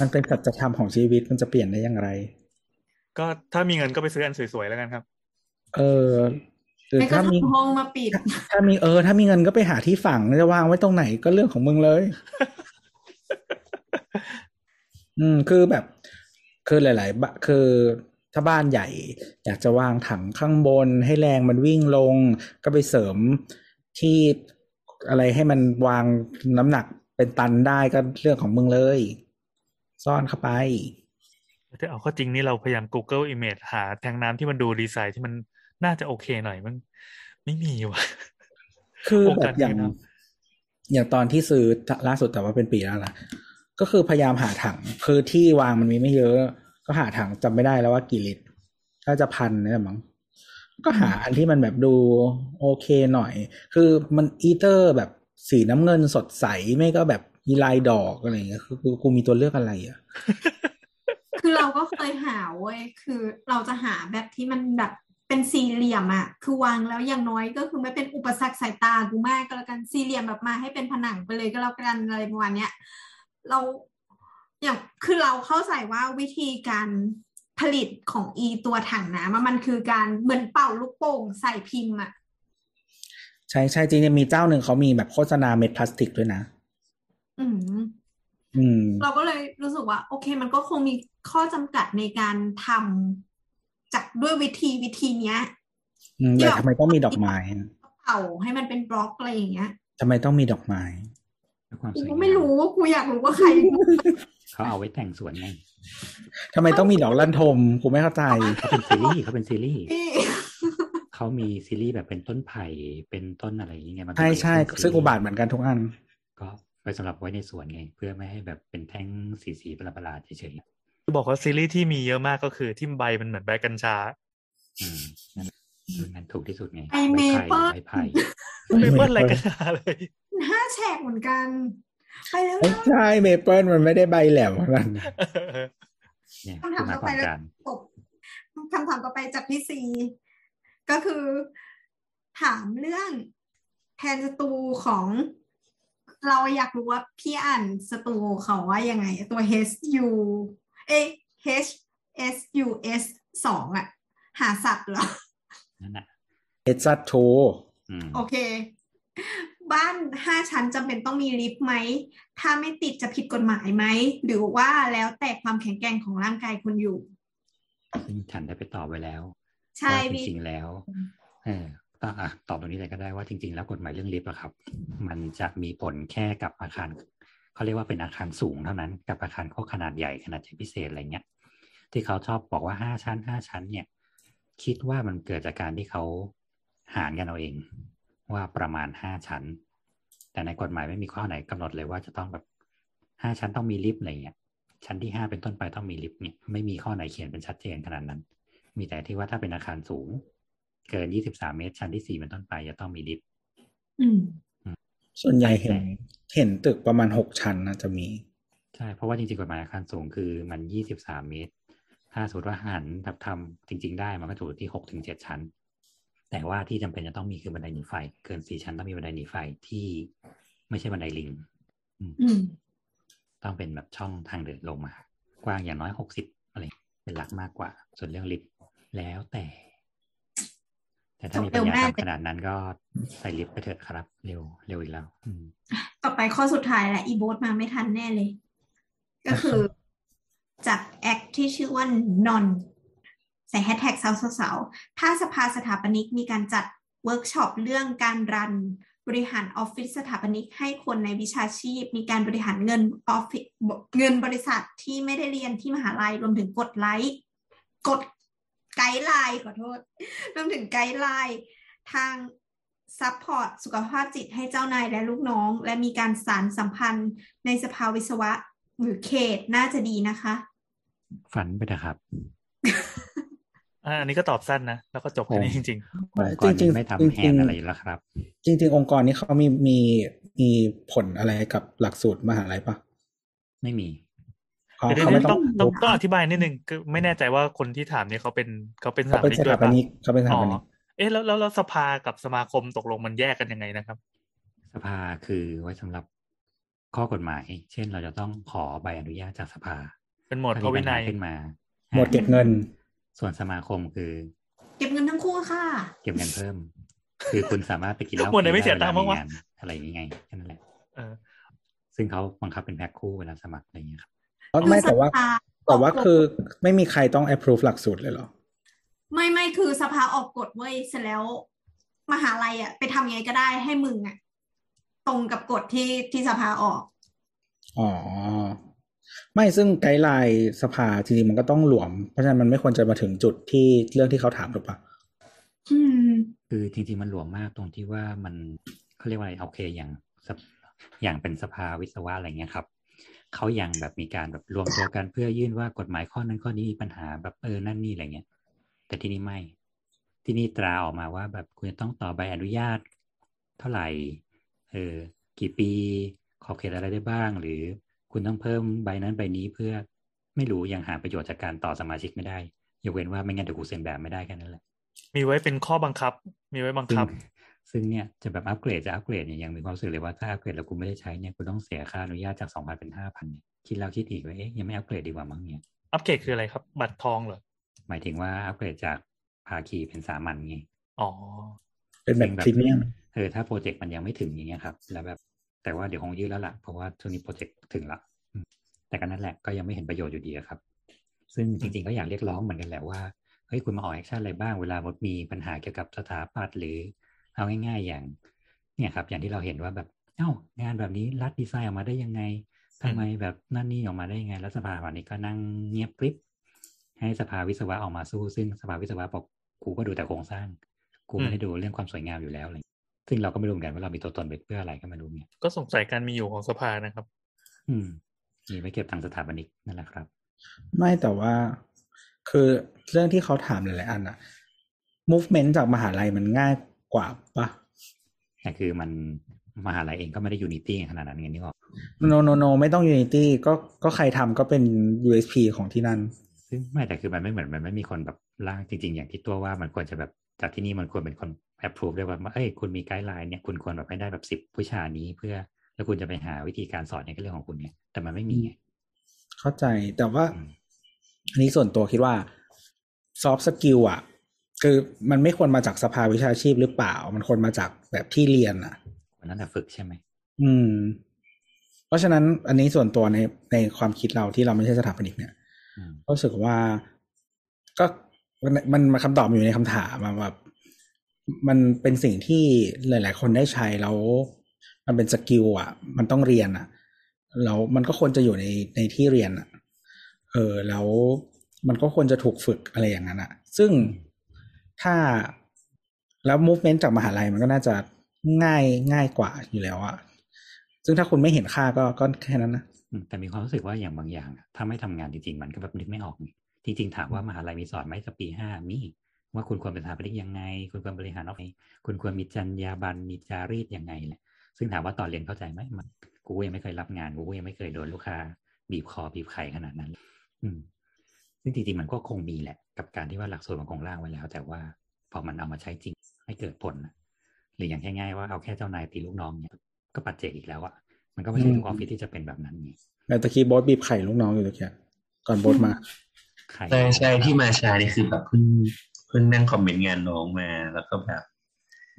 มันเป็นสัจธรรมของชีวิตมันจะเปลี่ยนได้อย่างไร ก็ถ้ามีเงินก็ไปซื้ออันสวยๆแล้วกันครับ เออหรือไม่ก็ถ้ามีทำห้องมาปิด ถ้ามีเออ ถ้ามีเงินก็ไปหาที่ฝังจะวางไว้ตรงไหนก็เรื่องของมึงเลย อืม คือแบบ คือหลายๆบะคือถ้าบ้านใหญ่ อยากจะวางถังข้างบน ให้แรงมันวิ่งลง ก็ไปเสริมที่อะไรให้มันวางน้ำหนักเป็นตันได้ก็เรื่องของมึงเลย ซ่อนเข้าไป แต่เอาเข้อจริงนี่เราพยายาม Google Image หาแทงน้ำที่มันดูดีไซน์ที่มันน่าจะโอเคหน่อยมันไม่มีว่ะคือวงแบการบอย่างนี้นะอย่างตอนที่ซื้อล่าสุดแต่ว่าเป็นปีแล้วล่ะก็คือพยายามหาถัง คือที่วางมันมีไม่เยอะ ก็หาถังจำไม่ได้แล้วว่ากี่ลิตรถ้าจะพันเนี่ยมั้งก็หาอันที่มันแบบดูโอเคหน่อย คือมันอีเตอร์แบบสีน้ำเงินสดใสไม่ก็แบบมีลายดอกอะไรอย่างเงี้ยคือคือกูมีตัวเลือกอะไรอะ คือเราก็เคยหาเว้ยคือเราจะหาแบบที่มันแบบเป็นสี่เหลี่ยมอะคือวางแล้วอย่างน้อยก็คือไม่เป็นอุปสรรคสายตากูมากก็แล้วกันสี่เหลี่ยมแบบมาให้เป็นผนังไปเลยก็แล้วกันอะไรประมาณเนี้ยเราอย่างคือเราเข้าใจว่าวิธีการผลิตของอีตัวถังน้ำอะมันคือการเหมือนเป่าลูกโป่งใส่พิมพ์อะใช่ใช่จริงๆมีเจ้าหนึ่งเขามีแบบโฆษณาเม็ดพลาสติกด้วยนะ อืมอืม เราก็เลยรู้สึกว่า โอเค มันก็คงมีข้อจำกัดในการทำจากด้วยวิธีวิธีเนี้ยอืมแต่ทำไมต้องมีดอกไม้เป่าให้มันเป็นบล็อกอะไรอย่างเงี้ยทำไมต้องมีดอกไม้เพื่อความกูสวยก็งามไม่รู้ว่ากูอยากรู้ว่าใครเขาเอาไว้แต่งสวนไงทำไมต้องมีดอกลั่นทมกูไม่เข้าใจเขาเป็นซีรีส์เขาเป็นซีรีส์พี่เขามีซีรีส์แบบเป็นต้นไผ่เป็นต้นอะไรอย่างเงี้ยมันใช่ใช่เป็นซีรีส์ซึ่งอุบาทเหมือนกันทุกอันก็ ไว้สำหรับไว้ในสวนไง เพื่อไม่ให้แบบเป็นแท่งสีสีๆประหลาดๆเฉยจะบอกว่าซีรีส์ที่มีเยอะมากก็คือที่ใบมันเหมือนใบกัญชาๆอืมนั่นแหละนั่นถูกที่สุดไงไอเมเปิลใบไผ่ไม่เปิ้ลอะไรกัญชาเลยห้าแฉกเหมือนกันไปแล้วไม่ใช่เมเปิลมันไม่ได้ใบแหลมขนาดนั้นเนี่ยคำคืถาอมหมายต่อคไปวามแล้วการจบคำถามต่อไปจากพี่ซีก็คือ ถามเรื่องแทนสตูของ เราอยากรู้ว่าพี่อ่านสตูเขาว่ายังไง ตัว H U เอย H S U S สองอะหาสัตว์เหรอนั่นน่ะเอซัตโทอืมโอเค บ้านห้าชั้นจำเป็นต้องมีลิฟต์ไหม ถ้าไม่ติดจะผิดกฎหมายไหม หรือว่าแล้วแต่ความแข็งแกร่งของร่างกายคนอยู่ซึ่งฉันได้ไปตอบไว้แล้วใช่ว่าจพี่ริงๆแล้วเออ ตอบตรงนี้เลยก็ได้ว่าจริง ๆ แล้วกฎหมายเรื่องลิฟต์อะครับ มันจะมีผลแค่กับอาคารเขาเรียกว่าเป็นอาคารสูงเท่านั้นกับอาคารข้อขนาดใหญ่ขนาดใหญ่พิเศษอะไรเงี้ยที่เขาชอบบอกว่าห้าชั้นห้าชั้น เนี่ย คิดว่ามันเกิดจากการที่เขาหารกันเอาเอง ว่าประมาณห้าชั้น แต่ในกฎหมายไม่มีข้อไหนกำหนดเลยว่าจะต้องแบบห้าชั้นต้องมีลิฟต์อะไรเงี้ยชั้นที่ห้าเป็นต้นไปต้องมีลิฟต์เนี่ยไม่มีข้อไหนเขียนเป็นชัดเจนขนาดนั้น มีแต่ที่ว่าถ้าเป็นอาคารสูง เกินยี่สิบสามเมตร ชั้นที่สี่เป็นต้นไปจะต้องมีลิฟต์อืมส่วนใหญ่เห็นเห็นตึกประมาณหกชั้นนะจะมี ใช่ เพราะว่าจริงๆกฎหมายอาคารสูงคือมันยี่สิบสามเมตร ถ้าสมมติว่าหันทับทำจริง ๆ ได้มันก็ถูกที่หกถึงเจ็ดชั้น แต่ว่าที่จำเป็นจะต้องมีคือบันไดหนีไฟ เกินสี่ชั้นต้องมีบันไดหนีไฟที่ไม่ใช่บันไดลิงอืมต้องเป็นแบบช่องทางเดินลงมา กว้างอย่างน้อยหกสิบอะไรเป็นหลักมากกว่า ส่วนเรื่องลิฟต์แล้วแต่ แต่ถ้ามีปัญญาทำขนาดนั้นก็ใส่ลิฟต์ไปเถอะครับ เร็วเร็วอีกแล้วอืมต่อไปข้อสุดท้ายแหละอีโบสมาไม่ทันแน่เลย ก็คือจากแอคที่ชื่อว่านอนใส่แฮชแท็กเสาเสาเสาถ้าสภาสถาปนิกมีการจัดเวิร์กช็อปเรื่องการ run บริหารออฟฟิศสถาปนิกให้คนในวิชาชีพ มีการบริหารเงินออฟฟิศเงินบริษัทที่ไม่ได้เรียนที่มหาลัยรวมถึงกดไลค์กด guideline ขอโทษรวมถึง guideline ทาง support สุขภาพจิตให้เจ้านายและลูกน้อง และมีการสานสัมพันธ์ในสภาวิศวะหรือเขตน่าจะดีนะคะ ฝันไปเถอะครับอ่าอันนี้ก็ตอบสั้นนะ แล้วก็จบแค่นี้จริงองค์กรนี้ไม่ทำแฮนด์อะไรอยู่แล้วครับ จริง ๆ องค์กรนี้เขามีมีมีผลอะไรกับหลักสูตรมหาลัยปะไม่มีอ๋อๆ เดี๋ยวเขาไม่ๆต้ต้อองงต้องต้องอธิบายนิดนึงคือไม่แน่ใจว่าคนที่ถามเนี่ยเขาเป็นเขาเป็นสเขาถาปเป็นนิกสด้วถายปปะนิกเขาเป็นสถาอ๋อปนิกเอ๊ะแล้วแล้วแล้วสภากับสมาคมตกลงมันแยกกันยังไงนะครับ สภาคือไว้สำหรับข้อกฎหมาย เช่นเราจะต้องขอใบอนุญาตจากสภา เป็นหมวดถ้าพระมีวิปัญนัหายขึ้นมา หมดเก็บเงิน ส่วนสมาคมคือ เก็บเงินทั้งคู่ค่ะ เก็บเงินเพิ่ม คือคุณสามารถไปกินเหล้าหมดไหนไม่เสียฟรีตังค์วลบ้างวะงานอะไรอย่างงี้ไงแค่นั้นแหละเออซึ่งเขาบังคับเป็นแพ็คคู่เวลาสมัครอะไรอย่างเงี้ยครับ ไม่แต่ว่าสภาแต่ว่าคือไม่มีใครต้อง approve หลักสูตรเลยเหรอ ไม่ไม่คือสภาออกกฎเว้ยเสร็จแล้ว มหาลัยอะ ไปทำยังไงก็ได้ให้มึงอะ ตรงกับกฎที่ที่สภาออก อ๋อ ไม่ซึ่งไกด์ไลน์สภาจริงๆมันก็ต้องหลวม เพราะฉะนั้นมันไม่ควรจะมาถึงจุดที่เรื่องที่เขาถามหรือเปล่าอืมคือจริงๆมันหลวมมากตรงที่ว่ามันเขาเรียกว่าอะไรโอเคอย่างสภอย่างเป็นสภาวิศวะอะไรเงี้ยครับ เขายังแบบมีการแบบรวมตัวกันเพื่อยื่นว่ากฎหมายข้อนั้นข้อนี้มีปัญหาแบบเออนั่นนี่อะไรเงี้ย แต่ที่นี่ไม่ ที่นี่ตราออกมาว่าแบบคุณจะต้องต่อใบอนุญาต เท่าไหร่เออกี่ปีขอบเขตอะไรได้บ้าง หรือคุณต้องเพิ่มใบนั้นใบนี้เพื่อไม่รู้ยังหาประโยชน์จากการต่อสมาชิกไม่ได้ยกเว้นว่าไม่งั้นเดี๋ยวกูเซ็นแบบไม่ได้แค่นั้นแหละมีไว้เป็นข้อบังคับ มีไว้บังซึ่งคับ ซึ่งเนี่ยจะแบบอัปเกรดจะอัปเกรดเนี่ยยังมีความรู้สึกเลยว่าถ้าอัปเกรดแล้วกูไม่ได้ใช้เนี่ยกูต้องเสียค่าอนุญาตจากสองพันเป็นห้าพันเนี่ยคิดแล้วคิดอีกว่าเอ๊ะยังไม่อัปเกรดดีกว่ามั้งเนี่ยอัปเกรดคืออะไรครับ บัตรทองเหรอหมายถึงว่าอัปเกรดจากภาคีเป็นสามัญไงอ๋อเป็นแบบพรีเมียมเออถ้า project มันยังไม่ถึงอย่างเงี้ยครับ แล้วแบบแต่ว่าเดี๋ยวคงยืดแล้วล่ะเพราะว่าช่วงนี้ project ถึงละอืมแต่ก็นั่นแหละก็ยังไม่เห็นประโยชน์อยู่ดีอะครับ ซึ่งจริงๆก็อยากเรียกร้องเหมือนกันแหละว่าเฮ้ยคุณมาออก action อะไรบ้างเวลามันมีปัญหาเกี่ยวกับสถาปัตย์หรือ เอาง่ายๆอย่าง เนี่ยครับ อย่างที่เราเห็นว่าแบบ เอ้างานแบบนี้รัดดีไซน์ออกมาได้ยังไงทำไมแบบนั่นนี่ออกมาได้ยังไง แล้วสภาวันนี้ก็นั่งเงียบกริบให้สภาวิศวะออกมาสู้ ซึ่งสภาวิศวะบอกกูก็ดูแต่โครงสร้าง กูไม่ได้ดูเรื่องความสวยงามอยู่แล้วอะไรซึ่งเราก็ไม่รู้เหมือนกันว่าเรามีตัวตนไปเพื่ออะไรก็ไม่รู้เนี่ยก็สงสัยการมีอยู่ของสภานะครับ อืมมีไว้เก็บตังค์สถาปนิกนั่นแหละครับ ไม่แต่ว่าคือเรื่องที่เขาถามหลายๆอันอะ movement จากมหาลัยมันง่าย กว่าปะแต่คือมันมหาลัยเองก็ไม่ได้ unity ขนาดนั้นไงนี่หรอก no no no ไม่ต้อง unity ก็ก็ใครทำก็เป็น USP ของที่นั่น ซึ่งไม่แต่คือมันไม่เหมือนมันไม่มีคนแบบร่างจริง ๆ อย่างที่ตัวว่ามันควรจะแบบจากที่นี่มันควรเป็นคน approve ด้วยว่าเอ้ยคุณมี guideline เนี่ยคุณควรแบบให้ได้แบบสิบวิชานี้เพื่อแล้วคุณจะไปหาวิธีการสอนเนี่ยก็เรื่องของคุณเนี่ยแต่มันไม่มีไงเข้าใจแต่ว่าอืมอันนี้ส่วนตัวคิดว่า soft skill อะ คือมันไม่ควรมาจากสภาวิชาชีพหรือเปล่า มันควรมาจากแบบที่เรียนอะคนนั้นแต่ฝึกใช่ไหมอืม เพราะฉะนั้นอันนี้ส่วนตัวในในความคิดเราที่เราไม่ใช่สถาปนิกเนี่ยอืมรู้สึกว่าก็มันมันมาคำตอบมันอยู่ในคำถามอะแบบมันเป็นสิ่งที่หลาย ๆ คนได้ใช้แล้วมันเป็นสกิลอะ มันต้องเรียนอะแล้วมันก็ควรจะอยู่ในในที่เรียนอะ เออ แล้วมันก็ควรจะถูกฝึกอะไรอย่างนั้นอะ ซึ่ง ถ้าแล้ว movement จากมหาลัยมันก็น่าจะง่ายง่ายกว่าอยู่แล้วอะซึ่งถ้าคุณไม่เห็นค่าก็ก็แค่นั้นนะแต่มีความรู้สึกว่าอย่างบางอย่าง ถ้าไม่ทำงานจริงๆ มันก็แบบนึกไม่ออก จริงๆ ถามว่ามหาลัยมีสอนไหมสักปีห้ามีว่าคุณควรเป็นสถาปนิกยังไง คุณควรบริหารออฟฟิศคุณควรมีจรรยาบรรณมีจารีตยังไงแหละซึ่งถามว่าตอนเรียนเข้าใจไหมมันกูยังไม่เคยรับงานกูยังไม่เคยโดนลูกค้า บีบคอบีบไข่ขนาดนั้น อืมซึ่งจริงๆมันก็คงมีแหละ กับการที่ว่าหลักสูตรมันคงร่างไว้แล้ว แต่ว่าพอมันเอามาใช้จริงให้เกิดผลนะหรืออย่างง่ายๆว่าเอาแค่เจ้านายตีลูกน้องเนี่ยก็ปัจเจกอีกแล้วอะมันก็ไม่ใช่ทุกออฟฟิศที่จะเป็นแบบนั้นไงแต่ตะกี้โบอสบีบไข่ลูกน้องอยู่ตะกี้ก่อนโบอสมาใครใช่ใช่ที่มาช้านี่คือแบบเพิ่งเพิ่งนั่งคอมเมนต์งานน้องมาแล้วก็แบบ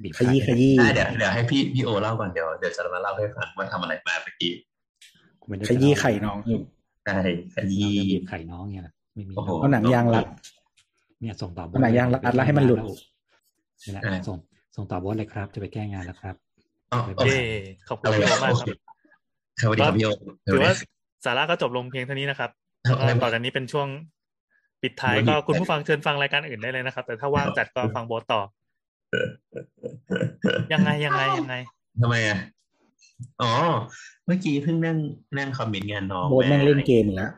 บีบขยี้ขยี้อะเดี๋ยวเดี๋ยวให้พี่พี่โอเล่าก่อนเดี๋ยวเดี๋ยวจะมาเล่าให้ฟังว่าทำอะไรมาเมื่อกี้กูไม่ได้ขยี้ไข่น้องอยู่ใช่ขยียี้บีบไข่น้องเนี่ยแหละไม่มีโอ้โหเอาหนังยางรัด เนี่ยส่งต่อบเอาหนังยางรัดแล้วให้มันหลุดนี่แหละส่งส่งต่อบอสเลยครับ จะไปแก้งานแล้วครับอ๋อโอเคเย้ขอบคุณอะไรพี่โอนะมากโอคเครับครับสวัสดีครับพี่โอถือว่าสาระก็จบลงเพียงเท่านี้นะครับแล้วก็ต่อจากนี้เป็นช่วงปิดท้ายก็คุณผู้ฟังเชิญฟังรายการอื่นได้เลยนะครับ แต่ถ้าว่างจัดก็ฟังโบสต่อ ยังไงยังไงยังไงทำไมอะอ๋อ เมื่อกี้เพิ่งนั่งนั่งคอมเมนต์งานน้องโบสแม่งเล่นเกมอีกแล้ว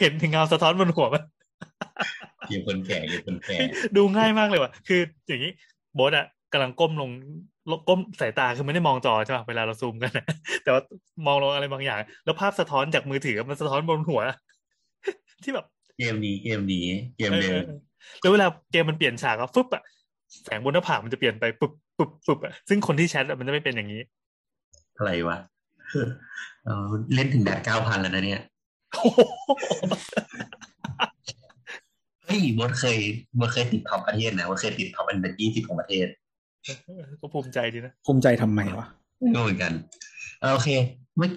เห็นถึงเงาสะท้อนบนหัวมันเกี่ ยวคนแก่เกี่ยวคนแก่ดูง่ายมากเลยว่ะ คือ อย่างนี้โบสอะกำลังก้มลงก้มสายตาคือไม่ได้มองจอใช่ป่ะเวลาเราซูมกันนะแต่ว่ามองลงอะไรบางอย่าง แล้วภาพสะท้อนจากมือถือมันสะท้อนบนหัว ที่แบบเกมนี้เกมนี้เกมเอเดิอมแล้วเวลาเกมมันเปลี่ยนฉากอะฟึบอะแสงบนหน้าผากมันจะเปลี่ยนไปปุ๊บปุ๊บปุ๊บอะซึ่งคนที่แชทอะมันจะไม่เป็นอย่างนี้ อะไรวะเออเล่นถึงแดดเก้าพันแล้วนะเนี่ยโอ้โห เฮ้ยมดเคยมดเคยติด top ประเทศนะมดเคยติด top อันดับยี่สิบของประเทศ ก็ภูมิใจดีนะภูมิใจทำไมวะไม่รู้เหมือนกันเออโอเคเมื่อ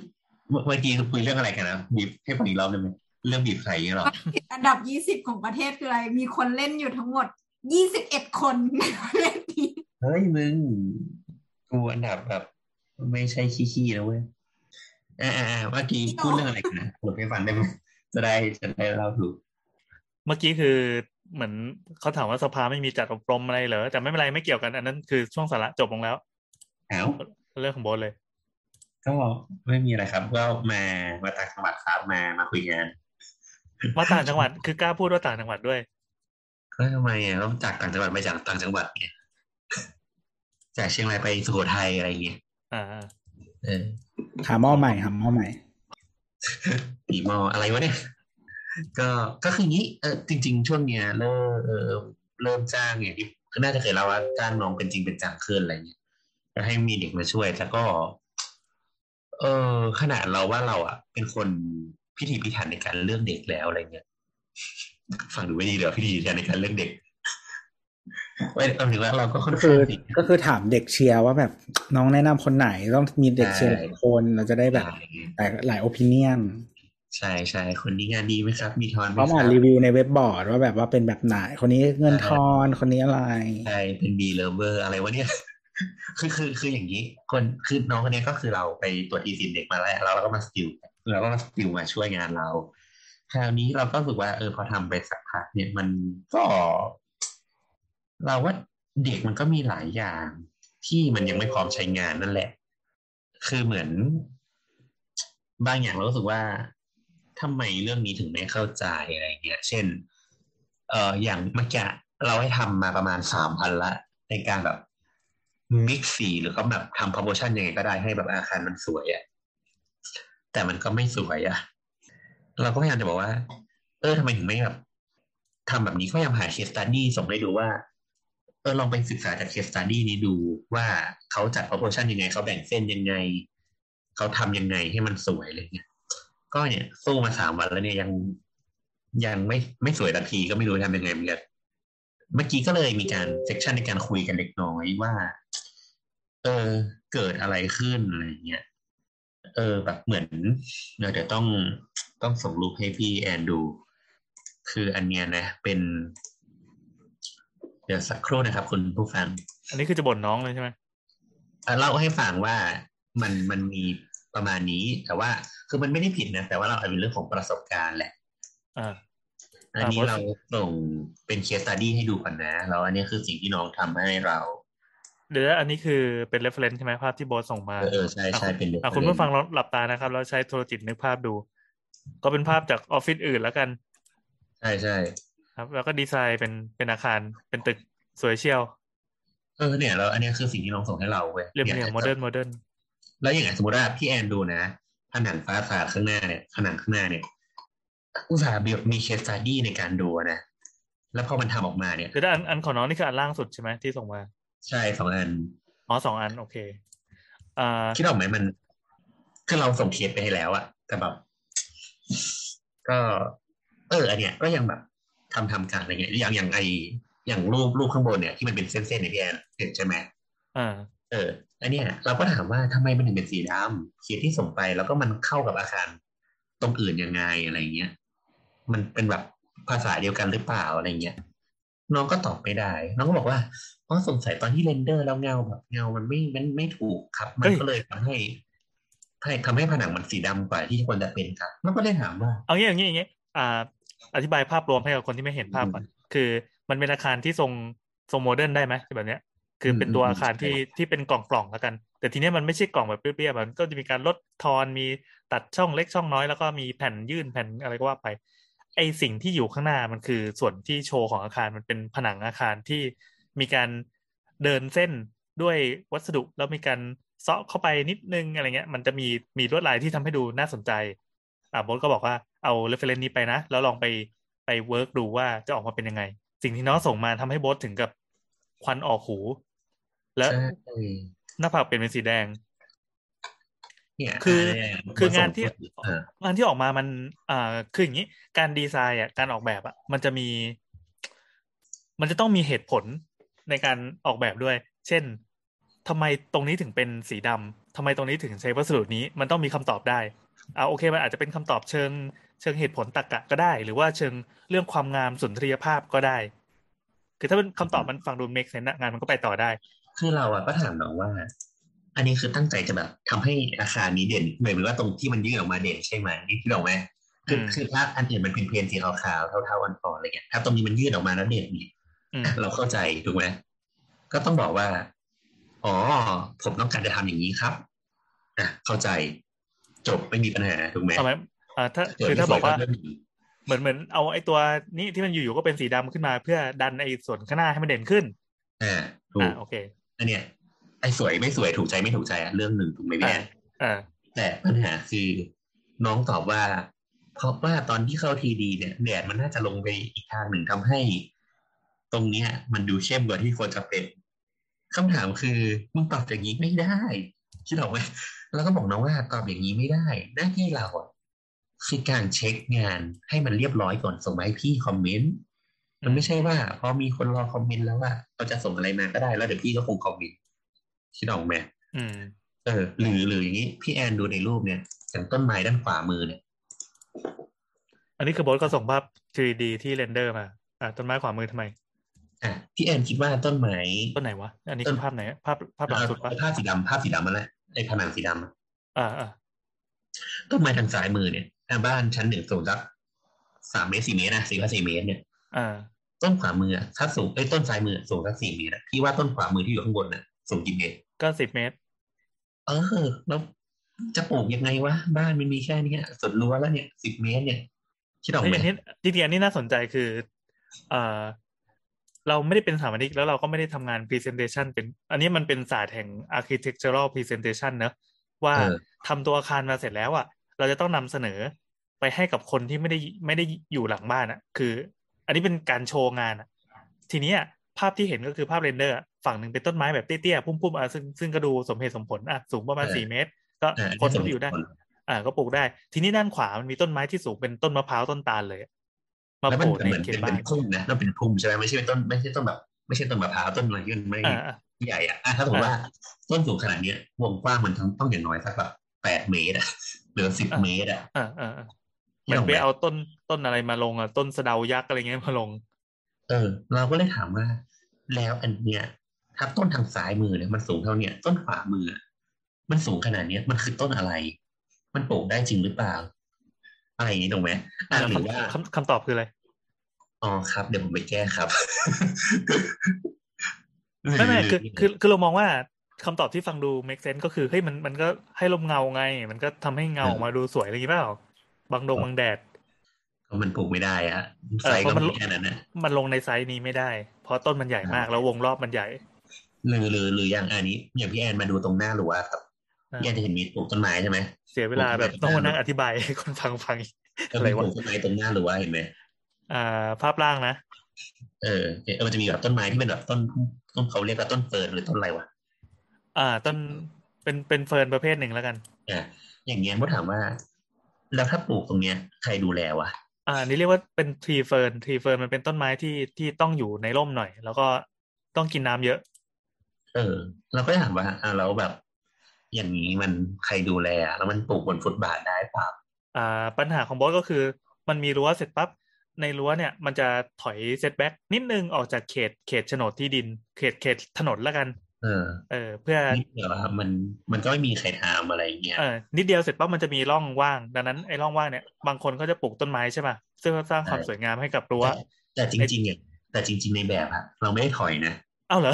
เมื่อเมื่อกี้คุยเรื่องอะไรกันนะบีบให้ฟังอีกรอบได้ไหมเรื่องบีบไข่เนี่ยหรออันดับยี่สิบของประเทศคืออะไร มีคนเล่นอยู่ทั้งหมดยี่สิบเอ็ดคนในประเทศนี้เฮ้ยมึงกูอันดับแบบ ไม่ใช่ขี้ๆนะเว้ยอ่าอ่าอ่าเมื่อกี้พูดเรื่องอะไรกันนะหลบให้ฟังได้ไหมจะได้จะได้เล่าถูก เมื่อกี้คือเหมือนเขาถามว่าสภาไม่มีจัดอบรมอะไรเหรอแต่ไม่เป็นไรไม่เกี่ยวกัน อันนั้นคือช่วงสาระจบลงแล้วอ้าวเรื่องของโบสเลย ก็ไม่มีอะไรครับก็มามาต่างจังหวัดครับมามาคุยงานว่าต่างจังหวัดคือกล้าพูดว่าต่างจังหวัดด้วยก็ทำไมอะต้องจากต่างจังหวัดไปจากต่างจังหวัดไงจากเชียงรายไปสุโขทัยอะไรเงี้ยอ่าเออหาหม้อใหม่หาหม้อใหม่ปีมออะไรวะเนี่ย ก็ก็คืออย่างนี้เออจริง ๆ ช่วงเนี้ยเริ่มเออเริ่มจ้างอย่างที่ก็น่าจะเคยเล่าว่าจ้างน้องเป็นจริงเป็นจังขึ้นอะไรเงี้ยก็ให้มีเด็กมาช่วยแต่ก็ เออขนาดเราว่าเราอะ เป็นคนพิถีพิถันในการเลือกเด็กแล้วอะไรเงี้ยฟังดูไม่ดีเดี๋ยวพิถีพิถันในการเลือกเด็กไม่เอาถึงว่าเราก็ค่อนก็คืข้าองสิก็คือถามเด็กเชียร์ว่าแบบน้องแนะนำคนไหนต้องมีเด็กเชียร์หลายคนเราจะได้แบบแต่หลาย opinion ใช่ใช่คนนี้งานดีไหมครับ มีทอนไหมเขาคมารับรีวิวในเว็บบอร์ดว่าแบบว่าเป็นแบบไหน คนนี้เงินทอนคนนี้อะไรใช่เป็น believer อะไรวะเนี่ยคือคือคืออย่างนี้ คนคือน้องคนนี้ก็คือเราไปตรวจอีซินเด็กมาแล้วแล้วเราก็มาสกิลเราก็มาสกิลมาช่วยงานเรา คราวนี้เราก็รู้สึกว่าเออพอทำไปสักพักเนี่ยมันก็ เราว่าเด็กมันก็มีหลายอย่างที่มันยังไม่พร้อมใช้งานนั่นแหละ คือเหมือน บางอย่างเรารู้สึกว่า ทำไมเรื่องนี้ถึงไม่เข้าใจอะไรเงี้ย เช่น เอ่ออย่างเมื่อกี้เราให้ทำมาประมาณสามพันละ ในการแบบมิกสีหรือก็แบบทำ proportion ยังไงก็ได้ให้แบบอาคารมันสวยอะแต่มันก็ไม่สวยอะเราก็พยายามจะบอกว่า เออทำไมถึงไม่แบบทำแบบนี้ก็พยายามหา case study ส่งให้ดูว่า เออลองไปศึกษาจาก case study นี้ดูว่าเขาจัด proportion ยังไงเขาแบ่งเส้นยังไงเขาทำยังไงให้มันสวยอะไรเงี้ย ก็เนี่ยสู้มาสามวันแล้วเนี่ยยังยังไม่ไม่สวยทันทีก็ไม่รู้จะทำยังไงเหมือนกันเมื่อกี้ก็เลยมีการเซกชันในการคุยกันเล็กน้อยว่า เออ เกิดอะไรขึ้นอะไรเงี้ย เออ แบบเหมือนเดี๋ยวเดี๋ยวต้องต้องส่งรูปให้พี่แอนดู คืออันเนี้ยนะ เป็น เดี๋ยวสักครู่นะครับคุณผู้ฟัง อันนี้คือจะบ่นน้องเลยใช่ไหมอะเล่าให้ฟังว่ามันมันมีประมาณนี้ แต่ว่า คือมันไม่ได้ผิดนะแต่ว่าเราเอาเป็นเรื่องของประสบการณ์แหละอ่าอันนี้อ่าเราส่งเป็นเคสตัดดี้ให้ดูก่อนนะแล้วอันนี้คือสิ่งที่น้องทำให้เราเดี๋ยวนะอันนี้คือเป็น reference ใช่ไหมภาพที่โบทส่งมาเออเออใช่ใช่เป็นอะคุณผู้ฟังลองหลับตานะครับ แล้วใช้โทรจิตนึกภาพดู ก็เป็นภาพจากออฟฟิศอื่นแล้วกัน ใช่ใช่ครับ แล้วก็ดีไซน์เป็นเป็นอาคารเป็นตึกสวยเชียวเออเนี่ยแล้วอันนี้คือสิ่งที่น้องส่งให้เราเว้ยเรียบนี่เรียง modern modern แล้วอย่างไงสมมติว่าพี่แอนดูนะ ผนัง facade ข้างหน้าเนี่ยผนังข้างหน้าเนี่ย อุตส่าห์แบบมี case study ในการดูนะ แล้วพอมันทำออกมาเนี่ยเดี๋ยวนะอันอันของน้องนี่คืออันล่างสุดใช่ไหมที่ส่งมา ใช่สองอัน อ๋อสองอัน โอเคอ่าคิดออกไหมมัน คือเราส่งเคสไปให้แล้วอะแต่แบบ ก็ เออ อันเนี้ยก็ยังแบบทำทำกันอะไรเงี้ย อย่างอย่างไออย่างรูปรูปข้างบนเนี่ยที่มันเป็นเส้นๆในยพี่แอนเห็นใช่ไหมอ่าเออ อันเนี้ยเราก็ถามว่าทำไมมันถึงเป็นสีดำเขียนที่ส่งไปแล้วก็มันเข้ากับอาคารตรงอื่นยังไงอะไรเงี้ย มันเป็นแบบภาษาเดียวกันหรือเปล่าอะไรเงี้ย น้องก็ตอบไม่ได้ น้องก็บอกว่าเพราะสงสัยตอนที่ render แล้วเงาแบบเงามันไม่มันไม่ถูกครับ มันเฮ้ยก็เลยทำให้ให้ทำให้ผนังมันสีดำกว่าที่ควรจะเป็นครับน้องก็เลยถามว่า เอางี้อย่างงี้อย่างงี้อ่า อธิบายภาพรวมให้กับคนที่ไม่เห็นภาพก่อนคือ มันเป็นอาคารที่ทรงทรง modern ได้ไหมแบบเนี้ย คือเป็นตัวอาคารที่ที่เป็นกล่องกล่องๆแล้วกัน แต่ทีเนี้ยมันไม่ใช่กล่องแบบเปรี้ยวๆมันก็จะมีการลดทอนมีตัดช่องเล็กช่องน้อยแล้วก็มีแผ่นยื่นแผ่นอะไรก็ว่าไป ไอสิ่งที่อยู่ข้างหน้ามันคือส่วนที่โชว์ของอาคารมันเป็นผนังอาคารที่มีการเดินเส้นด้วยวัสดุแล้วมีการเซาะเข้าไปนิดนึงอะไรเงี้ย มันจะมีมีลวดลายที่ทำให้ดูน่าสนใจอ่าโบทก็บอกว่าเอา reference นี้ไปนะ แล้วลองไปไป work ดูว่าจะออกมาเป็นยังไง สิ่งที่น้องส่งมาทำให้โบทถึงกับควันออกหู และใช่หน้าผากเปลี่ยนเป็นสีแดงเนี่ยคือเนี่ยคืองานที่เอองานที่ออกมามัน อ่าคืออย่างนี้ การดีไซน์อะการออกแบบอะ มันจะมี มันจะต้องมีเหตุผลในการออกแบบด้วย เช่นทำไมตรงนี้ถึงเป็นสีดำทำไมตรงนี้ถึงใช้วัสดุนี้ มันต้องมีคำตอบได้อ่าโอเค มันอาจจะเป็นคำตอบเชิง เชิงเหตุผลตรรกะก็ได้ หรือว่าเชิงเรื่องความงามสุนทรียภาพก็ได้ คือถ้าเป็นคำตอบมันฟังดู make sense อะงานมันก็ไปต่อได้ คือเราอะก็ถามน้องว่า อันนี้คือตั้งใจจะแบบทำให้อาคารนี้เด่นหมายถึงว่าตรงที่มันยื่นออกมาเด่นใช่ไหมนี่ที่บอกไหมคืออืมคือถ้าอันอื่นมันเป็นเพลนสีขาวๆเท่าๆอันก่อนอะไรเงี้ยถ้าตรงนี้มันยื่นออกมาแล้วเด่นเนี่ยอืมเราเข้าใจถูกไหมก็ต้องบอกว่า อ๋อ ผมต้องการจะทำอย่างนี้ครับอะเข้าใจจบไม่มีปัญหาถูกไหมเอาไหมอ่าถ้าเกิดคือถ้าบอกว่าไม่สยไม่มีเหมือนเหมือนเอาไอ้ตัวนี้ที่มันอยู่ๆก็เป็นสีดำขึ้นมา เพื่อดันไอ้ส่วนข้างหน้าให้มันเด่นขึ้นอ่าถูอ่ากโอเค อันเนี้ยไอ้สวยไม่สวยถูกใจไม่ถูกใจอะเรื่องหนึ่งถูกไหมพี่อ่าแอนอ่าแต่ปัญหาคือน้องตอบว่า เพราะว่าตอนที่เข้าทีดีเนี่ยแดดมันน่าจะลงไปอีกทางหนึ่งทำให้ ตรงเนี้ย มันดูเข้มกว่าที่ควรจะเป็นคำถามคือมึงตอบอย่างนี้ไม่ได้คิดออกไหมแล้วก็บอกน้องว่าตอบอย่างนี้ไม่ได้ หน้าที่เราอะคือการเช็กงานให้มันเรียบร้อยก่อนส่งมาให้พี่ comment มันไม่ใช่ว่าพอมีคนรอ comment แล้วว่าเราจะส่งอะไรมาก็ได้แล้วเดี๋ยวพี่ก็คง comment คิดออกไหมอืมเออ หรือหรืออย่างนี้พี่แอนดูในรูปเนี่ยอย่างต้นไม้ด้านขวามือเนี่ย อันนี้คือโบทก็ส่งภาพ 3D ที่ render มา อ่าต้นไม้ขวามือทำไม อะพี่แอนคิดว่าต้นไม้ต้นไหนวะ อันนี้คือภาพไหน ภาพภาพหลังสุดปะภาพสีดำภาพสีดำมาแล้วไอ้ผนังสีดำอะอ่าอ่าต้นไม้ทางซ้ายมือเนี่ยอะบ้านชั้นหนึ่งสูงสักสามเมตรสี่เมตรนะสี่ว่าสี่เมตรเนี่ย อ่า ต้นขวามืออะถ้าสูงไอ้ยต้นซ้ายมือสูงสักสี่เมตรอะพี่ว่าต้นขวามือที่อยู่ข้างบนน่ะสูงกี่เมตรก็สิบเมตร เออแล้วจะปลูกยังไงวะบ้านมันมีแค่เนี้ยสุดรั้วแล้วเนี่ยสิบเมตรเนี่ยคิดออกเฮ้ยไหมอันนี้จริงๆอันนี้น่าสนใจคืออ่าเราไม่ได้เป็นสถาปนิกแล้วเราก็ไม่ได้ทำงาน presentation เป็น อันนี้มันเป็นศาสตร์แห่ง architectural presentation เนอะว่าเออทำตัวอาคารมาเสร็จแล้วอะ เราจะต้องนำเสนอไปให้กับคนที่ไม่ได้ไม่ได้อยู่หลังบ้านอะ คือ อันนี้เป็นการโชว์งานอะทีเนี้ยภาพที่เห็นก็คือภาพ render อะฝั่งหนึ่งเป็นต้นไม้แบบเตี้ยๆพุ่มๆอะซึ่งซึ่งก็ดูสมเหตุสมผลอะสูงประมาณเออสี่เมตร ก็อ่าคนที่ก็สมอยู่ได้ผลอ่าก็ปลูกได้ ทีนี้ด้านขวามันมีต้นไม้ที่สูงเป็นต้นมะพร้าวต้นตาลเลยอะมาแล้วโผมันล่เหมือนในเขเป็ตนบ้าเป็นนพุ่มนะต้องเป็นพุ่มใช่ไหมไม่ใช่เป็นต้นไม่ใช่ต้นแบบไม่ใช่ต้นมะพร้าวต้นอะไรที่มันไม่อ่าอ่าใหญ่อะอะถ้าสมมติว่าต้นสูงขนาดเนี้ยวงกว้างมันต้องต้องอย่างน้อยสักแบบแปดเมตรอะหรือสิบเมตรอะอ่าอ่าอ่าที่ มันออกไปแบบเอาต้นต้นอะไรมาลงอะต้นสะเดายักษ์อะไรเงี้ยมาลง เออ เราก็เลยถามว่า แล้วอันเนี้ยถ้าต้นทางซ้ายมือเนี่ยมันสูงเท่าเนี้ยต้นขวามืออะมันสูงขนาดเนี้ยมันคือต้นอะไร มันปลูกได้จริงหรือเปล่า อะไรอย่างนี้ถูกไหมอะหรือว่าคำคำตอบคืออะไรอ๋อครับ เดี๋ยวผมไปแก้ครับไม่ไม่คือคือคือเรามองว่าคำตอบที่ฟังดู make sense ก็คือเฮ้ยมันมันก็ให้ลมเงาไง มันก็ทำให้เงาออกมาดูสวยอะไรอย่างงี้เปล่า บางดงบางแดดก็มันปลูกไม่ได้อะเออไซส์เพก็ราะมันไม่แค่นั้นนะมันลงใน site นี้ไม่ได้ เพราะต้นมันใหญ่มากแล้ววงรอบมันใหญ่หรือหรือหรืออย่างอันนี้ อย่างพี่แอนมาดูตรงหน้าหรือว่าครับอ่าพี่แอนจะเห็นมีปลูกต้นไม้ใช่ไหมเสียเวลาแบบต้องมานั่งอธิบายให้คนฟังฟังอีกก็อะไรมีปวะลูกต้นไม้ตรงหน้าหรือว่าเห็นไหมอ่า ภาพล่างนะเออเออมันจะมีแบบต้นไม้ที่เป็นแบบต้นต้นเขาเรียกว่าต้นเฟิร์นหรือต้นอะไรวะอ่า ต้นเป็นเป็นเฟิร์นประเภทหนึ่งแล้วกันอะอย่างเงี้ยมดถามว่า แล้วถ้าปลูกตรงเนี้ย ใครดูแลวะอ่าอันนี่เรียกว่าเป็น tree fern tree fern มันเป็นต้นไม้ที่ที่ต้องอยู่ในร่มหน่อย แล้วก็ต้องกินน้ำเยอะ เออ เราก็ถามว่าอะแล้วแบบ อย่างนี้มันใครดูแลอะแล้วมันปลูกบนฟุตบาทได้เปล่าอ่า ปัญหาของโบทก็คือ มันมีรั้วเสร็จปั๊บในรั้วเนี่ย มันจะถอย setback นิดนึงออกจากเขตเขตโฉนดที่ดิน เขตเขตถนนละกัน เออ เออ เพื่อนิดเดียวอะครับมันมันก็ไม่มีใครถามอะไรอย่างเงี้ยเออนิดเดียวเสร็จปั๊บมันจะมีร่องว่าง ดังนั้นไอ้ร่องว่างเนี่ยบางคนเขาจะปลูกต้นไม้ใช่ป่ะซึ่งสร้างความสวยงามให้กับรั้วแต่แต่จริงๆเนี่ยแต่จริง ๆในแบบอะเราไม่ได้ถอยนะเอ้าเหรอ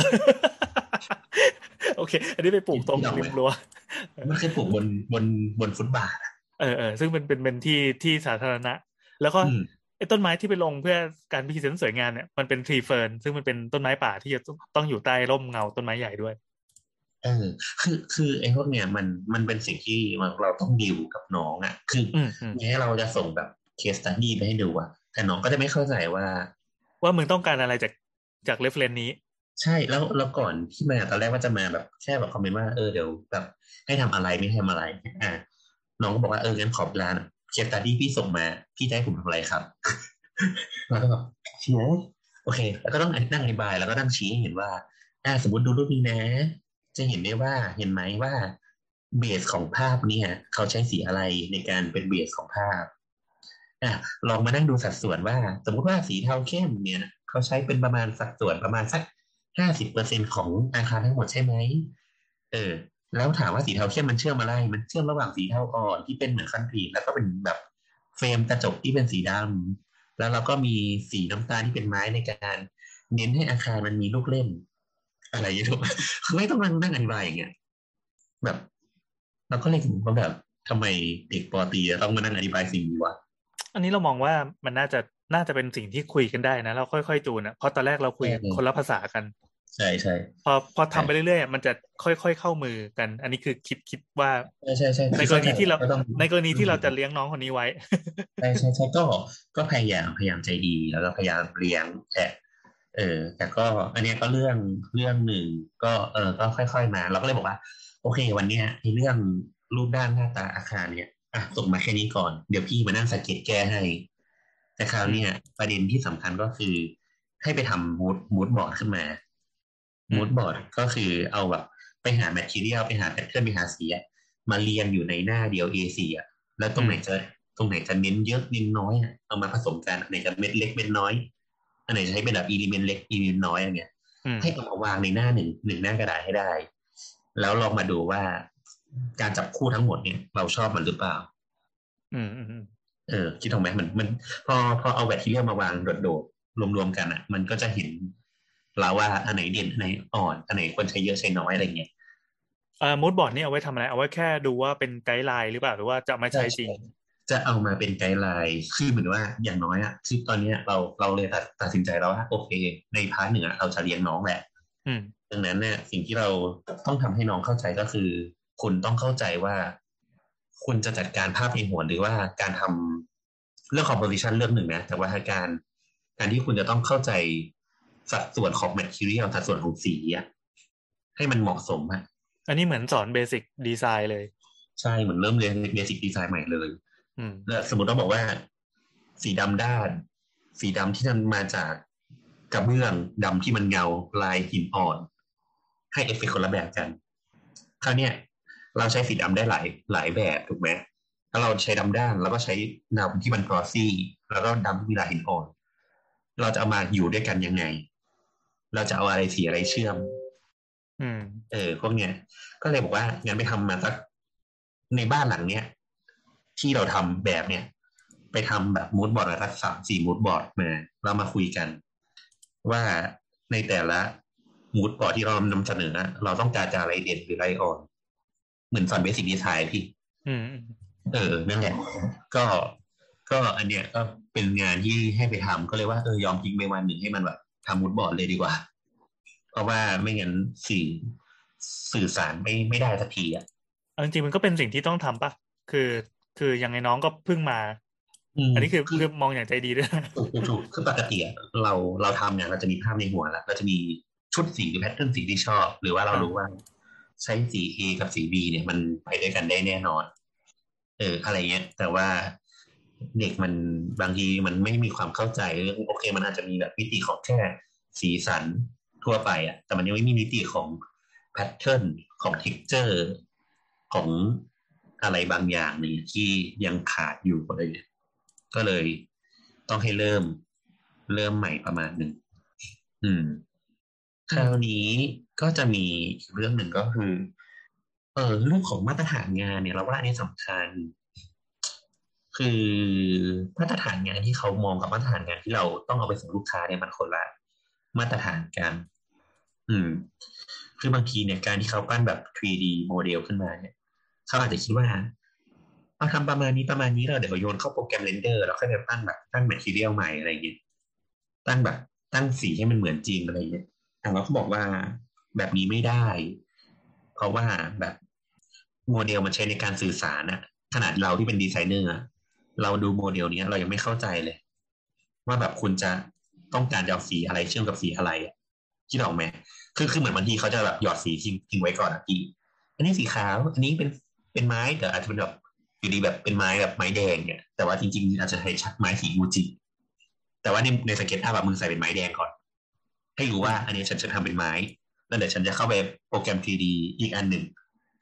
โอเค อันนี้ไปปลูกตรงที่เราริมรั้วมันเคยปลูกบนบนบนฟุตบาทอะเออเออซึ่งเป็นเป็นเป็นที่ที่สาธารณะ แล้วก็อืม ไอ้ต้นไม้ที่ไปลงเพื่อการพิเศษสวยงามเนี่ยมันเป็นทรีเฟิร์นซึ่งมันเป็นต้นไม้ป่าที่จะต้องอยู่ใต้ร่มเงาต้นไม้ใหญ่ด้วย เออ คือคือไอ้พวกเนี้ยมันมันเป็นสิ่งที่เราต้องดิวกับน้องอะคือออืมอืมแม้เราจะส่งแบบ case study ไปให้ดูอะแต่น้องก็จะไม่เข้าใจว่า ว่ามึงต้องการอะไรจากจาก reference นี้ ใช่แล้วแล้วก่อนที่มาตอนแรกว่าจะมาแบบแค่แบบ comment ว่าเออเดี๋ยวแบบให้ทำอะไรไม่ให้ทำอะไรอะน้องก็บอกว่าเอองั้นขอเวลาหน่อย case study พี่ส่งมา พี่จะให้ผมทำอะไรครับแล้วก็แบบเชียโอเค แล้วก็ต้องนั่งอธิบาย แล้วก็นั่งชี้ให้เห็นว่าอ่าสมมติดูรูปนี้นะ จะเห็นได้ว่าเห็นไหมว่าเบสของภาพเนี่ย เขาใช้สีอะไรในการเป็นเบสของภาพอะลองมานั่งดูสัดส่วนว่า สมมุติว่าสีเทาเข้มเนี่ยเขาใช้เป็นประมาณสัดส่วนประมาณสักห้าสิบเปอร์เซ็นของอาคารทั้งหมดใช่ไหมเออ แล้วถามว่าสีเทาเข้มมันเชื่อมอะไร มันเชื่อมระหว่างสีเทาอ่อนที่เป็นเหมือนคอนกรีตแล้วก็เป็นแบบเฟรมกระจกที่เป็นสีดำแล้วเราก็มีสีน้ำตาลที่เป็นไม้ในการ เน้นให้อาคารมันมีลูกเล่น อะไรอย่างเงี้ยถูกไหมคือไม่ต้องนั่งนั่งอธิบายอย่างเงี้ยแบบเราก็เลยถึงว่าแบบทำไมเด็กปอตรีจะต้องมานั่งอธิบายสิ่งนี้วะอันนี้เรามองว่ามันน่าจะน่าจะเป็นสิ่งที่คุยกันได้นะเราค่อยๆจูนอะเพราะตอนแรกเราคุยกันเออคนละภาษากัน ใช่ใช่พอพอทำไปเรื่อยๆมันจะค่อยๆเข้ามือกัน อันนี้คือคิดคิดว่าใช่ใช่ใช่ในกรณีที่เราก็ต้องในกรณีที่เราจะเลี้ยงน้องคนนี้ไว้ใช่ใช่ใช่ก็ก็พยายามพยายามใจดีแล้วก็พยายามเลี้ยงแต่เออ แต่ก็อันเนี้ยก็เรื่องเรื่องหนึ่งก็เออก็ค่อย ๆ มา เราก็เลยบอกว่า โอเค วันเนี้ยในเรื่องรูปด้านหน้าตาอาคารเนี่ยอะส่งมาแค่นี้ก่อน เดี๋ยวพี่มานั่งสังเกตแก้ให้ แต่คราวเนี้ยประเด็นที่สำคัญก็คือ ให้ไปทำมูดมูดบอร์ดขึ้นมาอื mood board ก็คือเอาแบบไปหา material ไปหา pattern ไปหาสีอะมาเรียงอยู่ในหน้าเดียว A4 อะแล้วตรงไหนจะตรงไหนจะเน้นเยอะเน้นน้อยอะเอามาผสมกันอันไหนจะเม็ดเล็กเม็ดน้อยอันไหนจะใช้เป็นแบบ element เล็ก element น้อยอะไรเงี้ยอืมให้เอามาวางในหน้าหนึ่งหนึ่งหน้ากระดาษให้ได้ แล้วลองมาดูว่าการจับคู่ทั้งหมดเนี่ยเราชอบมันหรือเปล่า อืมอืมอืมเออคิดถูกไหมมันมัน พอพอเอา material มาวางโดดๆรวมๆกันอะ มันก็จะเห็น แล้วว่าอันไหนเด่นอันไหนอ่อนอันไหนควรใช้เยอะใช้น้อยอะไรเงี้ยเอ่อ mood board นี่เอาไว้ทำอะไร เอาไว้แค่ดูว่าเป็น guideline หรือเปล่าหรือว่าจะเอามาใช้จริง จะเอามาเป็น guideline คือเหมือนว่าอย่างน้อยอะคือตอนเนี้ยเราเราเลยตัดตัดสินใจแล้วว่าโอเค ใน part หนึ่งอะเราจะเลี้ยงน้องแหละอืมดังนั้นเนี่ยสิ่งที่เราต้องทำให้น้องเข้าใจก็คือ คุณต้องเข้าใจว่า คุณจะจัดการภาพในหัวหรือว่าการทำเรื่อง composition เรื่องหนึ่งนะ แต่ว่าการการที่คุณจะต้องเข้าใจ สัดส่วนของ material สัดส่วนของสีอะให้มันเหมาะสมอะอันนี้เหมือนสอนเบสิกดีไซน์เลย ใช่เหมือนเริ่มเรียนเบสิกดีไซน์ใหม่เลยอืมแล้วสมมติต้องบอกว่า สีดำด้าน สีดำที่มันมาจากกระเบื้องดำที่มันเงาลายหินอ่อน ให้เอฟเฟกต์คนละแบบกันคราวเนี้ยเราใช้สีดำได้หลายหลายแบบถูกไหมถ้าเราใช้ดำด้านแล้วก็ใช้ดำที่มันกรอซี่ แล้วก็ดำที่มีลายหินอ่อน เราจะเอามาอยู่ด้วยกันยังไง เราจะเอาอะไรสีอะไรเชื่อม อืม เออ พวกเนี้ย ก็เลยบอกว่างั้นไปทำมาสักในบ้านหลังเนี้ยที่เราทำแบบเนี้ยไปทำแบบมูดบอร์ดสักสามสี่มูดบอร์ดมาเรามาคุยกัน ว่าในแต่ละมูดบอร์ดที่เรานำเสนอเราต้องการจะอะไรเด่นหรืออะไรอ่อน เหมือนสอนเบสิกดีไซน์พี่อืมเออนั่นแหละก็ก็อันเนี้ยก็เป็นงานที่ให้ไปทำก็เลยว่าเออยอมทิ้งไปวันหนึ่งให้มันแบบ ทำมูดบอร์ดเลยดีกว่า เพราะว่าไม่งั้นสื่อสื่อสารไม่ไม่ได้สักทีอะเอาจริงๆมันก็เป็นสิ่งที่ต้องทำปะคือ คือยังไงน้องก็เพิ่งมามอันนี้คือคือมองอย่างใจดีด้วยถูกถูกถูกคือปกติอะเราเราทำเนี่ยเราจะมีภาพในหัวแล้วเราจะมีชุดสีหรือ pattern สีที่ชอบ หรือว่าเราอ่ารู้รู้ว่าใช้สี A กับสี B เนี่ยมันไปด้วยกันได้แน่นอน เอออะไรเงี้ย แต่ว่า เด็กมันบางทีมันไม่มีความเข้าใจเรื่องโอเค มันอาจจะมีแบบมิติของแค่สีสันทั่วไปอะแต่มันยังไม่มีมิติของ pattern ของ texture ของอะไรบางอย่างนี่ที่ยังขาดอยู่อะไรเงี้ยก็เลยต้องให้เริ่มเริ่มใหม่ประมาณหนึ่งอืม คราวนี้ก็จะมีเรื่องหนึ่งก็คือ เออเรื่องของมาตรฐานงานเนี่ยเราว่าอันนี้สำคัญ คือมาตรฐานงานที่เขามองกับมาตรฐานงานที่เราต้องเอาไปส่งลูกค้าเนี่ยมันคนละมาตรฐานกัน อืม คือบางทีเนี่ยการที่เขาปั้นแบบ 3D โมเดลขึ้นมาเนี่ย เขาอาจจะคิดว่าเอาทำประมาณนี้ประมาณนี้แล้วเดี๋ยวโยนเข้าโปรแกรม render แล้วค่อยไปตั้งแบบตั้ง material ใหม่อะไรอย่างเงี้ยตั้งแบบ ตั้งสีให้มันเหมือนจริงอะไรอย่างเงี้ยแต่เราก็บอกว่าแบบนี้ไม่ได้ เพราะว่าแบบโมเดลมันใช้ในการสื่อสารอะขนาดเราที่เป็นดีไซเนอร์ เราดูโมเดลนี้เรายังไม่เข้าใจเลย ว่าแบบคุณจะต้องการจะเอาสีอะไรเชื่อมกับสีอะไรคิดออกไหมคือคือเหมือนบางทีเขาจะแบบหยอดสีทิ้งทิ้งไว้ก่อนอะพี่ อันนี้สีขาวอันนี้เป็นเป็นไม้แต่อาจจะเป็นแบบอยู่ดีแบบเป็นไม้แบบไม้แดงเนี่ยแต่ว่าจริงๆอาจจะใช้ชักไม้สีมูจิ แต่ว่าในในสเก็ตภาพแบบมึงใส่เป็นไม้แดงก่อน ให้รู้ว่าอันนี้ฉันจะทำเป็นไม้ แล้วเดี๋ยวฉันจะเข้าไปโปรแกรม 3D อีกอันหนึ่ง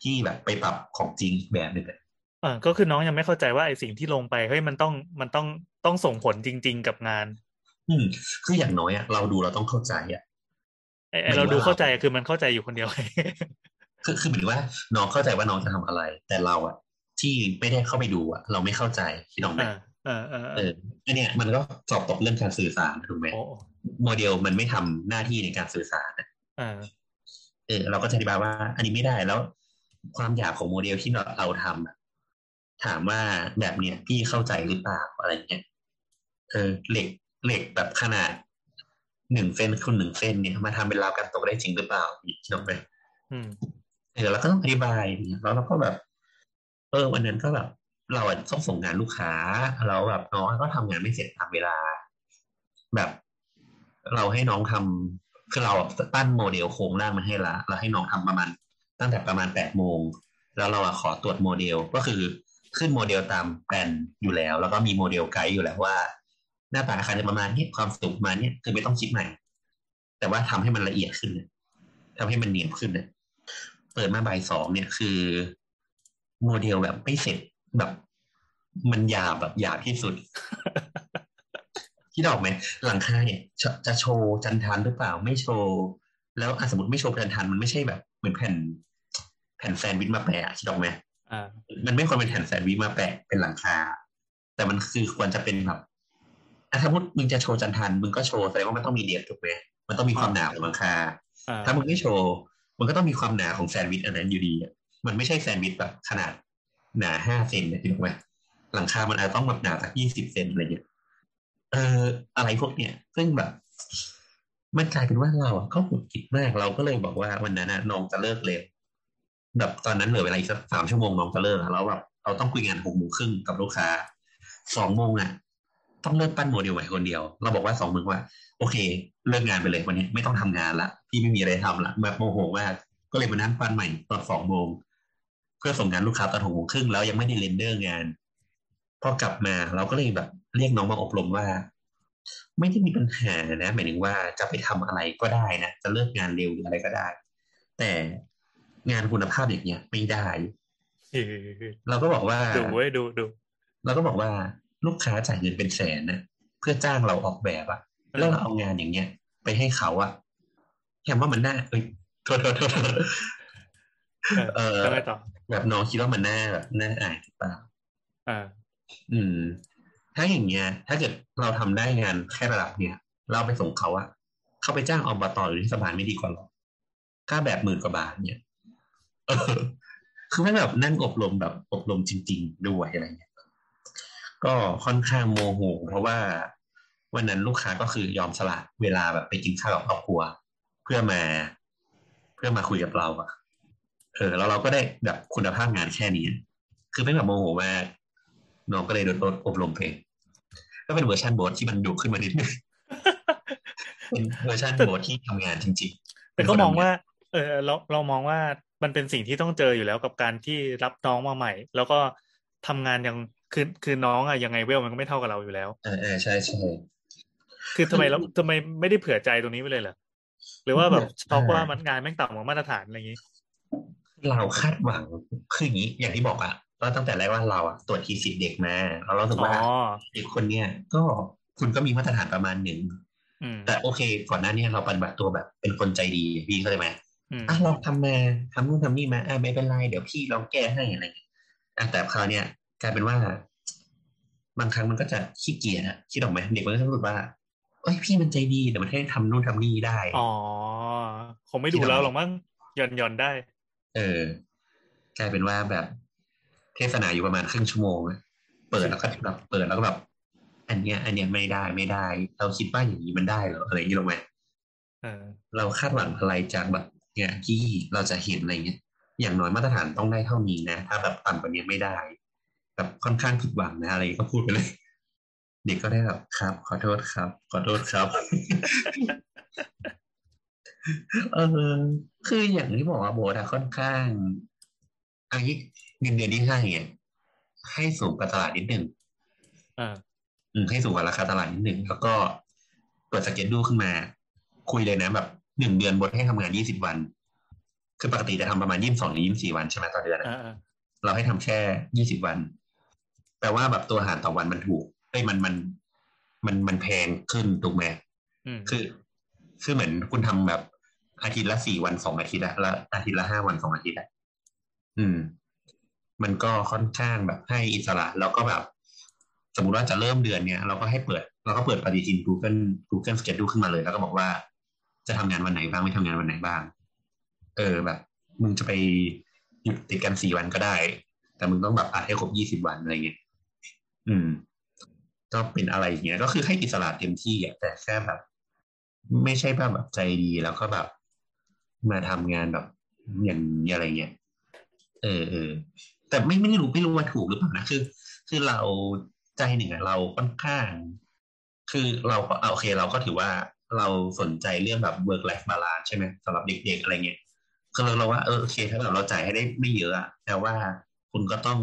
ที่แบบไปปรับของจริงแบบหนึ่ง อะเออก็คือน้องยังไม่เข้าใจว่าไอ้สิ่งที่ลงไปเฮ้ยมันต้องมันต้องต้องส่งผลจริง ๆ กับงาน อืมคืออย่างน้อยอะเราดูเราต้องเข้าใจอะไอ้ไอ้หมายถึงเราดูว่าเข้าใจคือมันเข้าใจอยู่คนเดียวคือคือหมายถึงว่าน้องเข้าใจว่าน้องจะทำอะไร แต่เราอะที่ไม่ได้เข้าไปดูอะเราไม่เข้าใจคิดออกไหมเออเออเออเอออันเนี้ยมันก็สอบตกเรื่องการสื่อสารถูกไหมโอ้โมเดลมันไม่ทำหน้าที่ในการสื่อสารอะเออเออเราก็จะอธิบายว่า อันนี้ไม่ได้แล้ว ความหยาบของโมเดลที่เราเราทำอะ ถามว่าแบบเนี้ยพี่เข้าใจหรือเปล่าอะไรเงี้ยเออเหล็กเหล็กแบบขนาดหนึ่งเส้นคูณหนึ่งเส้นเนี่ยมาทำเป็นราวกันตกได้จริงหรือเปล่าอีกคิดออกไหมอืมเออเราก็ต้องอธิบายเนี่ยแล้วเราก็แบบ เออวันนั้นก็แบบ เราอะต้องส่งงานลูกค้า เราแบบน้องก็ทำงานไม่เสร็จตามเวลา แบบ เราให้น้องทำคือเราปั้นโมเดลโครงร่างมาให้ละเราให้น้องทำประมาณ ตั้งแต่ประมาณแปดโมงแล้วเราอะขอตรวจโมเดลก็คือ ขึ้นโมเดลตามแปลนอยู่แล้ว แล้วก็มีโมเดลไกด์อยู่แล้วว่า หน้าตาอาคารจะประมาณนี้ความสูงประมาณนี้คือไม่ต้องคิดใหม่ แต่ว่าทำให้มันละเอียดขึ้นเนี่ยทำให้มันเนียบขึ้นเนี่ยเปิดมาบ่ายสองเนี่ยคือ โมเดลแบบไม่เสร็จแบบ มันหยาบแบบหยาบที่สุดคิดออกไหมหลังคาเนี่ยจะจะโชว์จันทันหรือเปล่าไม่โชว์ แล้วอสมมติไม่โชว์จันทันมันไม่ใช่แบบ เหมือนแผ่น แผ่นแซนด์วิชมาแปะคิดออกไหม มันไม่ควรเป็นแผ่นแซนด์วิชมาแปะเป็นหลังคา แต่มันคือควรจะเป็นแบบอะถ้ามุดมึงจะโชว์จันทันมึงก็โชว์แสดงว่ามันต้องมีเดียบถูกไหมมันต้องมีความหนาของหลังคาอ่าถ้ามึงไม่โชว์ มันก็ต้องมีความหนาของแซนด์วิชอันนั้นอยู่ดีอะมันไม่ใช่แซนด์วิชแบบขนาดหนาห้าเซนเนี่ยถูกไหมหลังคา มันอาจจะต้องแบบหนาสักยี่สิบเซนอะไรเงี้ยเอออะไรพวกเนี้ยซึ่งแบบมันกลายเป็นว่าเราอะก็หงุดหงิดมากเราก็เลยบอกว่าวันนั้นน่ะน้องจะเลิกเร็ว แบบตอนนั้นเหลือเวลาอีกสักสามชั่วโมงน้องจะเลิกแล้วแบบเราต้องคุยงานหกโมงครึ่งกับลูกค้าสองโมงอะ ต้องเริ่มปั้นโมเดลใหม่คนเดียว เราบอกว่าสองโมงว่า โอเค เลิกงานไปเลยวันนี้ไม่ต้องทำงานละพี่ไม่มีอะไรทำละแบบโมโหมากก็เลยมานั่งปั้นใหม่ตอนสองโมงเพื่อส่งงานลูกค้าตอนหกโมงครึ่งแล้วยังไม่ได้ render งานพอกลับมาเราก็เลยแบบเรียกน้องมาอบรมว่า ไม่ได้มีปัญหานะหมายถึงว่าจะไปทำอะไรก็ได้นะจะเลิกงานเร็วหรืออะไรก็ได้ แต่ งานคุณภาพอย่างเงี้ยไม่ได้เออเราก็บอกว่าดูเว้ยดูดูเราก็บอกว่าลูกค้าจ่ายเงินเป็นแสนนะเพื่อจ้างเราออกแบบอะแล้วเราเอางานอย่างเงี้ย ไปให้เขาอะแฮมว่ามันน่าเอ้ยโทษโทษโทษโทษเออเออแล้วไงต่อแบบน้องคิดว่ามันน่าแบบน่าอายหรือเปล่าอ่า อืม ถ้าอย่างเงี้ย ถ้าเกิดเราทำได้งานแค่ระดับเนี้ยเราไปส่งเขาอะเขาไปจ้างอบตหรือเทศบาลไม่ดีกว่าหรอค่าแบบหมื่นกว่าบาทเนี่ยเออ คือไม่แบบนั่งอบรมแบบอบรมจริง ๆ ด้วยอะไรเงี้ยก็ค่อนข้างโมโห เพราะว่าวันนั้นลูกค้าก็คือยอมสละเวลาแบบไปกินข้าวกับครอบครัว เพื่อมา เพื่อมาคุยกับเราอะเออแล้วเราก็ได้แบบคุณภาพงานแค่นี้ คือไม่แบบโมโหมากน้องก็เลยโดนอบรมเพลงก็เป็นเวอร์ชันโบทที่มันดุขึ้นมานิดนึงเป็นเวอร์ชันโบทที่ทำงานจริง ๆ แต่ก็มองว่า เออเราเรามองว่า มันเป็นสิ่งที่ต้องเจออยู่แล้วกับการที่รับน้องมาใหม่ แล้วก็ทำงานยังคือคือน้องอะยังไงเวลมันก็ไม่เท่ากับเราอยู่แล้วเออเออใช่ใช่คือทำไมเราทำไมไม่ได้เผื่อใจตรงนี้ไปเลยเหรอหรือว่าแบบเผื่อช็อกว่ามันงานแม่งต่ำกว่ามาตรฐานอะไรอย่างนี้ เราคาดหวังคืออย่างนี้อย่างที่บอกอะก็ตั้งแต่แรกว่าเราอะตรวจทีสิทธิ์เด็กมาเรารู้สึกอ๋อว่าเด็กคนเนี้ยก็คุณก็มีมาตรฐานประมาณหนึ่งอืมแต่โอเค ก่อนหน้านี้เราปฏิบัติตัวแบบเป็นคนใจดีพี่เข้าใจไหม อืมอะเราทำมาทำนู่นทำนี่มาอะไม่เป็นไรเดี๋ยวพี่ลองแก้ให้อะไรอย่างเงี้ยอะแต่คราวเนี้ยกลายเป็นว่า บางครั้งมันก็จะขี้เกียจอะคิดออกไหมเด็กมันก็จะรู้สึกว่าเอ้ยพี่มันใจดีแต่มันให้ทำนู่นทำนี่ได้อ๋อคงไม่ดูแล้วหรอกมั้งหย่อนหย่อนได้ เออ กลายเป็นว่าแบบเทศนาอยู่ประมาณครึ่งชั่วโมงอะเปิดแล้วก็แบบเปิดแล้วก็แบบอันเนี้ย อันเนี้ยไม่ได้ไม่ได้ เราคิดว่าอย่างนี้มันได้เหรออะไรอย่างนี้หรอกไหมเออเราคาดหวังอะไรจากแบบ เนี่ยที่เราจะเห็นอะไรเงี้ยอย่างน้อยมาตรฐานต้องได้เท่านี้นะ ถ้าแบบต่ำกว่านี้ไม่ได้แบบค่อนข้างผิดหวังนะอะไรก็พูดไปเลย เด็กก็ได้แบบครับ ขอโทษครับ ขอโทษครับเออคืออย่างที่บอกว่าโบสอะค่อนข้างอันนี้เงินเดือนที่ให้เนี่ยให้สูงกว่าตลาดนิดหนึ่งอ่าอืมให้สูงกว่าราคาตลาดนิดหนึ่งแล้วก็เปิดสเก็ตดูขึ้นมา คุยเลยนะแบบ หนึ่งเดือนบนให้ทำงานยี่สิบวัน คือปกติจะทำประมาณยี่สิบสองหรือยี่สิบสี่วันใช่ไหมต่อเดือนอะอ่าอ่าเราให้ทำแค่ยี่สิบวัน แปลว่าแบบตัวอาหารต่อวันมันถูกเอ้ยมันมันมันมันแพงขึ้นถูกไหมอืมคือ คือเหมือนคุณทำแบบอาทิตย์ละสี่วันสองอาทิตย์อะแล้วอาทิตย์ละห้าวันสองอาทิตย์อะอืม มันก็ค่อนข้างแบบให้อิสระแล้วก็แบบ สมมุติว่าจะเริ่มเดือนเนี้ยเราก็ให้เปิดเราก็เปิดปฏิทิน Google Google Schedule ขึ้นมาเลย แล้วก็บอกว่า จะทำงานวันไหนบ้างไม่ทำงานวันไหนบ้าง เออแบบ มึงจะไปหยุดติดกันสี่วันก็ได้ แต่มึงต้องแบบอัดให้ครบยี่สิบวันอะไรเงี้ยอืม ก็เป็นอะไรอย่างเงี้ย ก็คือให้อิสระเต็มที่อะแต่แค่แบบ ไม่ใช่แบบแบบใจดีแล้วก็แบบ มาทำงานแบบอย่างนี้อะไรเงี้ยเออเออแต่ไม่ไม่รู้ไม่รู้ว่าถูกหรือเปล่านะคือ คือเราใจหนึ่งอะเราค่อนข้าง คือเราก็เอาโอเค เราก็ถือว่า เราสนใจเรื่องแบบ work life balance ใช่ไหมสำหรับเด็กๆอะไรเงี้ยคือเราเราว่าเออโอเค ถ้าแบบเราจ่ายให้ได้ไม่เยอะอะแต่ว่าคุณก็ต้อง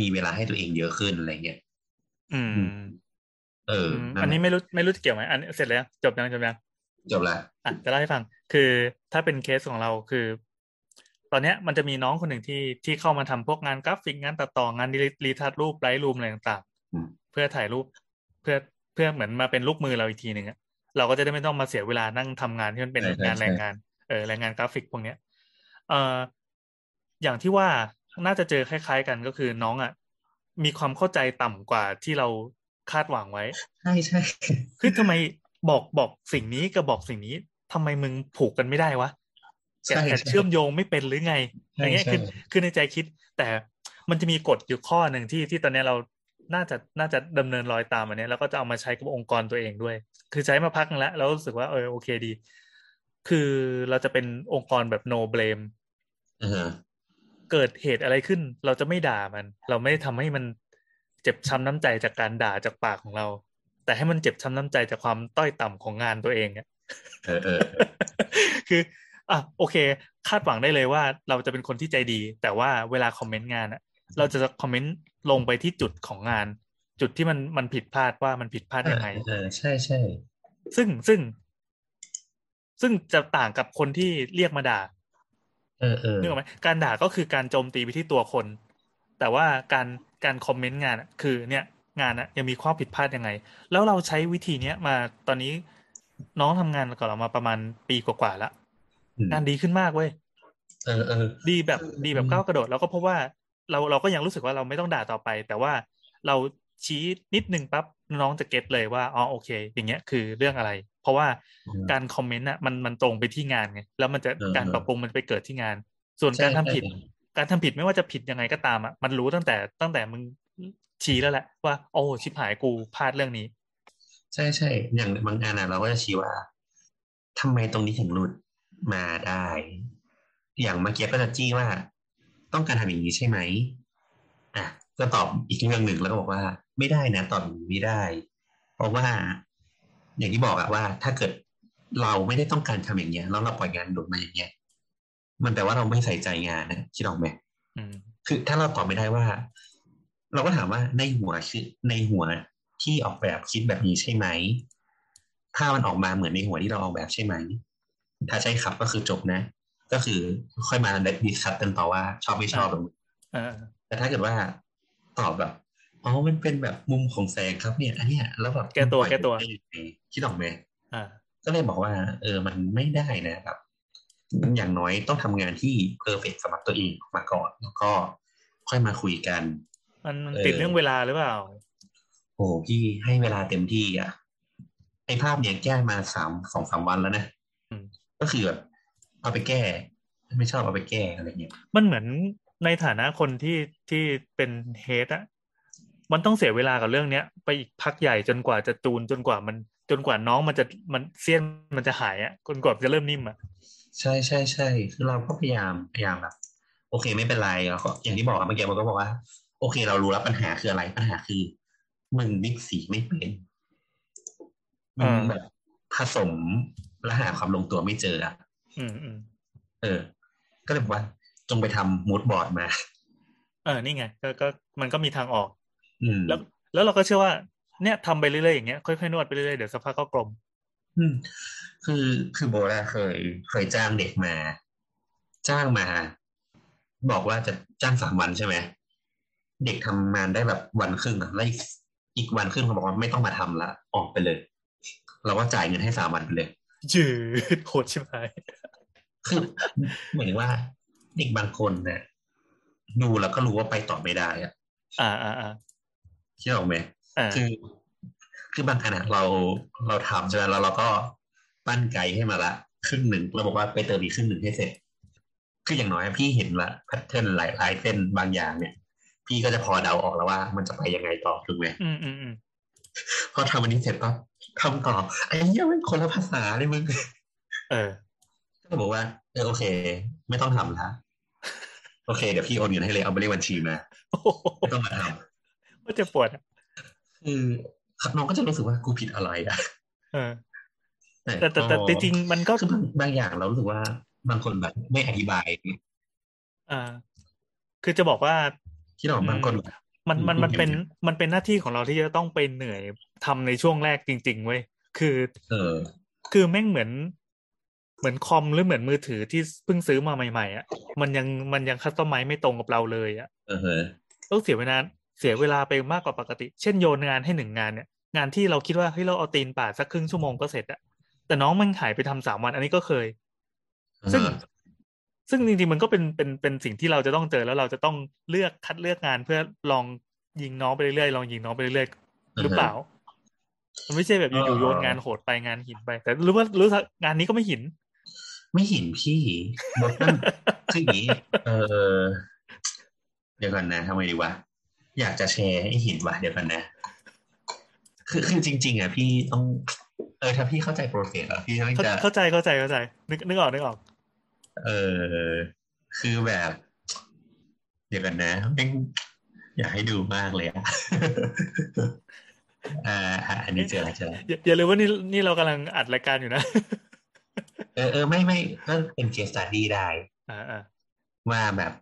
มีเวลาให้ตัวเองเยอะขึ้นอะไรเงี้ยอืม เอออืมนั่นแหละอันนี้ไม่รู้ไม่รู้จะเกี่ยวไหมอันเสร็จแล้ว จบยังจบยังจบละอะจะเล่าให้ฟัง คือถ้าเป็นเคสของเราคือ ตอนเนี้ยมันจะมีน้องคนหนึ่งที่ที่เข้ามาทำพวกงานกราฟิกงานตัดต่องาน re retouch รูป Lightroom อะไรต่างอืมๆเพื่อถ่ายรูปเพื่อเพื่อเหมือนมาเป็นลูกมือเราอีกทีหนึ่งอะ เราก็จะได้ไม่ต้องมาเสียเวลานั่งทำงานที่มันเป็นใช่ใช่งานแรงงานเออแรงงานกราฟิกพวกเนี้ยเอ่ออย่างที่ว่าน่าจะเจอคล้าย ๆ กันก็คือน้องอะมีความเข้าใจต่ำกว่าที่เราคาดหวังไว้ ใช่ใช่คือทำไมบอกบอกสิ่งนี้กับบอกสิ่งนี้ทำไมมึงผูกกันไม่ได้วะแกะใช่แกะใช่เชื่อมโยงไม่เป็นหรือไงใช่อย่างเงี้ยใช่คือคือในใจคิด แต่มันจะมีกฎอยู่ข้อหนึ่งที่ที่ตอนเนี้ยเราน่าจะน่าจะดำเนินรอยตามอันเนี้ยแล้วก็จะเอามาใช้กับองค์กรตัวเองด้วย คือใช้มาพักนึงแล้วแล้วรู้สึกว่าเออโอเคดี คือเราจะเป็นองค์กรแบบ no blame อ่าฮะเกิดเหตุอะไรขึ้น เราจะไม่ด่ามัน เราไม่ได้ทำให้มันเจ็บช้ำน้ำใจจากการด่าจากปากของเรา แต่ให้มันเจ็บช้ำน้ำใจจากความต้อยต่ำของงานตัวเองอะเออเออคืออะโอเค คาดหวังได้เลยว่าเราจะเป็นคนที่ใจดี แต่ว่าเวลาคอมเมนต์งานอะเราจะคอมเมนต์ลงไปที่จุดของงาน จุดที่มันมันผิดพลาดว่ามันผิดพลาดยังไงเออใช่ใช่ซึ่งซึ่ง ซึ่งจะต่างกับคนที่เรียกมาด่า เออเออนึกออกไหมการด่าก็คือการโจมตีไปที่ตัวคน แต่ว่าการการคอมเมนต์งานอะคือเนี่ย งานอะยังมีข้อผิดพลาดยังไง แล้วเราใช้วิธีเนี้ยมาตอนนี้น้องทำงานกับเรามาประมาณปีกว่าๆแล้วอืมงานดีขึ้นมากเว้ยเออเออดีแบบอืมดีแบบก้าวกระโดด แล้วก็เพราะว่าเราเราก็ยังรู้สึกว่าเราไม่ต้องด่าต่อไป แต่ว่าเรา ชี้นิดนึงปั๊บน้องจะเก็ตเลยว่าอ๋อโอเค อย่างเงี้ยคือเรื่องอะไร เพราะว่าการคอมเมนต์อะมันมันตรงไปที่งานไงแล้วมันจะเออการปรับปรุงมันไปเกิดที่งาน ส่วนใช่การทำผิดใช่การทำผิดไม่ว่าจะผิดยังไงก็ตามอะมันรู้ตั้งแต่ตั้งแต่มึงชี้แล้วแหละว่า โอ้ชิบหายกูพลาดเรื่องนี้ ใช่ใช่อย่างบางงานอะเราก็จะชี้ว่าทำไมตรงนี้ถึงหลุดมาได้ อย่างเมื่อกี้ก็จะจี้ว่า ต้องการทำอย่างนี้ใช่ไหมอะ ก็ตอบอีกเรื่องหนึ่งแล้วก็บอกว่า ไม่ได้นะ ตอบอย่างนี้ไม่ได้ เพราะว่า อย่างที่บอกอะว่า ถ้าเกิดเราไม่ได้ต้องการทำอย่างเงี้ยแล้วเราปล่อยงานหลุดมาอย่างเงี้ยมันแปลว่าเราไม่ใส่ใจงานนะคิดออกไหมอืมคือถ้าเราตอบไม่ได้ว่า เราก็ถามว่าในหัวคือในหัวที่ออกแบบคิดแบบนี้ใช่ไหม ถ้ามันออกมาเหมือนในหัวที่เราออกแบบใช่ไหม ถ้าใช่ครับก็คือจบนะ ก็คือค่อยมาดิสคัตกันต่อว่า ชอบไม่ชอบแบบเออแต่ถ้าเกิดว่า ตอบแบบอ๋อมันเป็นแบบมุมของแสงครับเนี่ย อันเนี้ยแล้วแบบแก้ตัวแก้ตัวได้ยังไงคิดออกไหมอ่าก็เลยบอกว่า เออมันไม่ได้นะครับอย่างน้อยต้องทำงานที่เพอร์เฟกสำหรับตัวเองออกมาก่อนแล้วก็ค่อยมาคุยกัน มันมันเออติดเรื่องเวลาหรือเปล่าโอ้พี่ให้เวลาเต็มที่อะไอภาพเนี้ยแก้มาสามสองสามวันแล้วนะอืมก็คือแบบเอาไปแก้ ไม่ชอบเอาไปแก้อะไรเงี้ยมันเหมือน ในฐานะคนที่ที่เป็นเฮดอะมันต้องเสียเวลากับเรื่องเนี้ย ไปอีกพักใหญ่จนกว่าจะจูนจนกว่ามันจนกว่าน้องมันจะมันเสี้ยนมันจะหายอะจนกว่าจะเริ่มนิ่มอะใช่ใช่ใช่คือเราก็พยายามพยายามแบบโอเคไม่เป็นไรแล้วก็อย่างที่บอกอะเมื่อกี้มันก็บอกว่า โอเค เรารู้แล้วปัญหาคืออะไรปัญหาคือมึงมิกสีไม่เป็นมึงแบบผสมและหาความลงตัวไม่เจออะอืมอืมเออ ก็เลยบอกว่า จงไปทำมูดบอร์ดมา เออนี่ไงก็ก็มันก็มีทางออก อืม แล้วแล้วเราก็เชื่อว่า เนี่ยทำไปเรื่อยๆอย่างเงี้ยค่อยๆนวดไปเรื่อยๆเดี๋ยวสักพักก็กลม อืม คือคือโบราเคย เคยจ้างเด็กมา จ้างมา บอกว่าจะจ้างสามวันใช่ไหมเด็กทำงานได้แบบวันครึ่งอะแล้วอีกอีกวันครึ่งเขาบอกว่าไม่ต้องมาทำละออกไปเลย เราก็จ่ายเงินให้สามวันไปเลย ยืดโหดชิบหายคือเหมือนว่า เด็กบางคนเนี่ยดูแล้วก็รู้ว่าไปต่อไม่ได้อะอ่าอ่าอ่าคิดออกไหมอ่าคือ คือบางขณะเราเราทำใช่ไหมแล้วเราก็ปั้นไกด์ให้มาละครึ่งหนึ่งเราบอกว่าไปเติมอีกครึ่งหนึ่งให้เสร็จ คืออย่างน้อยพี่เห็นละแพทเทิร์นหลายหลายเส้นบางอย่างเนี่ย พี่ก็จะพอเดาออกแล้วว่า มันจะไปยังไงต่อถูกไหมอืมอืมอืมพอทำอันนี้เสร็จก็ทำต่อไอ้เหี้ยมันคนละภาษาเลยมึง เออ ก็บอกว่าเออโอเค ไม่ต้องทำละ โอเค เดี๋ยวพี่โอนเงินให้เลยเอาไปเลขบัญชีมาโอ้โหไม่ต้องมาทว่าจะปวดอะำคือน้องก็จะรู้สึกว่ากูผิดอะไรอะเออแต่แต่แต่แต่จริงๆมันก็คือบางบางอย่างเรารู้สึกว่าบางคนแบบไม่อธิบาย อ่า คือจะบอกว่าที่เราบางคนแบบมันมันอืมมันเป็นอืมมันเป็นหน้าที่ของเราที่จะต้องไปเหนื่อยทำในช่วงแรกจริง ๆ เว้ยคือ เออ คือแม่งเหมือน เหมือนคอมหรือเหมือนมือถือที่เพิ่งซื้อมาใหม่ๆอะมันยังมันยังคัสตอมไมซ์ไม่ตรงกับเราเลยอะเออเฮะต้องเสียเวลาเสียเวลาไปมากกว่าปกติ เช่นโยนงานให้หนึ่งงานเนี่ย งานที่เราคิดว่าเฮ้ยเราเอาตีนป่าดสักครึ่งชั่วโมงก็เสร็จอะแต่น้องมันหายไปทำสามวัน อันนี้ก็เคย ซึ่งซึ่งจริงๆมันก็เป็นเป็นเป็นสิ่งที่เราจะต้องเจอแล้วเราจะต้องเลือกคัดเลือกงานเพื่อลองยิงน้องไปเรื่อยๆลองยิงน้องไปเรื่อยๆหรือเปล่า มันไม่ใช่แบบอยู่ๆโยนงานโหดไปงานหินไป แต่รู้ว่ารู้ว่างานนี้ก็ไม่หิน ไม่เห็นพี่บทมันคืออย่างนี้เออเดี๋ยวก่อนนะทำไมดีวะ อยากจะแชร์ให้เห็นว่ะเดี๋ยวก่อนนะ คือคือจริง ๆ อะ พี่ต้อง เออถ้าพี่เข้าใจโปรเซสอะพี่ต้องเข้าจะเข้าใจเข้าใจเข้าใจ นึกนึกออกนึกออก เออ คือแบบ เดี๋ยวกันนะแม่งอยากให้ดูมากเลยอะอ่าอะอันนี้เจอแล้วเจอแล้วอย่าอย่าลืมว่านี่นี่เรากำลังอัดรายการอยู่นะ เออเออไม่ไม่ก็เป็นเคสตัดดี้ได้อ่าอ่าว่าแบบ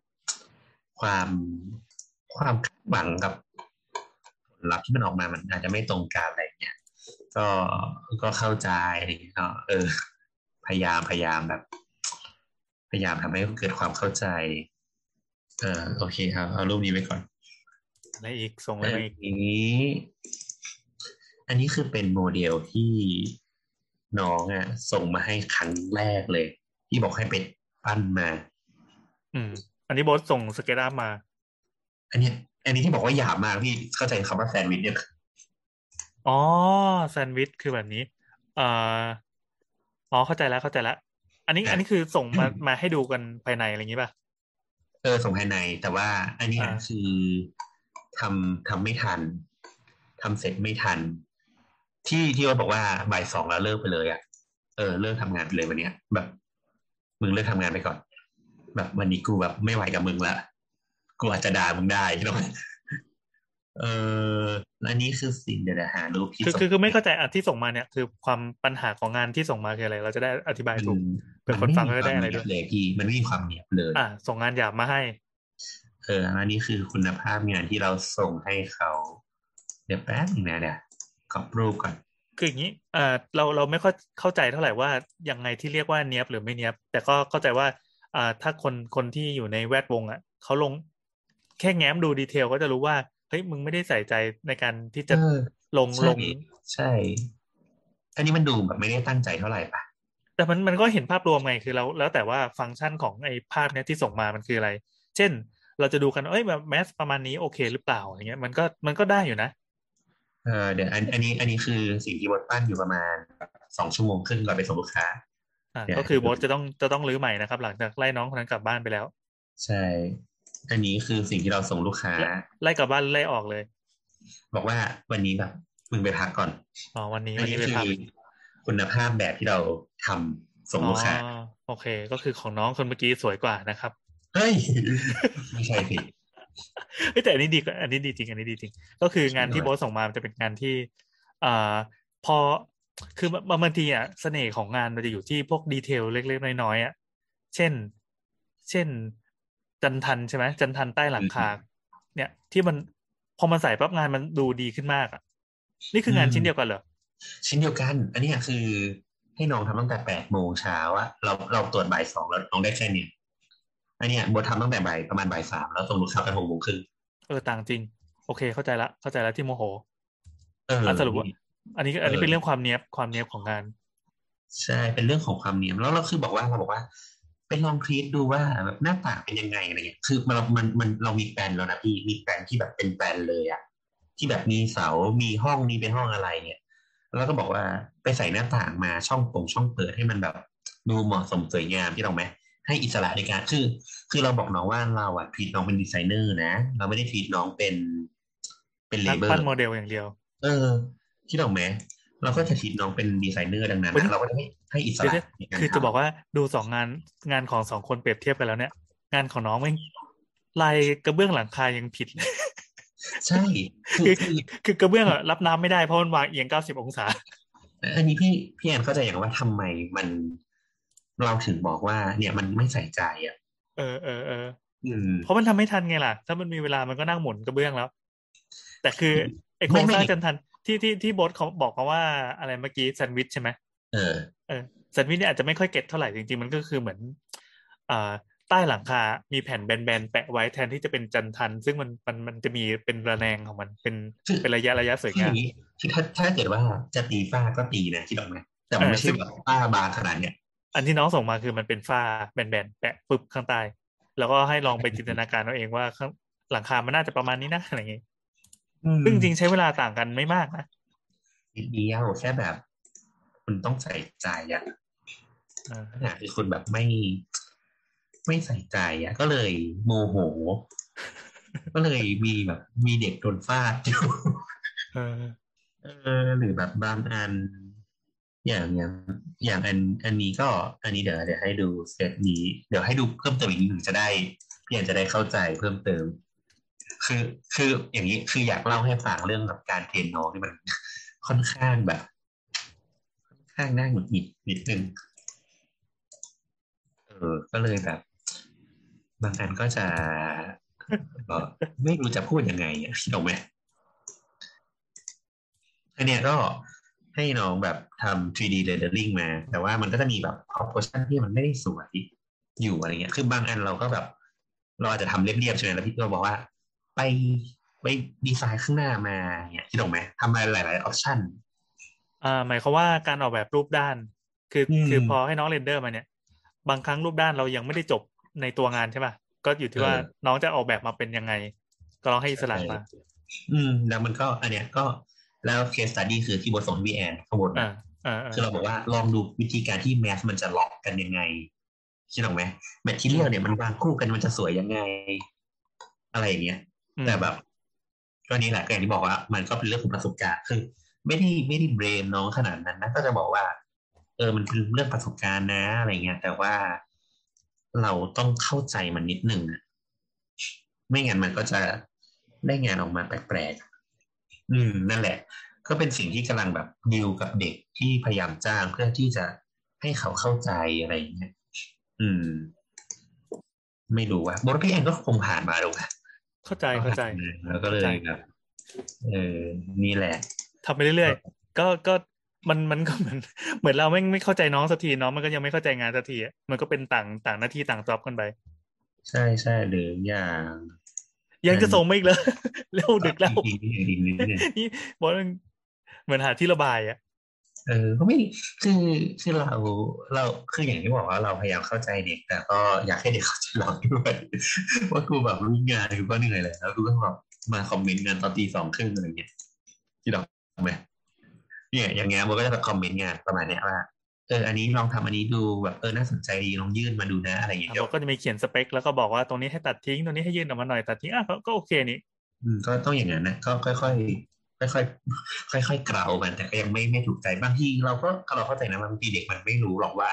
ความความคาดหวังกับผลลัพธ์ที่มันออกมามันอาจจะไม่ตรงกันอะไรเงี้ยก็ก็เข้าใจอะไรเงี้ยก็เออ พยายามพยายามแบบ พยายามทำให้เกิดความเข้าใจ เออโอเคครับเอารูปนี้ไว้ก่อนอะไรอีกส่งอะไรอันมาอีกนี้ อันนี้คือเป็นโมเดลที่ น้องอะ ส่งมาให้ครั้งแรกเลย ที่บอกให้ไปปั้นมา อืม อันนี้โบสส่งสเก็ตอัพมา อันเนี้ยอันนี้ที่บอกว่าหยาบมากพี่เข้าใจคำว่าแซนด์วิชเนี่ยอ๋อแซนด์วิชคือแบบนี้เอ่ออ๋อเข้าใจแล้วเข้าใจแล้วอันนี้อันนี้คือส่งมามาให้ดูกันภายในอะไรอย่างนี้ป่ะเออส่งภายในแต่ว่า อันเนี้ยอ่าคือทำทำไม่ทันทำเสร็จไม่ทัน ที่ที่ว่าบอกว่าบ่ายสองแล้วเลิกไปเลยอะ เออเลิกทำงานไปเลยวันเนี้ย แบบ มึงเลิกทำงานไปก่อน แบบวันนี้กูแบบไม่ไหวกับมึงละกูอาจจะด่ามึงได้ใช่ไหมเออและนี่คือสิ่งเดี๋ยวนะหารูปที่คือส่งคือคือไม่เข้าใจอะที่ส่งมาเนี่ยคือความปัญหาของงานที่ส่งมาคืออะไร เราจะได้อธิบายถูกเผื่อคนฟังก็ได้อะไรด้วยมันม่มีความเนีบเลยพี่มันไม่มีความเนียบเลย อะส่งงานหยาบมาให้ เอออันนี้คือคุณภาพงานที่เราส่งให้เขา เดี๋ยวแป๊บนึงนะเดี๋ยว กรอบรูปก่อนคืออย่างนี้เอ่อเราเราไม่ค่อยเข้าใจเท่าไหร่ว่ายังไงที่เรียกว่าเนี้ยบหรือไม่เนี้ยบ แต่ก็เข้าใจว่าอ่าถ้าคนคนที่อยู่ในแวดวงอะเขาลงแค่แง้มดูดีเทลก็จะรู้ว่าเฮ้ยมึงไม่ได้ใส่ใจในการที่จะเออลงใช่ลงใช่ อันนี้มันดูแบบไม่ได้ตั้งใจเท่าไหร่ปะแต่มันมันก็เห็นภาพรวมไงคือแล้วแล้วแต่ว่าฟังก์ชันของไอ้ภาพเนี้ยที่ส่งมามันคืออะไร เช่น เราจะดูกันว่าเอ้ยแบบแมสประมาณนี้โอเคหรือเปล่าอย่างเงี้ยมันก็มันก็ได้อยู่นะ เออเดี๋ยวอันอันนี้อันนี้คือสิ่งที่บดปั้นอยู่ประมาณสองชั่วโมงครึ่งก่อนไปส่งลูกค้าอ่าเดี๋ยวก็คือโบสจะต้องจะต้องรื้อใหม่นะครับ หลังจากไล่น้องคนนั้นกลับบ้านไปแล้ว ใช่ อันนี้คือสิ่งที่เราส่งลูกค้า ไล่กลับบ้านไล่ออกเลย บอกว่าวันนี้แบบมึงไปพักก่อนอ๋อวันนี้อัวันนนี้นี้ไปคืพักอคุณภาพแบบที่เราทำส่งลูกค้าอ๋อโอเค ก็คือของน้องคนเมื่อกี้สวยกว่านะครับเฮ้ยไม่ใช่สิเฮ้ย แต่อันนี้ดีกว่าอันนี้ดีจริง อันนี้ดีจริง ก็คืองานที่ใช่โบสส่งมามันจะเป็นงานที่อ่าพอคือบางบางทีอะเสน่ห์ของงานมันจะอยู่ที่พวกดีเทลเล็กๆน้อยๆอะเช่น เช่น จันทันใช่ไหมจันทันใต้หลังคาเนี่ย ที่มันพอมันใส่ปั๊บงานมันดูดีขึ้นมากอะ นี่คืองานชิ้นเดียวกันเหรอชิ้นเดียวกัน อันเนี้ยคือให้น้องทำตั้งแต่แปดโมงเช้าอะเราเราตรวจบ่ายสองแล้วน้องได้แค่เนี้ย อันเนี้ยบททำตั้งแต่บ่ายประมาณบ่ายสามแล้วส่งลูกค้าไปหกโมงครึ่งเออต่างจริง โอเค เข้าใจละเข้าใจละที่โมโหเอออะสรุปว่าอันนี้อันนี้เออเป็นเรื่องความเนี้ยบความเนี้ยบของงาน ใช่เป็นเรื่องของความเนียมแล้วเราคือบอกว่าเราบอกว่าไปลองครีดดูว่าแบบหน้าต่างเป็นยังไงอะไรเงี้ยคือมันมันมันเรามีแปลนแล้วนะพี่มีแปลนที่แบบเป็นแปลนเลยอะที่แบบมีเสา มีห้องนี้เป็นห้องอะไรเนี่ย แล้วก็บอกว่าไปใส่หน้าต่างมาช่องโปร่งช่องเปิดให้มันแบบ ดูเหมาะสมสวยงามคิดออกไหมให้อิสระในการคือ คือเราบอกน้องว่าเราอะทีน้องเป็นดีไซเนอร์นะ เราไม่ได้ treat น้องเป็นเป็น labor ปั้นโมเดลอย่างเดียว เออคิดออกไหมเราก็จะ treat น้องเป็นดีไซเนอร์ดังนั้นเฮ้ยอะเราก็จะให้ให้อิสเดี๋ยวระเดี๋ยวในการคือจะทำบอกว่าดูสองงานงานของสองคนเปรียบเทียบกันแล้วเนี่ย งานของน้องแม่งลายกระเบื้องหลังคายังผิดเลยใช่คือคือคือคือกระเบื้องอะรับน้ำไม่ได้เพราะมันวางเอียงเก้าสิบองศาอันนี้พี่พี่แอนเข้าใจอย่างว่าทำไมมันเราถึงบอกว่าเนี่ยมันไม่ใส่ใจอะ เออเออเอออืมเพราะมันทำไม่ทันไงล่ะ ถ้ามันมีเวลามันก็นั่งหมุนกระเบื้องแล้ว แต่คือไอโครงสร้างไม่ไม่จันทันที่ที่ที่โบสเขาบอกเขาว่าอะไรเมื่อกี้แซนด์วิชใช่ไหมเออเออแซนด์วิชเนี่ยอาจจะไม่ค่อยเก็ตเท่าไหร่จริงๆ มันก็คือเหมือนอ่าใต้หลังคา มีแผ่นแบนๆ แปะไว้แทนที่จะเป็นจันทัน ซึ่งมันมันมันจะมีเป็นระแนงของมัน เป็นคือเป็นระยะระยะสวยามคืองอย่างนี้คือถ้าถ้าเกิดว่าจะตีฝ้าก็ตีนะคิดออกไหมแต่มันไม่เออซึ่ใช่งแบบฝ้าบางขนาดเนี้ย อันที่น้องส่งมาคือมันเป็นฝ้าแบนๆแปะปึ๊บข้างใต้ แล้วก็ให้ลองไปจินตนาการเอาเองว่าข้างหลังคามันน่าจะประมาณนี้นะอะไรอย่างงี้ซึ่งจริงๆใช้เวลาต่างกันไม่มากนะนิดเดียวแค่แบบ คุณต้องใส่ใจอะเออปัญหาคือคุณแบบไม่ ไม่ใส่ใจอะ ก็เลยโมโห ก็เลยมีแบบ มีเด็กโดนฟาดอยู่เออเออหรือแบบบางอัน อย่างอย่างอย่างอันอันนี้ก็อันนี้เดี๋ยวเดี๋ยวให้ดูเซตนี้ เดี๋ยวให้ดูเพิ่มเติมอีกนิดหนึ่งจะได้พี่อยากจะได้เข้าใจเพิ่มเติม คือคืออย่างนี้คืออยากเล่าให้ฟังเรื่องแบบการเทรนน้องที่มันค่อนข้างแบบค่อนข้างน่าหงุดหงิดนิดนึงเออก็เลยแบบ บางอันก็จะไม่รู้จะพูดยังไงอะถูกไหมอันเนี้ยก็ ให้น้องแบบทำ 3D rendering มา แต่ว่ามันก็จะมีแบบ proportion ที่มันไม่ได้สวยอยู่อะไรเงี้ย คือบางอันเราก็แบบ เราอาจจะทำเรียบๆใช่ไหมแล้วพี่ก็บอกว่า ไปไปดีไซน์ข้างหน้ามาเนี่ยคิดออกไหมทำอะไรหลายๆ option อ่าหมายความว่าการออกแบบรูปด้าน คืออืมคือพอให้น้อง render มาเนี่ย บางครั้งรูปด้านเรายังไม่ได้จบในตัวงานใช่ป่ะก็อยู่ที่ว่าเออน้องจะออกแบบมาเป็นยังไง ก็ลองให้อิสระมา อืม แล้วมันก็อันเนี้ยก็ แล้ว case study คือที่โบทส่งที่พี่แอนข้างบนอ่านะอ่าอ่าคือเราบอกว่าลองดูวิธีการที่ mass มันจะล็อกกันยังไงคิดออกไหมแมททีเรียลเนี่ยมันวางคู่กันมันจะสวยยังไง อะไรอย่างเงี้ยอืมแต่แบบก็นี่แหละก็อย่างที่บอกว่า มันก็เป็นเรื่องของประสบการณ์คือ ไม่ได้ไม่ได้เบรมน้องขนาดนั้นนะก็จะบอกว่า เออมันคือเรื่องประสบการณ์นะอะไรเงี้ยแต่ว่าเราต้องเข้าใจมันนิดนึงอะไม่งั้นมันก็จะได้งานออกมาแปลกๆ อืมนั่นแหละ ก็เป็นสิ่งที่กำลังแบบดีลกับเด็กที่พยายามจ้างเพื่อที่จะให้เขาเข้าใจอะไรอย่างเงี้ยอืม ไม่รู้ว่าบทพี่แอนก็คงผ่านมาดูค่ะเข้าใจเข้าใจแล้วก็เลยแบบเออนี่แหละทำไปเรื่อยๆก็ก็มันมันก็เหมือนเหมือนเราไม่ไม่เข้าใจน้องสักทีน้องมันก็ยังไม่เข้าใจงานสักทีอะมันก็เป็นต่างต่างหน้าที่ต่างจ็อบกันไป ใช่ใช่หรืออย่าง ยังจะส่งมาอีกเลยเร็วดึกแล้วอีกนิดนึงอีกนิดนึงนี่บอกว่าเหมือนหาที่ระบายอะเออก็ไม่คือคือเราเราคืออย่างที่บอกว่าเราพยายามเข้าใจเด็ก แต่ก็อยากให้เด็กเข้าใจเราด้วยว่ากูแบบรู้งานกูก็เหนื่อยเลยแล้วกูก็แบบมาคอมเมนต์งานตอนตีสองครึ่งอะไรอย่างเงี้ยที่เราทำไหมเนี่ยอย่างเงี้ยมันก็จะคอมเมนต์งานประมาณเนี้ยว่า เอออันนี้ลองทำอันนี้ดูแบบเออน่าสนใจดีลองยื่นมาดูนะอะไรอย่างเงี้ยเดี๋ยเราวก็จะมีเขียนสเปค แล้วก็บอกว่าตรงนี้ให้ตัดทิ้งตรงนี้ให้ยื่นออกมาหน่อยตัดทิ้งอะก็ก็โอเคนี่อืมก็ต้องอย่างนั้นนะก็ค่อยค่อยค่อยค่อยค่อยๆค่อยๆเกลามันแต่ก็ยังไม่ไม่ถูกใจบางทีเราก็เราเข้าใจนะบางทีเด็กมันไม่รู้หรอกว่า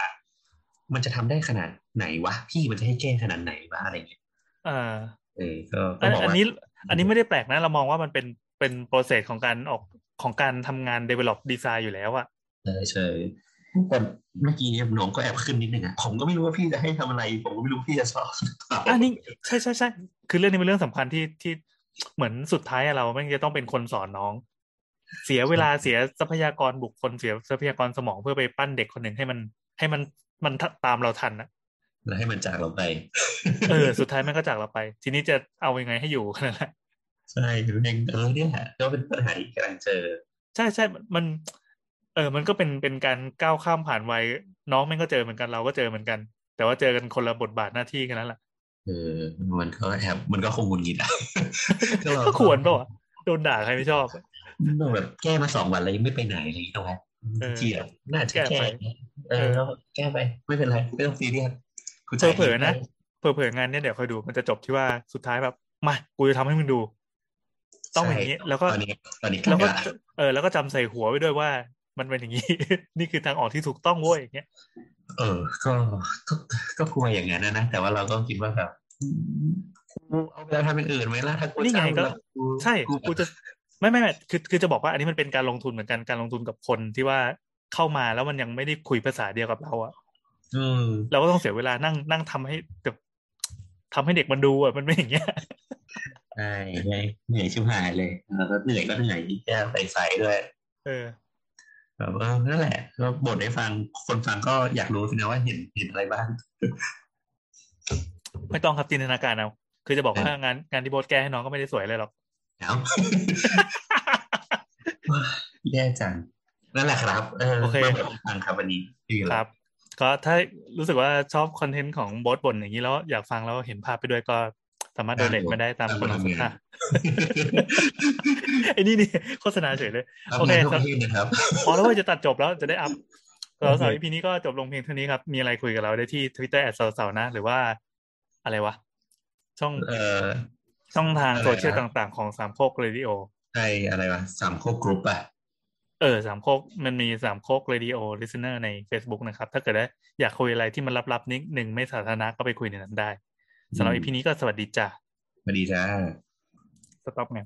มันจะทำได้ขนาดไหนวะพี่มันจะให้แก้ขนาดไหนวะอะไรเงี้ยอ่าเออก็ก็อันบอกอันว่านี้ อันนี้ไม่ได้แปลกนะ เรามองว่ามันเป็นเป็นโปรเซสของการออกของการทำงาน develop design อยู่แล้วอะใช่ใช่ แต่เมื่อกี้เนี่ยน้องก็แอบขึ้นนิดนึงอะผมก็ไม่รู้ว่าพี่จะให้ทำอะไร ผมก็ไม่รู้พี่จะชอบหรือเปล่าอันนี้ใช่ใช่ใช่คือเรื่องนี้เป็นเรื่องสำคัญที่ที่เหมือนสุดท้ายอะเราไม่งจะต้องเป็นคนสอนน้อง เสียเวลาเสียทรัพยากรบุคคลเสียทรัพยากรสมองเพื่อไปปั้นเด็กคนหนึ่งให้มัน ให้มันมันตามเราทันอะแล้วให้มันจากเราไป เออ สุดท้ายมันก็จากเราไป ทีนี้จะเอายังไงให้อยู่นั่นแหละใช่คือเองเออเนี่ยแหละก็เป็นปัญหาที่กำลังเจอ ใช่ใช่มันเออมันก็เป็นเป็นการก้าวข้ามผ่านวัยน้องแม่งก็เจอเหมือนกันเราก็เจอเหมือนกัน แต่ว่าเจอกันคนละบทบาทหน้าที่กันนั้นแหละเออมันก็แอบมันก็คงหงุดหงิดอะเราก็ควรปะวะโดนด่าใครไม่ชอบต้องแบบแก้มาสองวันแล้วยังไม่ไปไหนอะไรอย่างเงี้ยเอาไว้เออเจียบน่าจะแก้แก้ไปเออแล้วแก้ไปไม่เป็นไรไม่ต้องซีเรียสกูเผจ่ายลอๆนะเผลอๆงานเนี้ยเดี๋ยวคอยดูมันจะจบที่ว่าสุดท้ายแบบมากูจะทำให้มึงดู ต้องอย่างนี้ แล้วก็ตอนนี้ตอนนี้แล้วก็ใกล้ละเออแล้วก็จำใส่หัวไว้ด้วยว่า มันเป็นอย่างนี้ นี่คือทางออกที่ถูกต้องเว้ยอย่างเงี้ยเออ ก็ก็ก็กลัวอย่างนั้นนะนะแต่ว่าเราก็คิดว่าแบบอืมกูเอาเวลาทำเป็นอื่นไหมล่ะถ้ากูนี่ไงจ้าก็แล้วใช่กูจะไม่ไม่ไม่คือคือจะบอกว่าอันนี้มันเป็นการลงทุนเหมือนกันการลงทุนกับคนที่ว่าเข้ามาแล้วมันยังไม่ได้คุยภาษาเดียวกับเราอะอืมเราก็ต้องเสียเวลานั่งนั่งทำให้แบบทำให้เด็กมันดูอะมันไม่อย่างเงี้ยใช่เหนื่อยเหนื่อยชิบหายเลยแล้วก็เหนื่อยก็เหนื่อยที่แก้ใส่ใส่ด้วย เออ แบบว่านั่นแหละก็บทให้ฟังคนฟังก็อยากรู้สินะว่าเห็นเห็นอะไรบ้าง ไม่ต้องครับจินตนาการเอาคือจะบอกว่างานงานที่โบสแก้ให้น้องก็ไม่ได้สวยเลยหรอกเอ้าแย่จังนั่นแหละครับเออโอเคมาบทให้ฟังครับวันนี้ดีเลยครับ ก็ถ้ารู้สึกว่าชอบคอนเทนต์ของโบสบ่นอย่างนี้แล้วอยากฟังแล้วเห็นภาพไปด้วยก็ สามารถโดเนทมาได้ตามคนของสุขาไอ้นี่นี่โฆษณาเฉยเลยรับโอเคงานทั่วคปรับระเทศนะครับพอแล้วว่าจะตัดจบแล้วจะได้อัพโอเคสาวๆ EP นี้ก็จบลงเพียงเท่านี้ครับ มีอะไรคุยกับเราได้ที่ Twitter แอดสาวๆนะ หรือว่าอะไรวะ ช่องเออช่องทางอะไรนะโซเชียลต่างๆของสามโคกเรดิโอใช่อะไรวะสามโคกกรุ๊ปอะเออสามโคกมันมีสามโคกเรดิโอลิสเนอร์ใน Facebook นะครับ ถ้าเกิดว่าอยากคุยอะไรที่มันลับๆนิดหนึ่งไม่สาธารณะก็ไปคุยในนั้นได้ สำหรับ EP นี้ก็สวัสดีจ้ะสวัสดีจ้าสต็อปไง